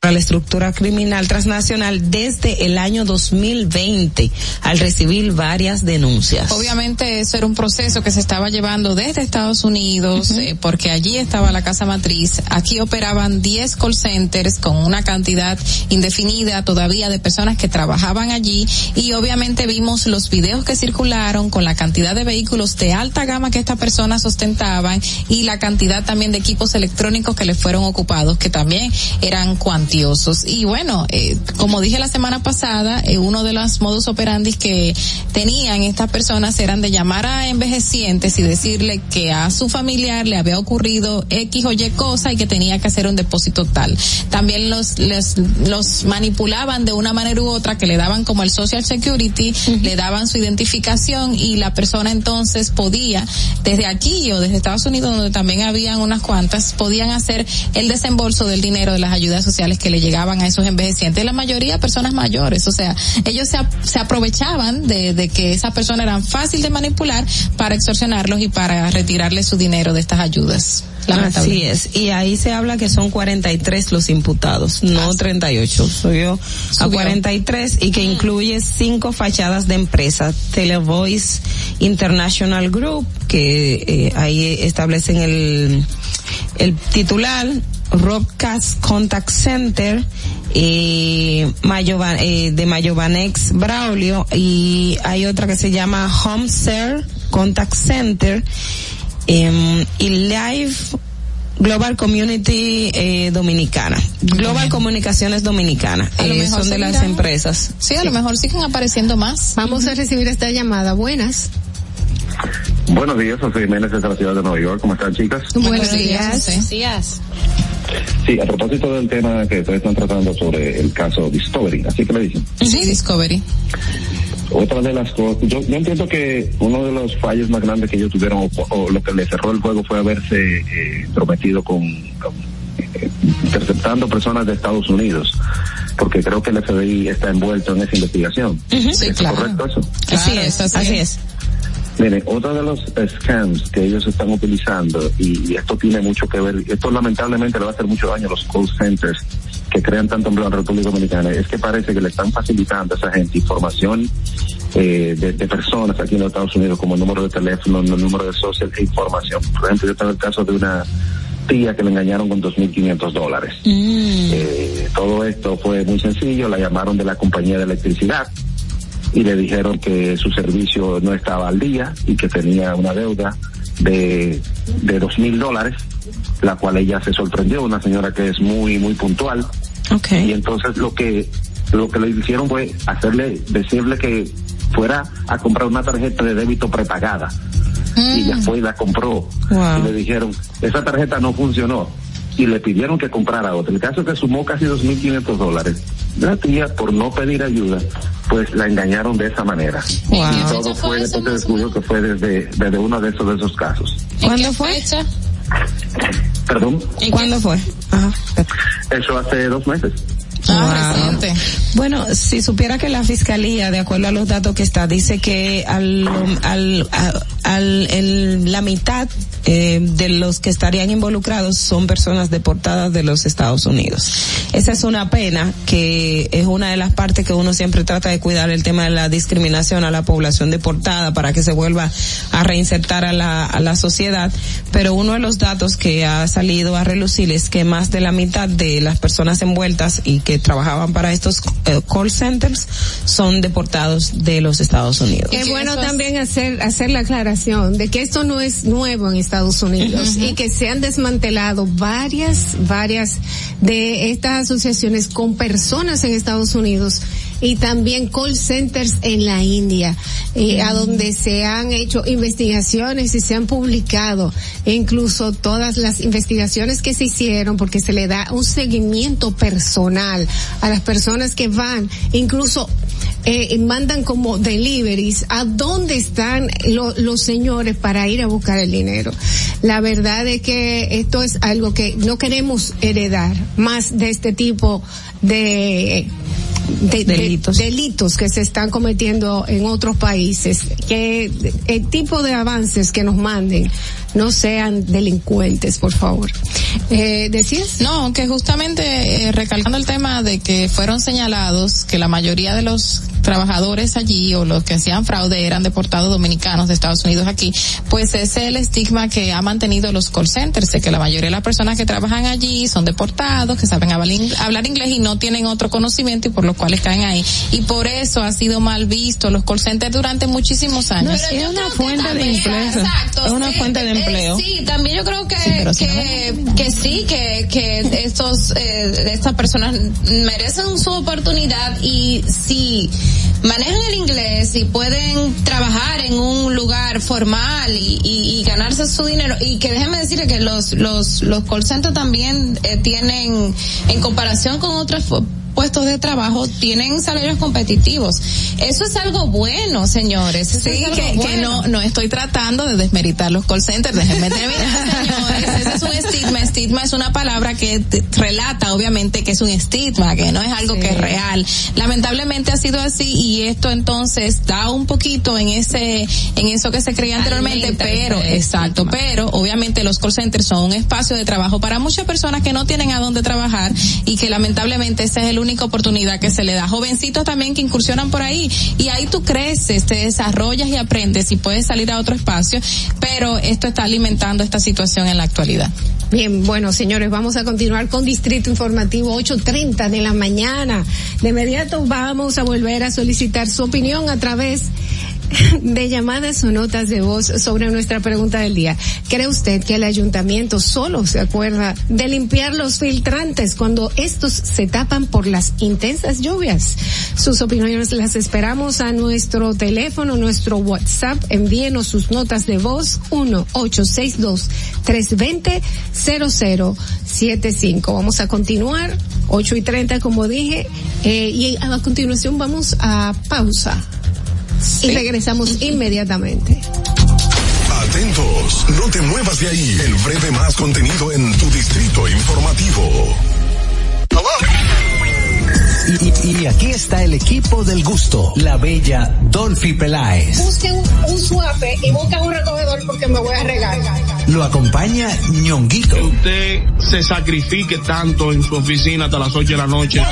la estructura criminal transnacional desde el año 2020 al recibir varias denuncias. Obviamente eso era un proceso que se estaba llevando desde Estados Unidos, eh, porque allí estaba la casa matriz. Aquí operaban 10 call centers con una cantidad indefinida todavía de personas que trabajaban allí y obviamente vimos los videos que circularon con la cantidad de vehículos de alta gama que estas personas ostentaban y la cantidad también de equipos electrónicos que les fueron ocupados, que también eran cuantiosos. Y bueno, eh, como dije la semana pasada, eh, uno de los modus operandi que tenían estas personas eran de llamar a envejecientes y decirle que a su familiar le había ocurrido X o Y cosa y que tenía que hacer un depósito tal. También los, les, los manipulaban de una manera u otra que le daban como el social security, le daban su identificación y la persona entonces podía, desde aquí o desde Estados Unidos, donde también habían unas cuantas, podían hacer el desembolso del dinero de las ayudas sociales que le llegaban a esos envejecientes, la mayoría personas mayores, o sea, ellos se, se aprovechaban de, de que esas personas eran fácil de manipular para extorsionarlos y para retirarles su dinero de estas ayudas. Así es. Y ahí se habla que son 43 los imputados, no 38. Subió, a Subió. 43 y que incluye cinco fachadas de empresas. Televoice International Group, que eh, ahí establecen el, el titular, Robcast Contact Center, eh, Mayovan- eh, de Mayovanex Braulio y hay otra que se llama HomeServe Contact Center em, y Live Global Community eh, Dominicana. Global Comunicaciones Dominicana. Eh, son de las empresas. Sí, a lo mejor siguen apareciendo más. Vamos a recibir esta llamada. Buenas. Buenos días, José Jiménez desde la ciudad de Nueva York. ¿Cómo están, chicas? Buenos días. días. Sí, a propósito del tema que ustedes están tratando sobre el caso Discovery, así que le dicen. Sí, Discovery. Otra de las cosas, yo, yo entiendo que uno de los fallos más grandes que ellos tuvieron, o, o lo que les cerró el juego, fue haberse eh, prometido con, con, eh, interceptando personas de Estados Unidos, porque creo que el FBI está envuelto en esa investigación. Sí, ¿Es claro. correcto eso? Así es, así es. Mire, otro de los scams que ellos están utilizando, y, y esto tiene mucho que ver, esto lamentablemente le va a hacer mucho daño a los call centers que crean tanto empleo en la República Dominicana, es que parece que le están facilitando a esa gente información eh, de, de personas aquí en los Estados Unidos, como el número de teléfono, el número de social e información. Por ejemplo, yo tengo el caso de una tía que le engañaron con 2.500 dólares. Eh, todo esto fue muy sencillo, la llamaron de la compañía de electricidad y le dijeron que su servicio no estaba al día y que tenía una deuda de, de dos mil dólares, la cual ella se sorprendió, una señora que es muy, muy puntual. Y entonces lo que, lo que le hicieron fue hacerle, decirle que fuera a comprar una tarjeta de débito prepagada. Y ella fue y la compró. Wow. Y le dijeron, esa tarjeta no funcionó. Y le pidieron que comprara otra. El caso es que sumó casi 2.500 dólares. La tía, por no pedir ayuda, pues la engañaron de esa manera. Wow. Y todo fue, después se descubrió que fue desde, desde uno de esos, de esos casos. ¿Cuándo fue? Perdón, ¿Cuándo fue? Ajá. eso hace dos meses. Wow. Bueno, si supiera que la fiscalía, de acuerdo a los datos que está, dice que al, al, al, el- la mitad eh, de los que estarían involucrados son personas deportadas de los Estados Unidos. Esa es una pena que es una de las partes que uno siempre trata de cuidar el tema de la discriminación a la población deportada para que se vuelva a reinsertar a la, a la sociedad. Pero uno de los datos que ha salido a relucir es que más de la mitad de las personas envueltas y que trabajaban para estos eh, call centers son deportados de los Estados Unidos. Es bueno también hacer hacer la aclaración de que esto no es nuevo en Estados Unidos y que se han desmantelado varias varias de estas asociaciones con personas en Estados Unidos y también call centers en la India, eh, a donde se han hecho investigaciones y se han publicado incluso todas las investigaciones que se hicieron porque se le da un seguimiento personal a las personas que van, incluso eh, mandan como deliveries. A dónde están lo- los señores para ir a buscar el dinero. La verdad es que esto es algo que no queremos heredar más de este tipo de de- de- delitos. que se están cometiendo en otros países, que el tipo de avances que nos manden no sean delincuentes, por favor. Eh, ¿Decías? No, que justamente eh, recalcando el tema de que fueron señalados que la mayoría de los trabajadores allí o los que hacían fraude eran deportados dominicanos de Estados Unidos aquí, pues ese es el estigma que ha mantenido los call centers, de que la mayoría de las personas que trabajan allí son deportados, que saben hablar in- hablar inglés y no tienen otro conocimiento y por los cuales caen ahí. Y por eso ha sido mal visto los call centers durante muchísimos años. Yo creo que fuente de también- empleo. Exacto, Es una sí, fuente de eh, empleo. sí, también yo creo que pero si que, que sí, que, que estos eh, estas personas merecen su oportunidad y si manejan el inglés y pueden trabajar en un lugar formal y, y, y ganarse su dinero. Y que déjeme decirle que los los los call centers también eh, tienen en comparación con otros fu- puestos de trabajo tienen salarios competitivos. Eso es algo bueno, señores. Eso Sí, que, que bueno. no, no estoy tratando de desmeritar los call centers, déjenme terminar, señores. Ese es un estigma. Estigma es una palabra que te- relata, obviamente, que es un estigma, que no es algo que es real. Lamentablemente ha sido así y esto entonces da un poquito en ese, en eso que se creía anteriormente, pero, ese exacto, pero obviamente los call centers son un espacio de trabajo para muchas personas que no tienen a dónde trabajar y que lamentablemente esa es la única oportunidad que se le da. Jovencitos también que incursionan por ahí y ahí tú creces, te desarrollas y aprendes y puedes salir a otro espacio, pero esto está alimentando esta situación en la actualidad. Bien, bueno, señores, vamos a continuar con Distrito Informativo 8.30 de la mañana. De inmediato vamos a volver a solicitar su opinión a través de llamadas o notas de voz sobre nuestra pregunta del día. ¿Cree usted que el ayuntamiento solo se acuerda de limpiar los filtrantes cuando estos se tapan por las intensas lluvias? Sus opiniones las esperamos a nuestro teléfono, nuestro WhatsApp. Envíenos sus notas de voz 1-862-320-0075. Vamos a continuar, 8 y 30 como dije, eh, y a continuación vamos a pausa. Y regresamos inmediatamente. Atentos, no te muevas de ahí. El breve más contenido en tu distrito informativo. Y, y- y aquí está el equipo del gusto, la bella Dolphy Peláez. Busquen un suape y busquen un recogedor porque me voy a regar. Lo acompaña ñonguito. Usted se sacrifique tanto en su oficina hasta las 8 de la noche.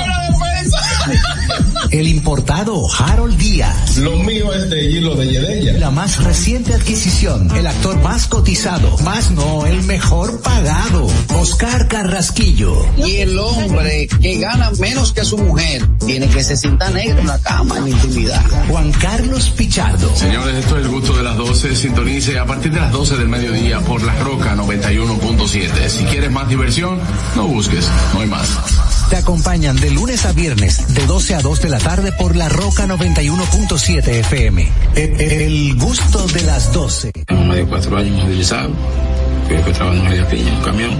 El importado Harold Díaz. Lo mío es de hilo de Yedella. La más reciente adquisición, el actor más cotizado, más no, el mejor pagado, Oscar Carrasquillo. Y el hombre que gana menos que su mujer tiene que se sienta negro en la cama, en la intimidad. Juan Carlos Pichardo. Señores, esto es el gusto de las 12. Sintonice a partir de las 12 del mediodía por La Roca 91.7. Si quieres más diversión, no busques, no hay más. Te acompañan de lunes a viernes, de 12 a 2 de la tarde por La Roca 91.7 FM. El, el gusto de las 12. Tengo más de cuatro años movilizado. Fui que trabajando en María Piña, en un camión.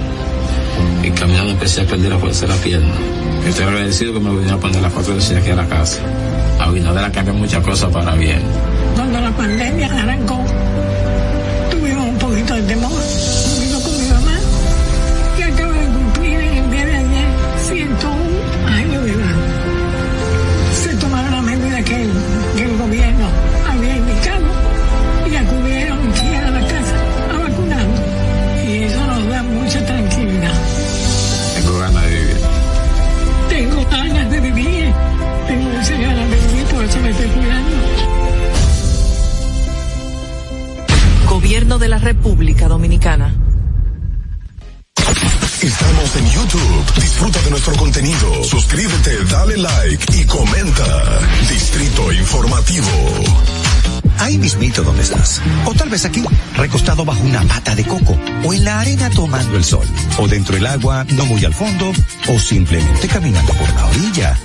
Y caminando empecé a perder la fuerza de la pierna. Estoy agradecido que me vinieron a poner la fotografía aquí a la casa. A Abinader cambió muchas cosas para bien. Cuando la pandemia arrancó, República Dominicana. Estamos en YouTube. Disfruta de nuestro contenido. Suscríbete, dale like y comenta. Distrito Informativo. Ahí mismito donde estás. O tal vez aquí, recostado bajo una mata de coco. O en la arena tomando el sol. O dentro del agua, no muy al fondo. O simplemente caminando por la orilla.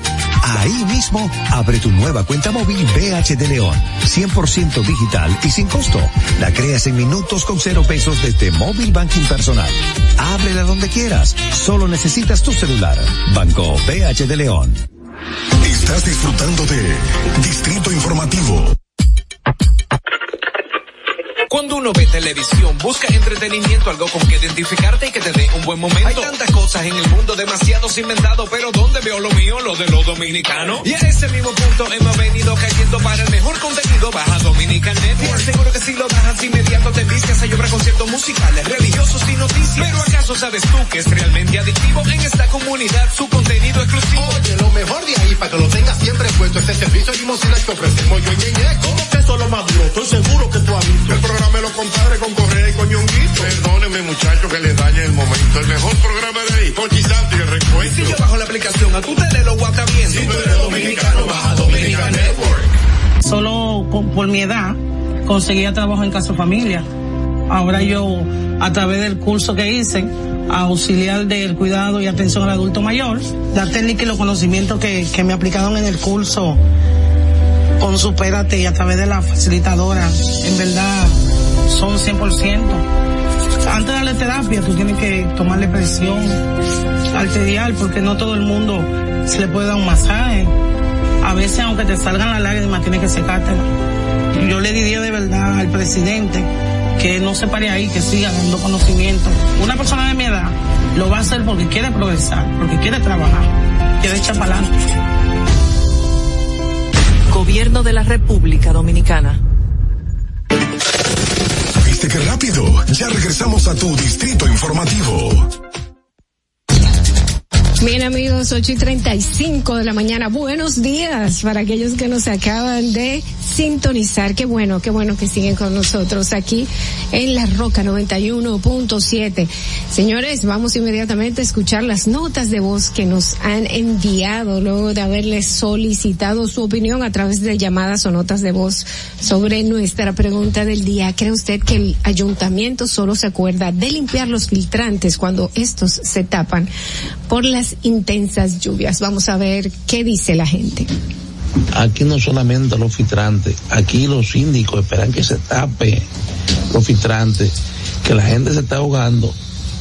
Ahí mismo, abre tu nueva cuenta móvil BH de León, 100% digital y sin costo. La creas en minutos con cero pesos desde Móvil Banking Personal. Ábrela donde quieras, solo necesitas tu celular. Banco BH de León. Estás disfrutando de Distrito Informativo. Cuando uno ve televisión, busca entretenimiento, algo con que identificarte y que te dé un buen momento. Hay tantas cosas en el mundo, demasiados inventados, pero ¿dónde veo lo mío? Lo de los dominicanos. Y a ese mismo punto hemos venido cayendo para el mejor contenido. Baja Dominican Network. Te aseguro que si lo bajas inmediato te vistas a llorar conciertos musicales, religiosos y noticias. Pero ¿acaso sabes tú que es realmente adictivo en esta comunidad su contenido exclusivo? Oye, lo mejor de ahí para que lo tengas siempre puesto es el servicio de limosina que ofrecemos yo y Ñeñe. ¿Cómo que eso es lo más duro? Estoy seguro que tú has visto. El programa me lo compadre con Correa y con Ñonguito. Perdóneme muchacho que le dañe el momento. El mejor programa de ahí, Conchi Santo y el recuento. Si yo bajo la aplicación, a tu tele lo guata bien. Si tú eres dominicano, baja Dominican Network. Solo con- por mi edad conseguía trabajo en Casa Familia. Ahora yo, a través del curso que hice, auxiliar del cuidado y atención al adulto mayor, la técnica y los conocimientos que, que me aplicaron en el curso con Supérate y a través de la facilitadora, en verdad son 100%. Antes de darle terapia, tú tienes que tomarle presión arterial porque no todo el mundo se le puede dar un masaje. A veces, aunque te salgan las lágrimas, tienes que secártela. Yo le diría de verdad al presidente que no se pare ahí, que siga dando conocimiento. Una persona de mi edad lo va a hacer porque quiere progresar, porque quiere trabajar, quiere echar para adelante. Gobierno de la República Dominicana. ¿Viste qué rápido? Ya regresamos a tu Distrito Informativo. Bien amigos, 8 y 35 de la mañana. Buenos días para aquellos que nos acaban de sintonizar. Qué bueno, qué bueno que siguen con nosotros aquí en la Roca 91.7. Señores, vamos inmediatamente a escuchar las notas de voz que nos han enviado luego de haberles solicitado su opinión a través de llamadas o notas de voz sobre nuestra pregunta del día. ¿Cree usted que el ayuntamiento solo se acuerda de limpiar los filtrantes cuando estos se tapan por las intensas lluvias? Vamos a ver qué dice la gente. Aquí no solamente los filtrantes, aquí los síndicos esperan que se tape los filtrantes, que la gente se está ahogando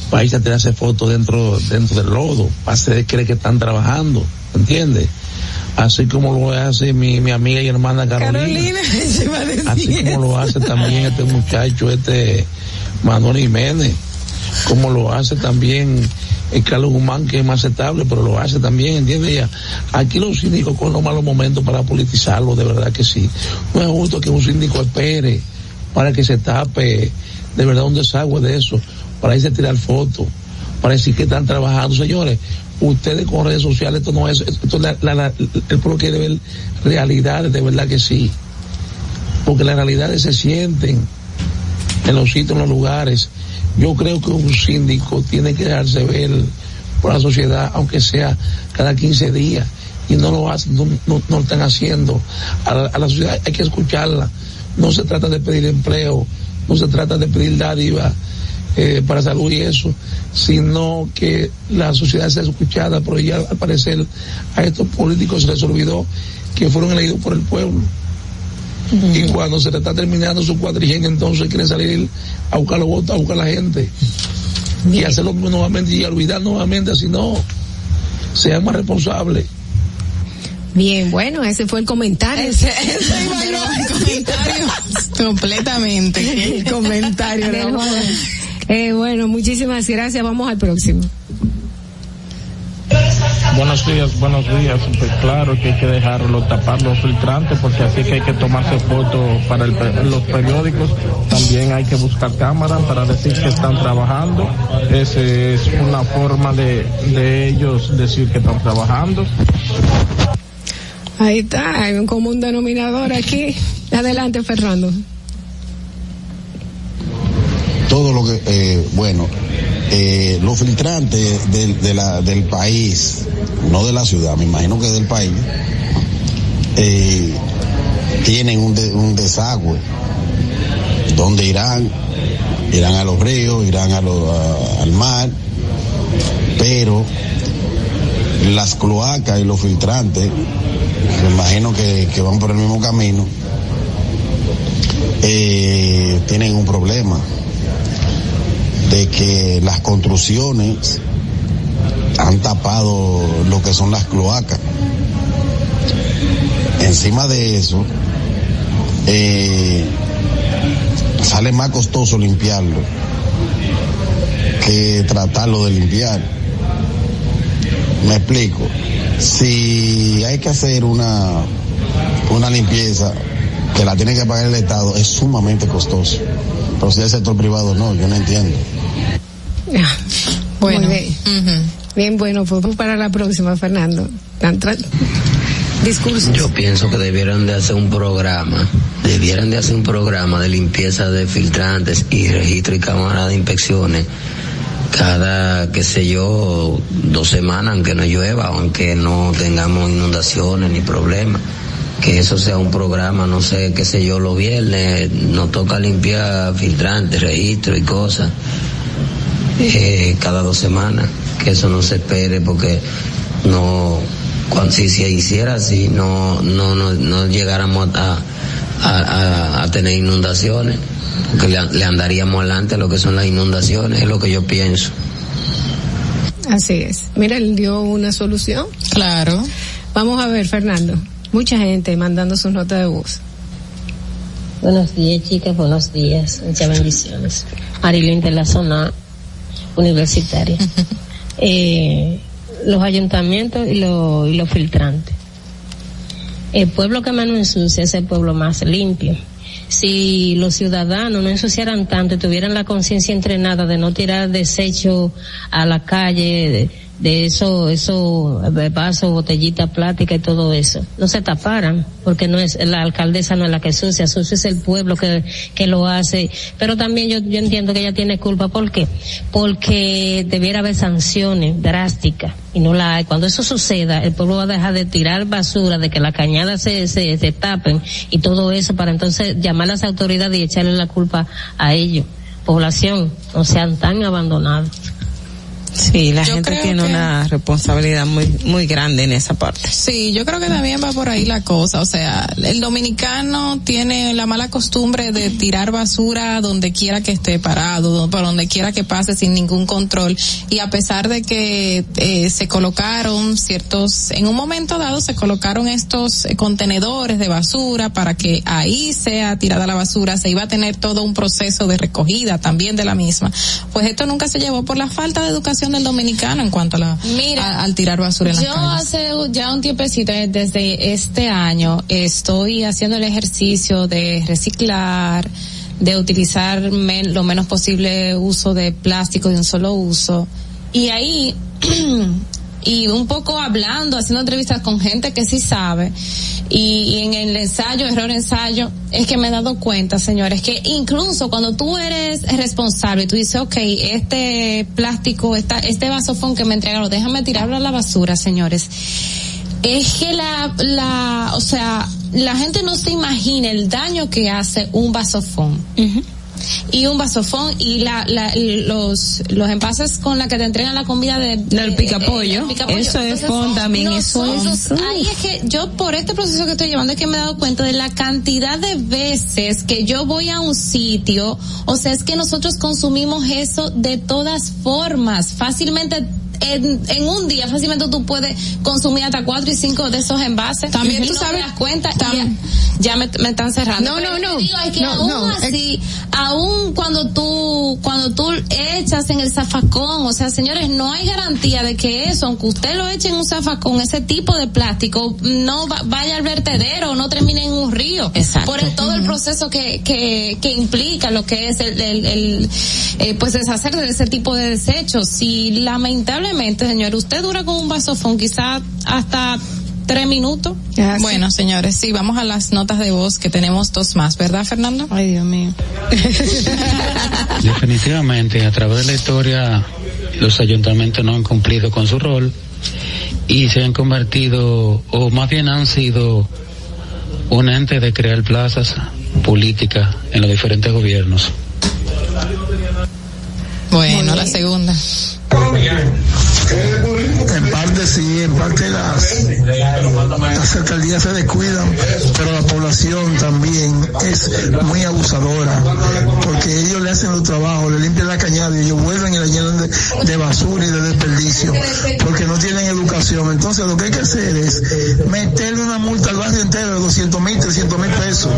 para irse a tirarse fotos dentro, dentro del lodo, para hacer creer que están trabajando, ¿entiendes? Así como lo hace mi, mi amiga y hermana Carolina. Así como lo hace también este muchacho, este Manuel Jiménez, como lo hace también el Carlos Guzmán, que es más estable, pero lo hace también, ¿entiendes? Aquí los síndicos con los malos momentos para politizarlo, de verdad que sí. No es justo que un síndico espere para que se tape, de verdad, un desagüe de eso, para irse a tirar fotos, para decir que están trabajando. Señores, ustedes con redes sociales, esto no es, esto es la, la- la- el pueblo quiere ver realidades, de verdad que sí. Porque las realidades se sienten en los sitios, en los lugares. Yo creo que un síndico tiene que dejarse ver por la sociedad, aunque sea cada 15 días, y no lo hacen, no, lo están haciendo. A la, a la sociedad hay que escucharla. No se trata de pedir empleo, no se trata de pedir dádiva eh, para salud y eso, sino que la sociedad sea escuchada, pero ya al parecer a estos políticos se les olvidó que fueron elegidos por el pueblo. Y cuando se le está terminando su cuadrigen, entonces quieren salir a buscar los votos, a buscar la gente. Y hacer lo mismo nuevamente y olvidar nuevamente, así no, sean más responsables. Bien, bueno, ese fue el comentario. Completamente. el comentario del joven. Eh, bueno, muchísimas gracias. Vamos al próximo. Buenos días, buenos días. Pues claro que hay que dejarlo tapar los filtrantes porque así que hay que tomarse fotos para el los periódicos. También hay que buscar cámaras para decir que están trabajando. Esa es una forma de, de ellos decir que están trabajando. Ahí está, hay un común denominador aquí. Adelante, Fernando. todo lo que, eh, bueno, eh, los filtrantes del, del país, no de la ciudad, me imagino que del país, eh, tienen un, un desagüe. Donde irán, irán a los ríos, irán a- al mar, pero las cloacas y los filtrantes, me imagino que, que van por el mismo camino, eh, tienen un problema de que las construcciones han tapado lo que son las cloacas. Encima de eso, eh, sale más costoso limpiarlo que tratarlo de limpiar. Me explico. Si hay que hacer una, una limpieza que la tiene que pagar el Estado, es sumamente costoso. Pero si el sector privado no, yo no entiendo. Bueno. Muy bien. Bien, bueno, pues para la próxima, Fernando. Discursos. Yo pienso que debieran de hacer un programa, debieran de hacer un programa de limpieza de filtrantes y registro y cámara de inspecciones cada, qué sé yo, dos semanas, aunque no llueva, aunque no tengamos inundaciones ni problemas. Que eso sea un programa, no sé, qué sé yo, los viernes nos toca limpiar filtrantes, registro y cosas, eh, cada dos semanas. Que eso no se espere porque no, cuando, si se hiciera así, no, no, no, no llegáramos a, a, a tener inundaciones que le, le, andaríamos adelante a lo que son las inundaciones, es lo que yo pienso. Así es. Mira, él dio una solución. Claro. Vamos a ver, Fernando. Mucha gente mandando sus notas de voz. Buenos días, chicas. Buenos días. Muchas bendiciones. Marilyn de la zona universitaria. eh, los ayuntamientos y, lo, y los filtrantes. El pueblo que menos ensucia es el pueblo más limpio si los ciudadanos no ensuciaran tanto y tuvieran la conciencia entrenada de no tirar desechos a la calle, de, eso, eso, vasos, botellitas plásticas y todo eso, no se taparan, porque no es, la alcaldesa no es la que sucia, sucio es el pueblo que, que lo hace, pero también yo, yo entiendo que ella tiene culpa, ¿por qué? Porque debiera haber sanciones drásticas, y no la hay. Cuando eso suceda, el pueblo va a dejar de tirar basura, de que las cañadas se, se, se tapen, y todo eso para entonces llamar a las autoridades y echarle la culpa a ellos. Población, no sean tan abandonados. Sí, la yo gente tiene que... una responsabilidad muy muy grande en esa parte. Sí, yo creo que también va por ahí la cosa, o sea, el dominicano tiene la mala costumbre de tirar basura donde quiera que esté parado, por donde quiera que pase sin ningún control y a pesar de que eh, se colocaron ciertos en un momento dado se colocaron estos eh, contenedores de basura para que ahí sea tirada la basura, se iba a tener todo un proceso de recogida también de la misma. Pues esto nunca se llevó por la falta de educación del dominicano en cuanto a la Mira, a, al tirar basura en yo las calles. hace ya un tiempecito desde este año estoy haciendo el ejercicio de reciclar de utilizar men, lo menos posible uso de plástico de un solo uso y ahí y un poco hablando, haciendo entrevistas con gente que sí sabe, y, y, en el ensayo, error ensayo, es que me he dado cuenta, señores, que incluso cuando tú eres responsable, tú dices, ok, este plástico, esta, este vasofón que me entregaron, déjame tirarlo a la basura, señores. Es que la, la, o sea, la gente no se imagina el daño que hace un vasofón. Uh y un vasofón y la, la, los los envases con la que te entregan la comida de, del picapollo. pica eso es fond también eso es ahí es que yo por este proceso que estoy llevando es que me he dado cuenta de la cantidad de veces que yo voy a un sitio o sea es que nosotros consumimos eso de todas formas fácilmente en, en, un día fácilmente tú puedes consumir hasta cuatro y cinco de esos envases. También tú no sabes. Te das cuenta ya, ya me, me, están cerrando. No, no, no. Digo, es que no, aún no, así, aún cuando tú, cuando tú echas en el zafacón, o sea, señores, no hay garantía de que eso, aunque usted lo eche en un zafacón, ese tipo de plástico, no va, vaya al vertedero no termine en un río. Exacto. Por el, todo el proceso que, que, que implica lo que es el, el, el eh, pues deshacerse de ese tipo de desechos. Si lamentablemente señor, usted dura con un vasofón quizá hasta tres minutos. Ah, bueno, sí. señores, sí, vamos a las notas de voz que tenemos dos más, ¿verdad, Fernando? Ay, Dios mío. Definitivamente, a través de la historia, los ayuntamientos no han cumplido con su rol y se han convertido, o más bien han sido, un ente de crear plazas políticas en los diferentes gobiernos. Bueno, la segunda. En parte sí, en parte las, las alcaldías se descuidan, pero la población también es muy abusadora, porque ellos le hacen los trabajos, le limpian la cañada y ellos vuelven y la llenan de, de basura y de desperdicio, porque no tienen educación. Entonces lo que hay que hacer es meterle una multa al barrio entero de 200 mil, 300 mil pesos.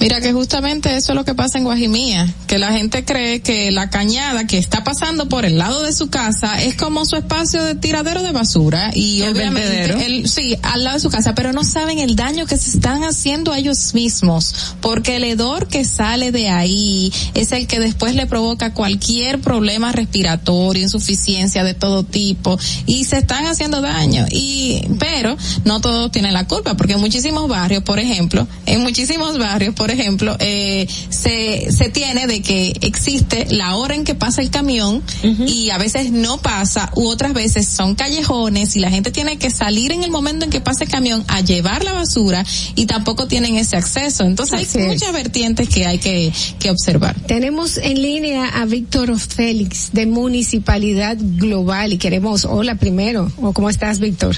Mira que justamente eso es lo que pasa en Guajimía, que la gente cree que la cañada que está pasando por el lado de su casa es como su espacio de tiradero de basura y El obviamente el, sí, al lado de su casa, pero no saben el daño que se están haciendo a ellos mismos, porque el hedor que sale de ahí es el que después le provoca cualquier problema respiratorio, insuficiencia de todo tipo y se están haciendo daño. Y pero no todos tienen la culpa porque en muchísimos barrios, por ejemplo, en muchísimos barrios, por ejemplo, eh, se, se tiene de que existe la hora en que pasa el camión y a veces no pasa u otras veces son callejones y la gente tiene que salir en el momento en que pasa el camión a llevar la basura y tampoco tienen ese acceso. Entonces Así hay es. muchas vertientes que hay que, que observar. Tenemos en línea a Víctor Félix de Municipalidad Global y queremos, hola primero, o cómo estás Víctor.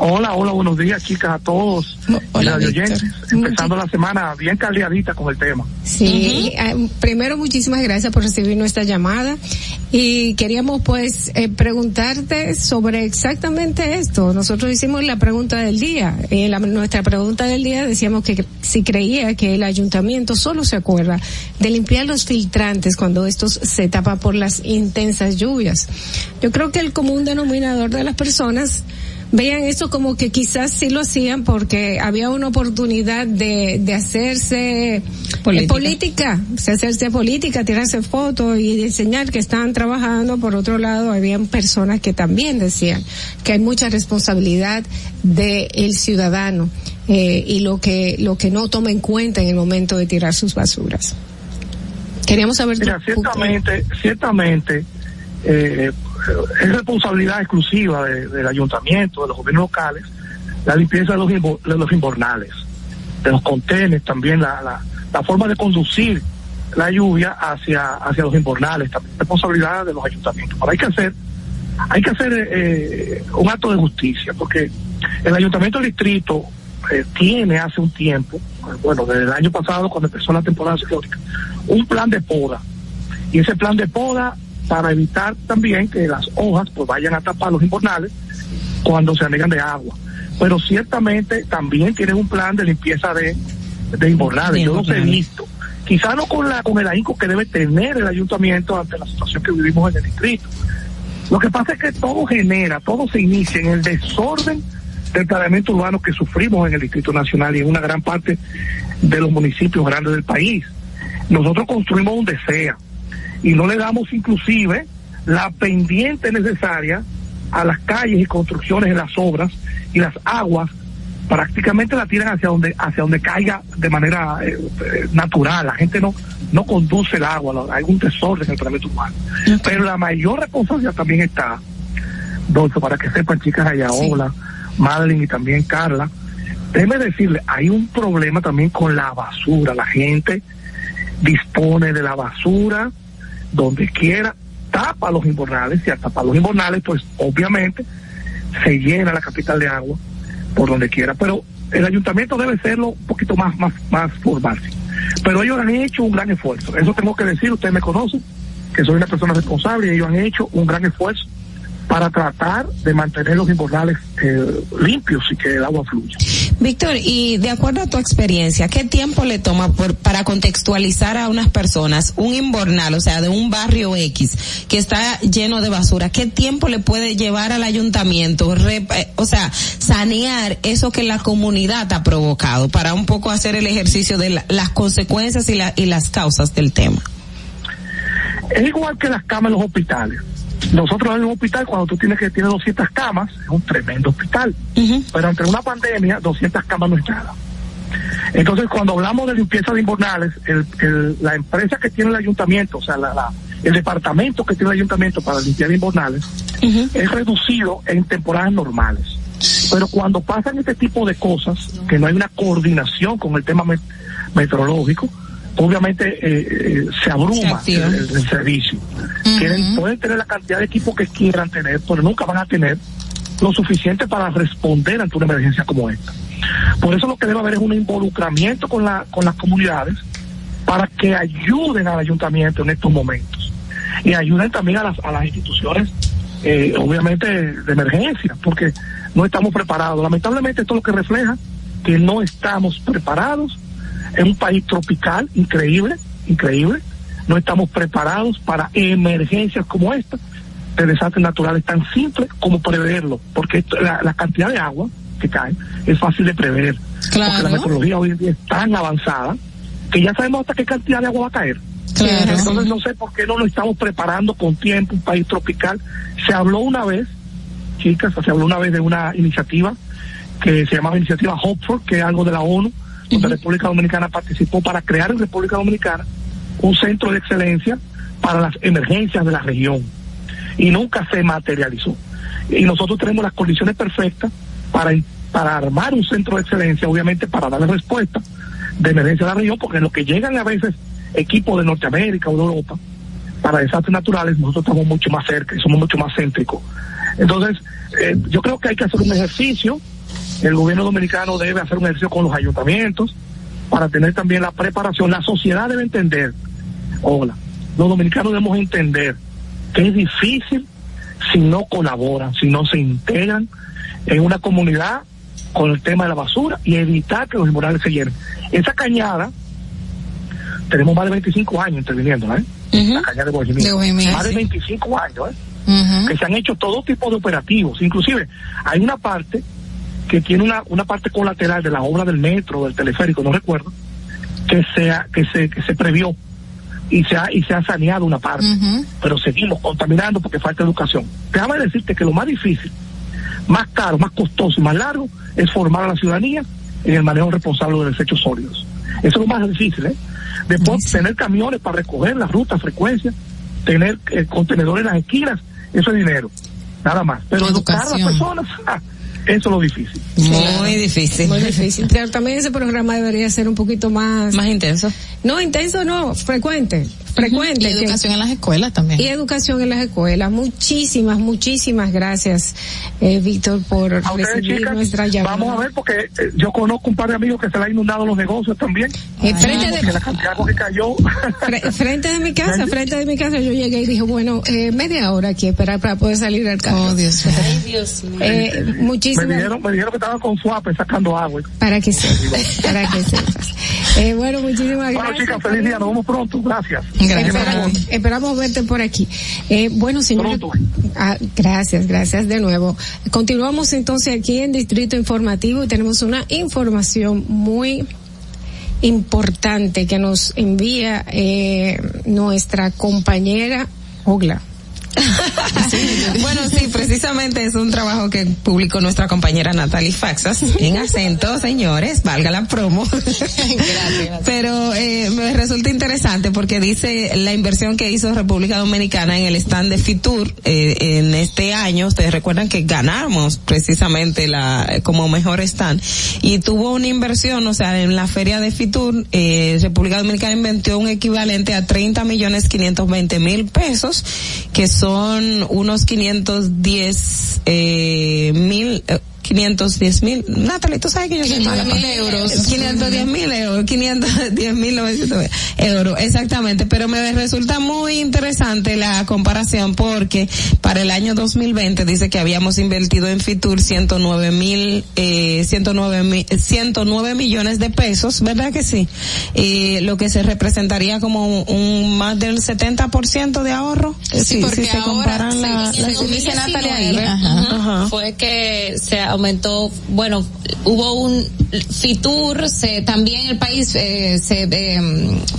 Hola, hola, buenos días chicas a todos. hola, Radio. Empezando la semana bien caldeadita con el tema. Sí, eh, primero muchísimas gracias por recibir nuestra llamada y queríamos pues eh, preguntarte sobre exactamente esto. Nosotros hicimos la pregunta del día. En la- nuestra pregunta del día decíamos que, que si creía que el ayuntamiento solo se acuerda de limpiar los filtrantes cuando estos se tapan por las intensas lluvias. Yo creo que el común denominador de las personas vean esto como que quizás sí lo hacían porque había una oportunidad de, de hacerse Política. eh, política, de hacerse política, tirarse fotos y enseñar que estaban trabajando. Por otro lado, habían personas que también decían que hay mucha responsabilidad del ciudadano eh, y lo que lo que no toma en cuenta en el momento de tirar sus basuras. Queríamos saber tu Mira, ciertamente, ciertamente, eh, es responsabilidad exclusiva de- del ayuntamiento, de los gobiernos locales, la limpieza de los, de los invernales, de los contenedores, también la, la, la forma de conducir la lluvia hacia, hacia los invernales, también es responsabilidad de los ayuntamientos. Pero hay que hacer, hay que hacer eh, un acto de justicia, porque el ayuntamiento del distrito eh, tiene hace un tiempo, bueno, desde el año pasado cuando empezó la temporada ciclónica, un plan de poda. Y ese plan de poda para evitar también que las hojas pues vayan a tapar los invernales cuando se anegan de agua. Pero ciertamente también tienen un plan de limpieza de, de invernales. Yo los he visto. Quizá no con la con el ahínco que debe tener el ayuntamiento ante la situación que vivimos en el distrito. Lo que pasa es que todo genera, todo se inicia en el desorden del planeamiento urbano que sufrimos en el Distrito Nacional y en una gran parte de los municipios grandes del país. Nosotros construimos donde sea y no le damos inclusive la pendiente necesaria a las calles y construcciones en las obras y las aguas prácticamente la tiran hacia donde hacia donde caiga de manera eh, eh, natural. La gente no no conduce el agua hay un desorden en el planeamiento urbano pero la mayor responsabilidad también está Dolce, para que sepan chicas allá Ola, Madeline y también Carla déjeme decirle hay un problema también con la basura. La gente dispone de la basura donde quiera, tapa los invernales y al tapar los invernales, pues obviamente se llena la capital de agua por donde quiera. Pero el ayuntamiento debe serlo un poquito más, más, más formal. Pero ellos han hecho un gran esfuerzo. Eso tengo que decir, ustedes me conocen, que soy una persona responsable y ellos han hecho un gran esfuerzo para tratar de mantener los invernales eh, limpios y que el agua fluya. Víctor, y de acuerdo a tu experiencia, ¿qué tiempo le toma por, para contextualizar a unas personas un invernal, o sea, de un barrio X que está lleno de basura? ¿Qué tiempo le puede llevar al ayuntamiento, rep- eh, o sea, sanear eso que la comunidad ha provocado para un poco hacer el ejercicio de la- las consecuencias y, la- y las causas del tema? Es igual que las camas en los hospitales. Nosotros en un hospital, cuando tú tienes que tiene 200 camas, es un tremendo hospital. Pero entre una pandemia, 200 camas no es nada. Entonces, cuando hablamos de limpieza de invernales, el, el- la empresa que tiene el ayuntamiento, o sea, la- la- el departamento que tiene el ayuntamiento para limpiar invernales, es reducido en temporadas normales. Pero cuando pasan este tipo de cosas, que no hay una coordinación con el tema met- meteorológico, obviamente eh, eh, se abruma el, el servicio. Quieren, pueden tener la cantidad de equipo que quieran tener, pero nunca van a tener lo suficiente para responder ante una emergencia como esta. Por eso lo que debe haber es un involucramiento con, la, con las comunidades para que ayuden al ayuntamiento en estos momentos y ayuden también a las, a las instituciones, eh, obviamente, de emergencia, porque no estamos preparados. Lamentablemente esto es lo que refleja que no estamos preparados en un país tropical increíble, increíble. No estamos preparados para emergencias como esta de desastres naturales tan simples como preverlo, porque esto- la, la cantidad de agua que cae es fácil de prever. Porque la meteorología hoy en día es tan avanzada que ya sabemos hasta qué cantidad de agua va a caer. Entonces no sé por qué no lo estamos preparando con tiempo, un país tropical. Se habló una vez, chicas, se habló una vez de una iniciativa que se llamaba Iniciativa Hopeful, que es algo de la ONU, donde República Dominicana participó para crear en República Dominicana un centro de excelencia para las emergencias de la región. Y nunca se materializó. Y nosotros tenemos las condiciones perfectas para, para armar un centro de excelencia, obviamente para darle respuesta de emergencia a la región, porque en lo que llegan a veces equipos de Norteamérica o de Europa para desastres naturales, nosotros estamos mucho más cerca y somos mucho más céntricos. Entonces, eh, yo creo que hay que hacer un ejercicio, el gobierno dominicano debe hacer un ejercicio con los ayuntamientos para tener también la preparación. La sociedad debe entender, hola, los dominicanos debemos entender que es difícil si no colaboran, si no se integran en una comunidad con el tema de la basura y evitar que los inmorales se llenen. Esa cañada, tenemos más de 25 años interviniendo, ¿eh? La cañada de Bohemia. Más de sí. 25 años, ¿eh? que se han hecho todo tipo de operativos. Inclusive, hay una parte que tiene una, una parte colateral de la obra del metro, del teleférico, no recuerdo, que se, ha- que se, que se previó y se ha, y se ha saneado una parte. Pero seguimos contaminando porque falta educación. Déjame decirte que lo más difícil, más caro, más costoso y más largo es formar a la ciudadanía en el manejo responsable de desechos sólidos. Eso es lo más difícil, ¿eh? Después, tener camiones para recoger las rutas, frecuencias, tener eh, contenedores en las esquinas, eso es dinero, nada más. Pero educar a las personas, eso es lo difícil. Muy difícil. Muy difícil. Pero también ese programa debería ser un poquito más... Más intenso. No, intenso no, frecuente. Frecuente. Y educación en las escuelas también. Y educación en las escuelas. Muchísimas, muchísimas gracias, eh, Víctor, por A ustedes, recibir chicas, nuestra llamada. vamos a ver porque eh, yo conozco un par de amigos que se le han inundado los negocios también. Eh, frente de- la cantidad que cayó. Fre- frente de mi casa, frente de mi casa, yo llegué y dije, bueno, eh, media hora aquí esperar para poder salir del carro. Oh, Dios mío. Dios mío. Eh, me, dijeron, me dijeron que estaban con suape sacando agua. para que sepas, para que sepas. Eh, bueno, muchísimas Bueno, gracias. chicas, feliz día. Nos vemos pronto. Gracias. Espera- esperamos verte por aquí. Eh, bueno, señor. Ah, gracias, gracias de nuevo. Continuamos entonces aquí en Distrito Informativo y tenemos una información muy importante que nos envía eh, nuestra compañera Ogla. bueno, sí, precisamente es un trabajo que publicó nuestra compañera Natalie Faxas en acento, señores, valga la promo. Pero eh, me resulta interesante porque dice la inversión que hizo República Dominicana en el stand de Fitur eh, en este año. Ustedes recuerdan que ganamos precisamente la como mejor stand y tuvo una inversión, o sea, en la feria de Fitur, eh, República Dominicana invirtió un equivalente a 30 millones 520 mil pesos, que son unos 510 eh, mil. Eh, 510 mil, Natalie, tú sabes que yo soy mala. 510 mil euros. 510 mil euros, 510 mil 900 euros, exactamente, pero me resulta muy interesante la comparación porque para el año 2020 dice que habíamos invertido en Fitur 109 mil, eh, 109 mil, 109 millones de pesos, ¿verdad que sí? Eh, lo que se representaría como un, un más del 70% de ahorro. Sí, si- porque si se ahora, comparan la, sí, las- según dice Natalia ahí, 2019, ajá, fue que se aumentó, bueno, hubo un Fitur, se, también el país eh, se eh,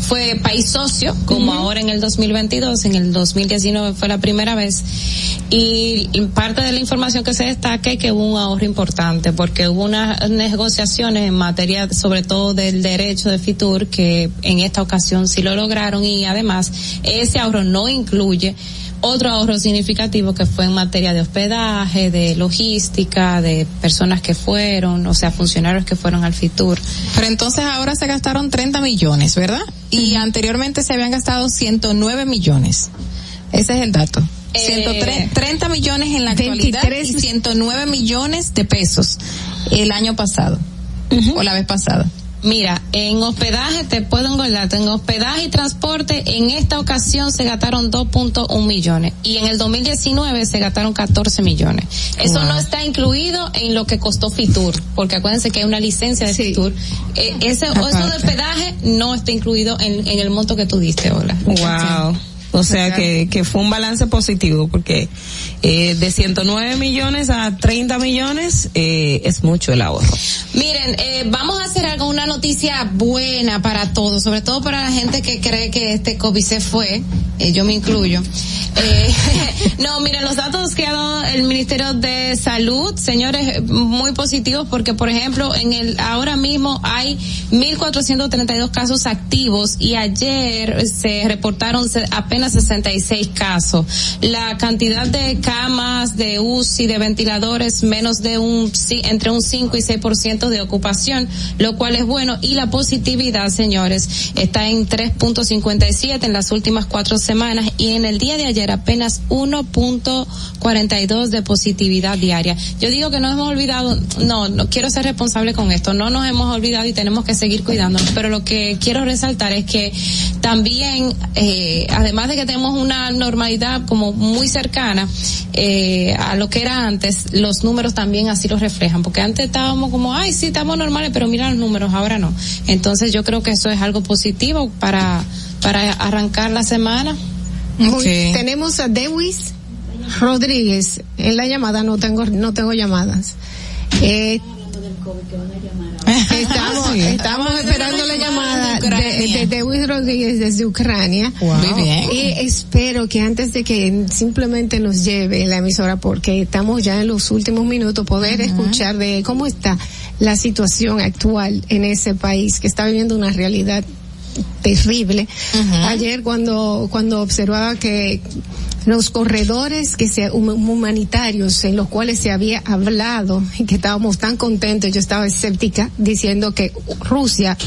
fue país socio, como ahora en el 2022, en el 2019 fue la primera vez, y parte de la información que se destaca es que hubo un ahorro importante, porque hubo unas negociaciones en materia, sobre todo del derecho de Fitur, que en esta ocasión sí lo lograron, y además ese ahorro no incluye otro ahorro significativo que fue en materia de hospedaje, de logística, de personas que fueron, o sea, funcionarios que fueron al Fitur. Pero entonces ahora se gastaron 30 millones, ¿verdad? Y anteriormente se habían gastado 109 millones. Ese es el dato. Eh, 130 millones en la actualidad 23 y 109 millones de pesos el año pasado o la vez pasada. Mira, en hospedaje te puedo engordarte, en hospedaje y transporte en esta ocasión se gastaron 2.1 millones y en el 2019 se gastaron 14 millones. Eso Wow. no está incluido en lo que costó Fitur, porque acuérdense que hay una licencia de Fitur. Eh, ese, eso de hospedaje no está incluido en, en el monto que tú diste, Hola. Wow. O sea que, que fue un balance positivo porque eh, de 109 millones a 30 millones eh, es mucho el ahorro. Miren, eh, vamos a hacer algo, una noticia buena para todos, sobre todo para la gente que cree que este COVID se fue, eh, yo me incluyo. Eh, no, miren, los datos que ha dado el Ministerio de Salud, señores, muy positivos porque, por ejemplo, en el ahora mismo hay 1.432 casos activos y ayer se reportaron se- apenas 66 casos. La cantidad de camas, de UCI, de ventiladores, menos de un, entre un 5 y 6% de ocupación, lo cual es bueno. Y la positividad, señores, está en 3.57 en las últimas cuatro semanas y en el día de ayer apenas 1.42 de positividad diaria. Yo digo que no hemos olvidado, no, no quiero ser responsable con esto, no nos hemos olvidado y tenemos que seguir cuidándonos, pero lo que quiero resaltar es que también, eh, además de que tenemos una normalidad como muy cercana eh, a lo que era antes, los números también así lo reflejan, porque antes estábamos como, ay, sí, estamos normales, pero mira los números, ahora no. Entonces yo creo que eso es algo positivo para, para arrancar la semana. Muy- Tenemos a Dewis Rodríguez en la llamada, no tengo, no tengo llamadas. Eh, estamos, estamos esperando la llamada de, de Rodríguez desde Ucrania. Muy bien. Y espero que antes de que simplemente nos lleve la emisora, porque estamos ya en los últimos minutos, poder escuchar de cómo está la situación actual en ese país que está viviendo una realidad terrible. Ayer cuando cuando observaba que los corredores que se hum- humanitarios en los cuales se había hablado y que estábamos tan contentos, yo estaba escéptica diciendo que Rusia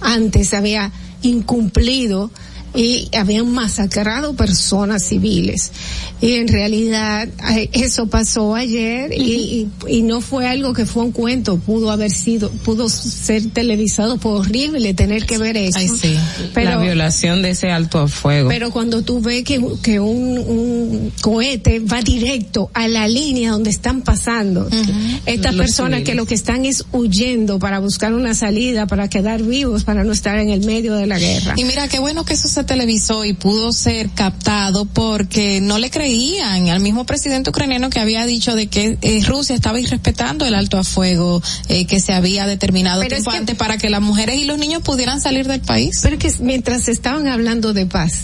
antes había incumplido y habían masacrado personas civiles. Y en realidad eso pasó ayer y, y, y no fue algo que fue un cuento, pudo haber sido, pudo ser televisado, fue horrible tener que ver eso. Pero, la violación de ese alto a fuego. pero cuando tú ves que, que un, un cohete va directo a la línea donde están pasando, estas Los personas que lo que están es huyendo para buscar una salida, para quedar vivos, para no estar en el medio de la guerra. Y mira, qué bueno que eso se televisó y pudo ser captado porque no le creían al mismo presidente ucraniano que había dicho de que eh, Rusia estaba irrespetando el alto a fuego eh, que se había determinado Pero tiempo es que- antes para que las mujeres y los niños pudieran salir del país. Pero que mientras estaban hablando de paz,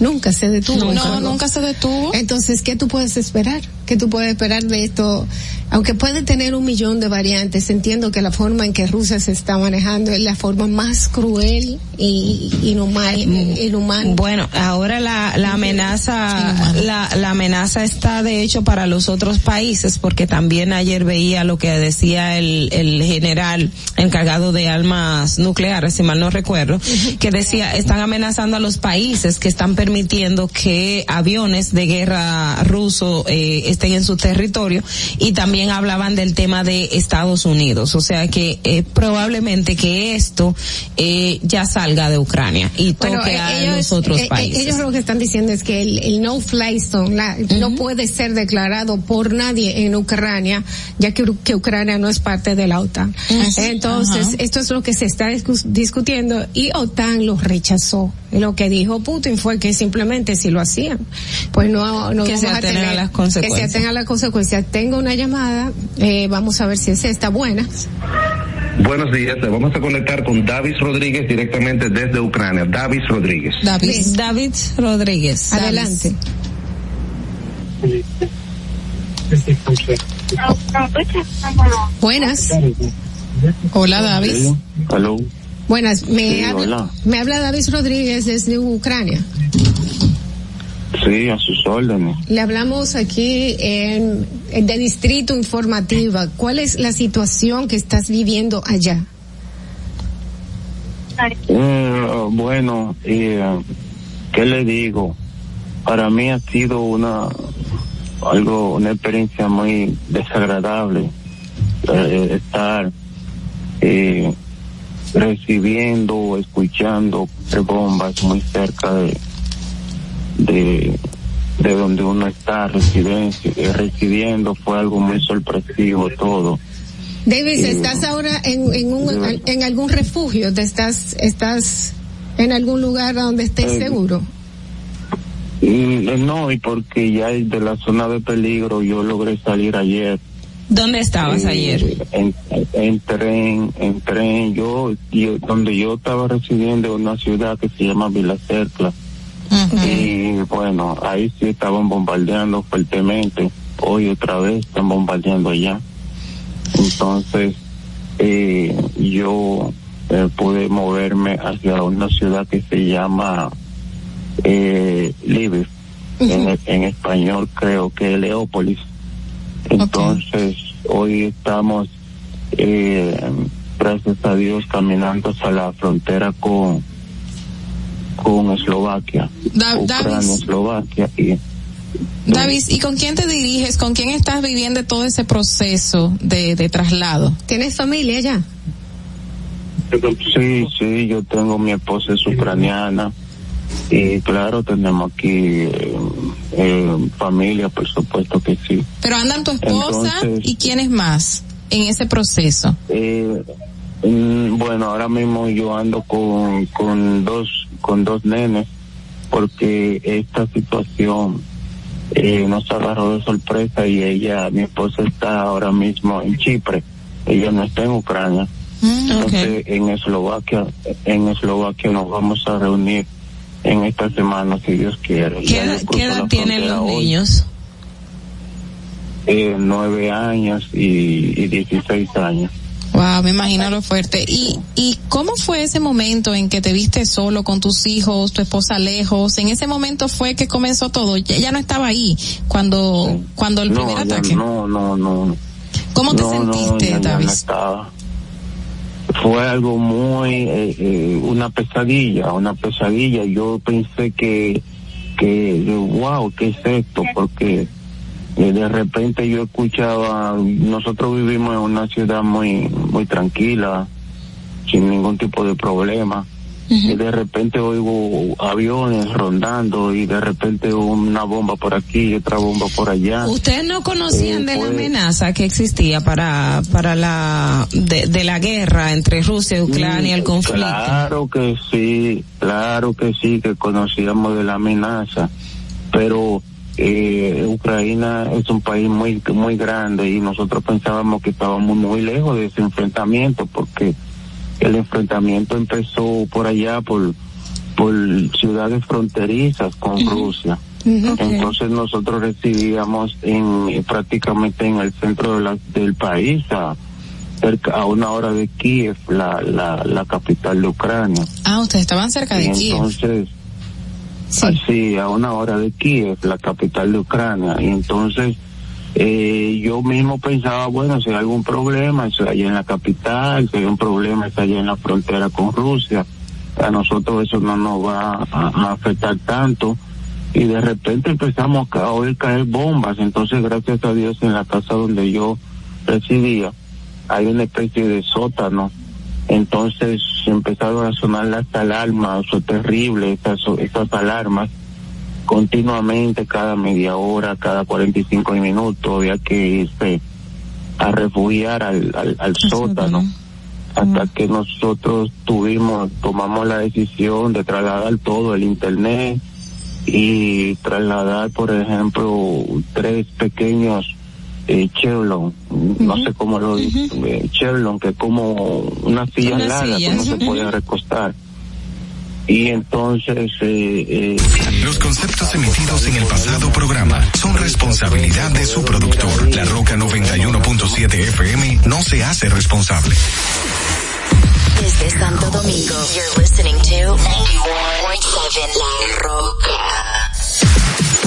nunca se detuvo. No, nunca se detuvo. Entonces, ¿qué tú puedes esperar? ¿Qué tú puedes esperar de esto? Aunque puede tener un millón de variantes, entiendo que la forma en que Rusia se está manejando es la forma más cruel y inhumana. inhumana. Bueno, ahora la, la amenaza, la, la amenaza está de hecho para los otros países, porque también ayer veía lo que decía el, el general encargado de armas nucleares, si mal no recuerdo, que decía, están amenazando a los países que están permitiendo que aviones de guerra ruso eh, estén en su territorio y también hablaban del tema de Estados Unidos, o sea que eh, probablemente que esto eh, ya salga de Ucrania y toque Bueno, eh, a los otros eh, países. ellos lo que están diciendo es que el, el no-fly zone la- no puede ser declarado por nadie en Ucrania, ya que, Ucrania no es parte de la OTAN. Entonces, esto es lo que se está discutiendo y OTAN lo rechazó. Y lo que dijo Putin fue que simplemente si lo hacían, pues no, no Que vamos se a atengan tener, a las Que consecuencias. se atengan a las consecuencias. Tengo una llamada, eh, vamos a ver si es esta buena. Buenos días, vamos a conectar con Davis Rodríguez directamente desde Ucrania. Davis Rodríguez. David, David Rodríguez. Adelante. Buenas. Hola, David. Hello. Buenas, me, Sí, habla, me habla David Rodríguez desde Ucrania. Sí, a sus órdenes. Le hablamos aquí en, en de Distrito Informativa. ¿Cuál es la situación que estás viviendo allá? Eh, bueno, eh, ¿qué le digo? para mí ha sido una algo una experiencia muy desagradable eh, estar eh, recibiendo o escuchando bombas muy cerca de de, de donde uno está residencia, eh, residiendo fue algo muy sorpresivo todo Davis, Eh, ¿estás ahora en, en, un, en algún refugio? ¿Te estás, estás en algún lugar donde estés Eh, seguro? Mm, no y porque ya de la zona de peligro yo logré salir ayer ¿Dónde estabas Eh, ayer? En, en tren, en tren, yo, yo, donde yo estaba residiendo en una ciudad que se llama Villa Cercla. Y bueno, ahí sí estaban bombardeando fuertemente. Hoy otra vez están bombardeando allá. Entonces, eh, yo eh, pude moverme hacia una ciudad que se llama eh, Libes. en, en español creo que Leópolis. Entonces, hoy estamos, eh, gracias a Dios, caminando hacia la frontera con, con Eslovaquia. Da- Ucrania, Davis, Eslovaquia y Davis, ¿y con quién te diriges? ¿Con quién estás viviendo todo ese proceso de, de traslado? ¿Tienes familia ya? Sí, sí, yo tengo mi esposa es ucraniana y claro, tenemos aquí eh, familia, por supuesto que sí. Pero andan tu esposa Entonces- y quiénes más en ese proceso. Eh, mm, bueno, ahora mismo yo ando con, con dos con dos nenes porque esta situación eh, nos agarró de sorpresa y ella, mi esposa está ahora mismo en Chipre, ella no está en Ucrania. Entonces en Eslovaquia, en Eslovaquia nos vamos a reunir en esta semana si Dios quiere. ¿Qué, edad- qué tienen los hoy. niños? Eh, nueve años y, 16 años. Wow, me imagino lo fuerte. ¿Y, ¿Y cómo fue ese momento en que te viste solo con tus hijos, tu esposa lejos? En ese momento fue que comenzó todo. Ya, ya no estaba ahí cuando, cuando el no, primer ataque. no, no, no. ¿Cómo te No, sentiste, no estaba. Fue algo muy, eh, eh, una pesadilla, una pesadilla. Yo pensé que, que, wow, ¿qué es esto? Porque eh, de repente yo escuchaba, nosotros vivimos en una ciudad muy, muy tranquila, sin ningún tipo de problema. Y de repente oigo aviones rondando y de repente una bomba por aquí y otra bomba por allá. ¿Ustedes no conocían Eh, de la fue- amenaza que existía para para la de, de la guerra entre Rusia y Ucrania, el Mm, conflicto? Claro que sí, claro que sí, que conocíamos de la amenaza, pero eh, Ucrania es un país muy muy grande y nosotros pensábamos que estábamos muy lejos de ese enfrentamiento porque el enfrentamiento empezó por allá por por ciudades fronterizas con Rusia. Entonces nosotros recibíamos en prácticamente en el centro de la- del país a cerca a una hora de Kiev, la, la, la capital de Ucrania. Ah, ustedes estaban cerca de Y Kiev. entonces, así, a una hora de Kiev, la capital de Ucrania. Y entonces, eh, yo mismo pensaba, bueno, si hay algún problema, es allá en la capital, si hay un problema, es allá en la frontera con Rusia. A nosotros eso no nos va a, afectar tanto. Y de repente empezamos a oír caer bombas. Entonces, gracias a Dios, en la casa donde yo residía, hay una especie de sótano entonces empezaron a sonar las alarmas, eso es terrible, esas, esas alarmas, continuamente, cada media hora, cada 45 minutos, había que irse a refugiar al, al, al sótano, hasta que nosotros tuvimos, tomamos la decisión de trasladar todo el internet y trasladar, por ejemplo, tres pequeños eh, Chevron, no sé cómo lo dice, eh, Chevron, que es como una silla larga que no se puede recostar. Y entonces, eh, eh, Los conceptos emitidos en el pasado programa son responsabilidad de su productor. La Roca 91.7 FM no se hace responsable. Desde Santo Domingo, you're listening to 91.7 La Roca.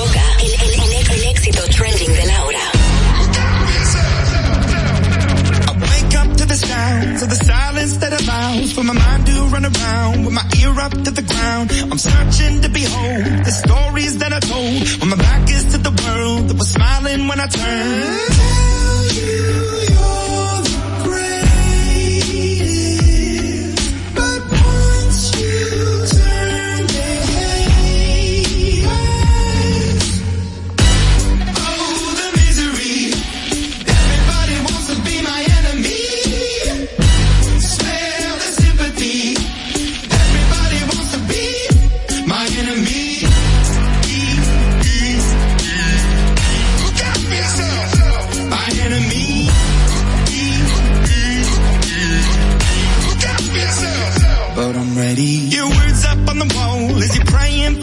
Roca, el, el, el, el éxito trending de Laura. Wake up to the sounds of the silence that allows for my mind to run around with my ear up to the ground. I'm searching to behold the stories that I told when my back is to the world that was smiling when I turned. Tell you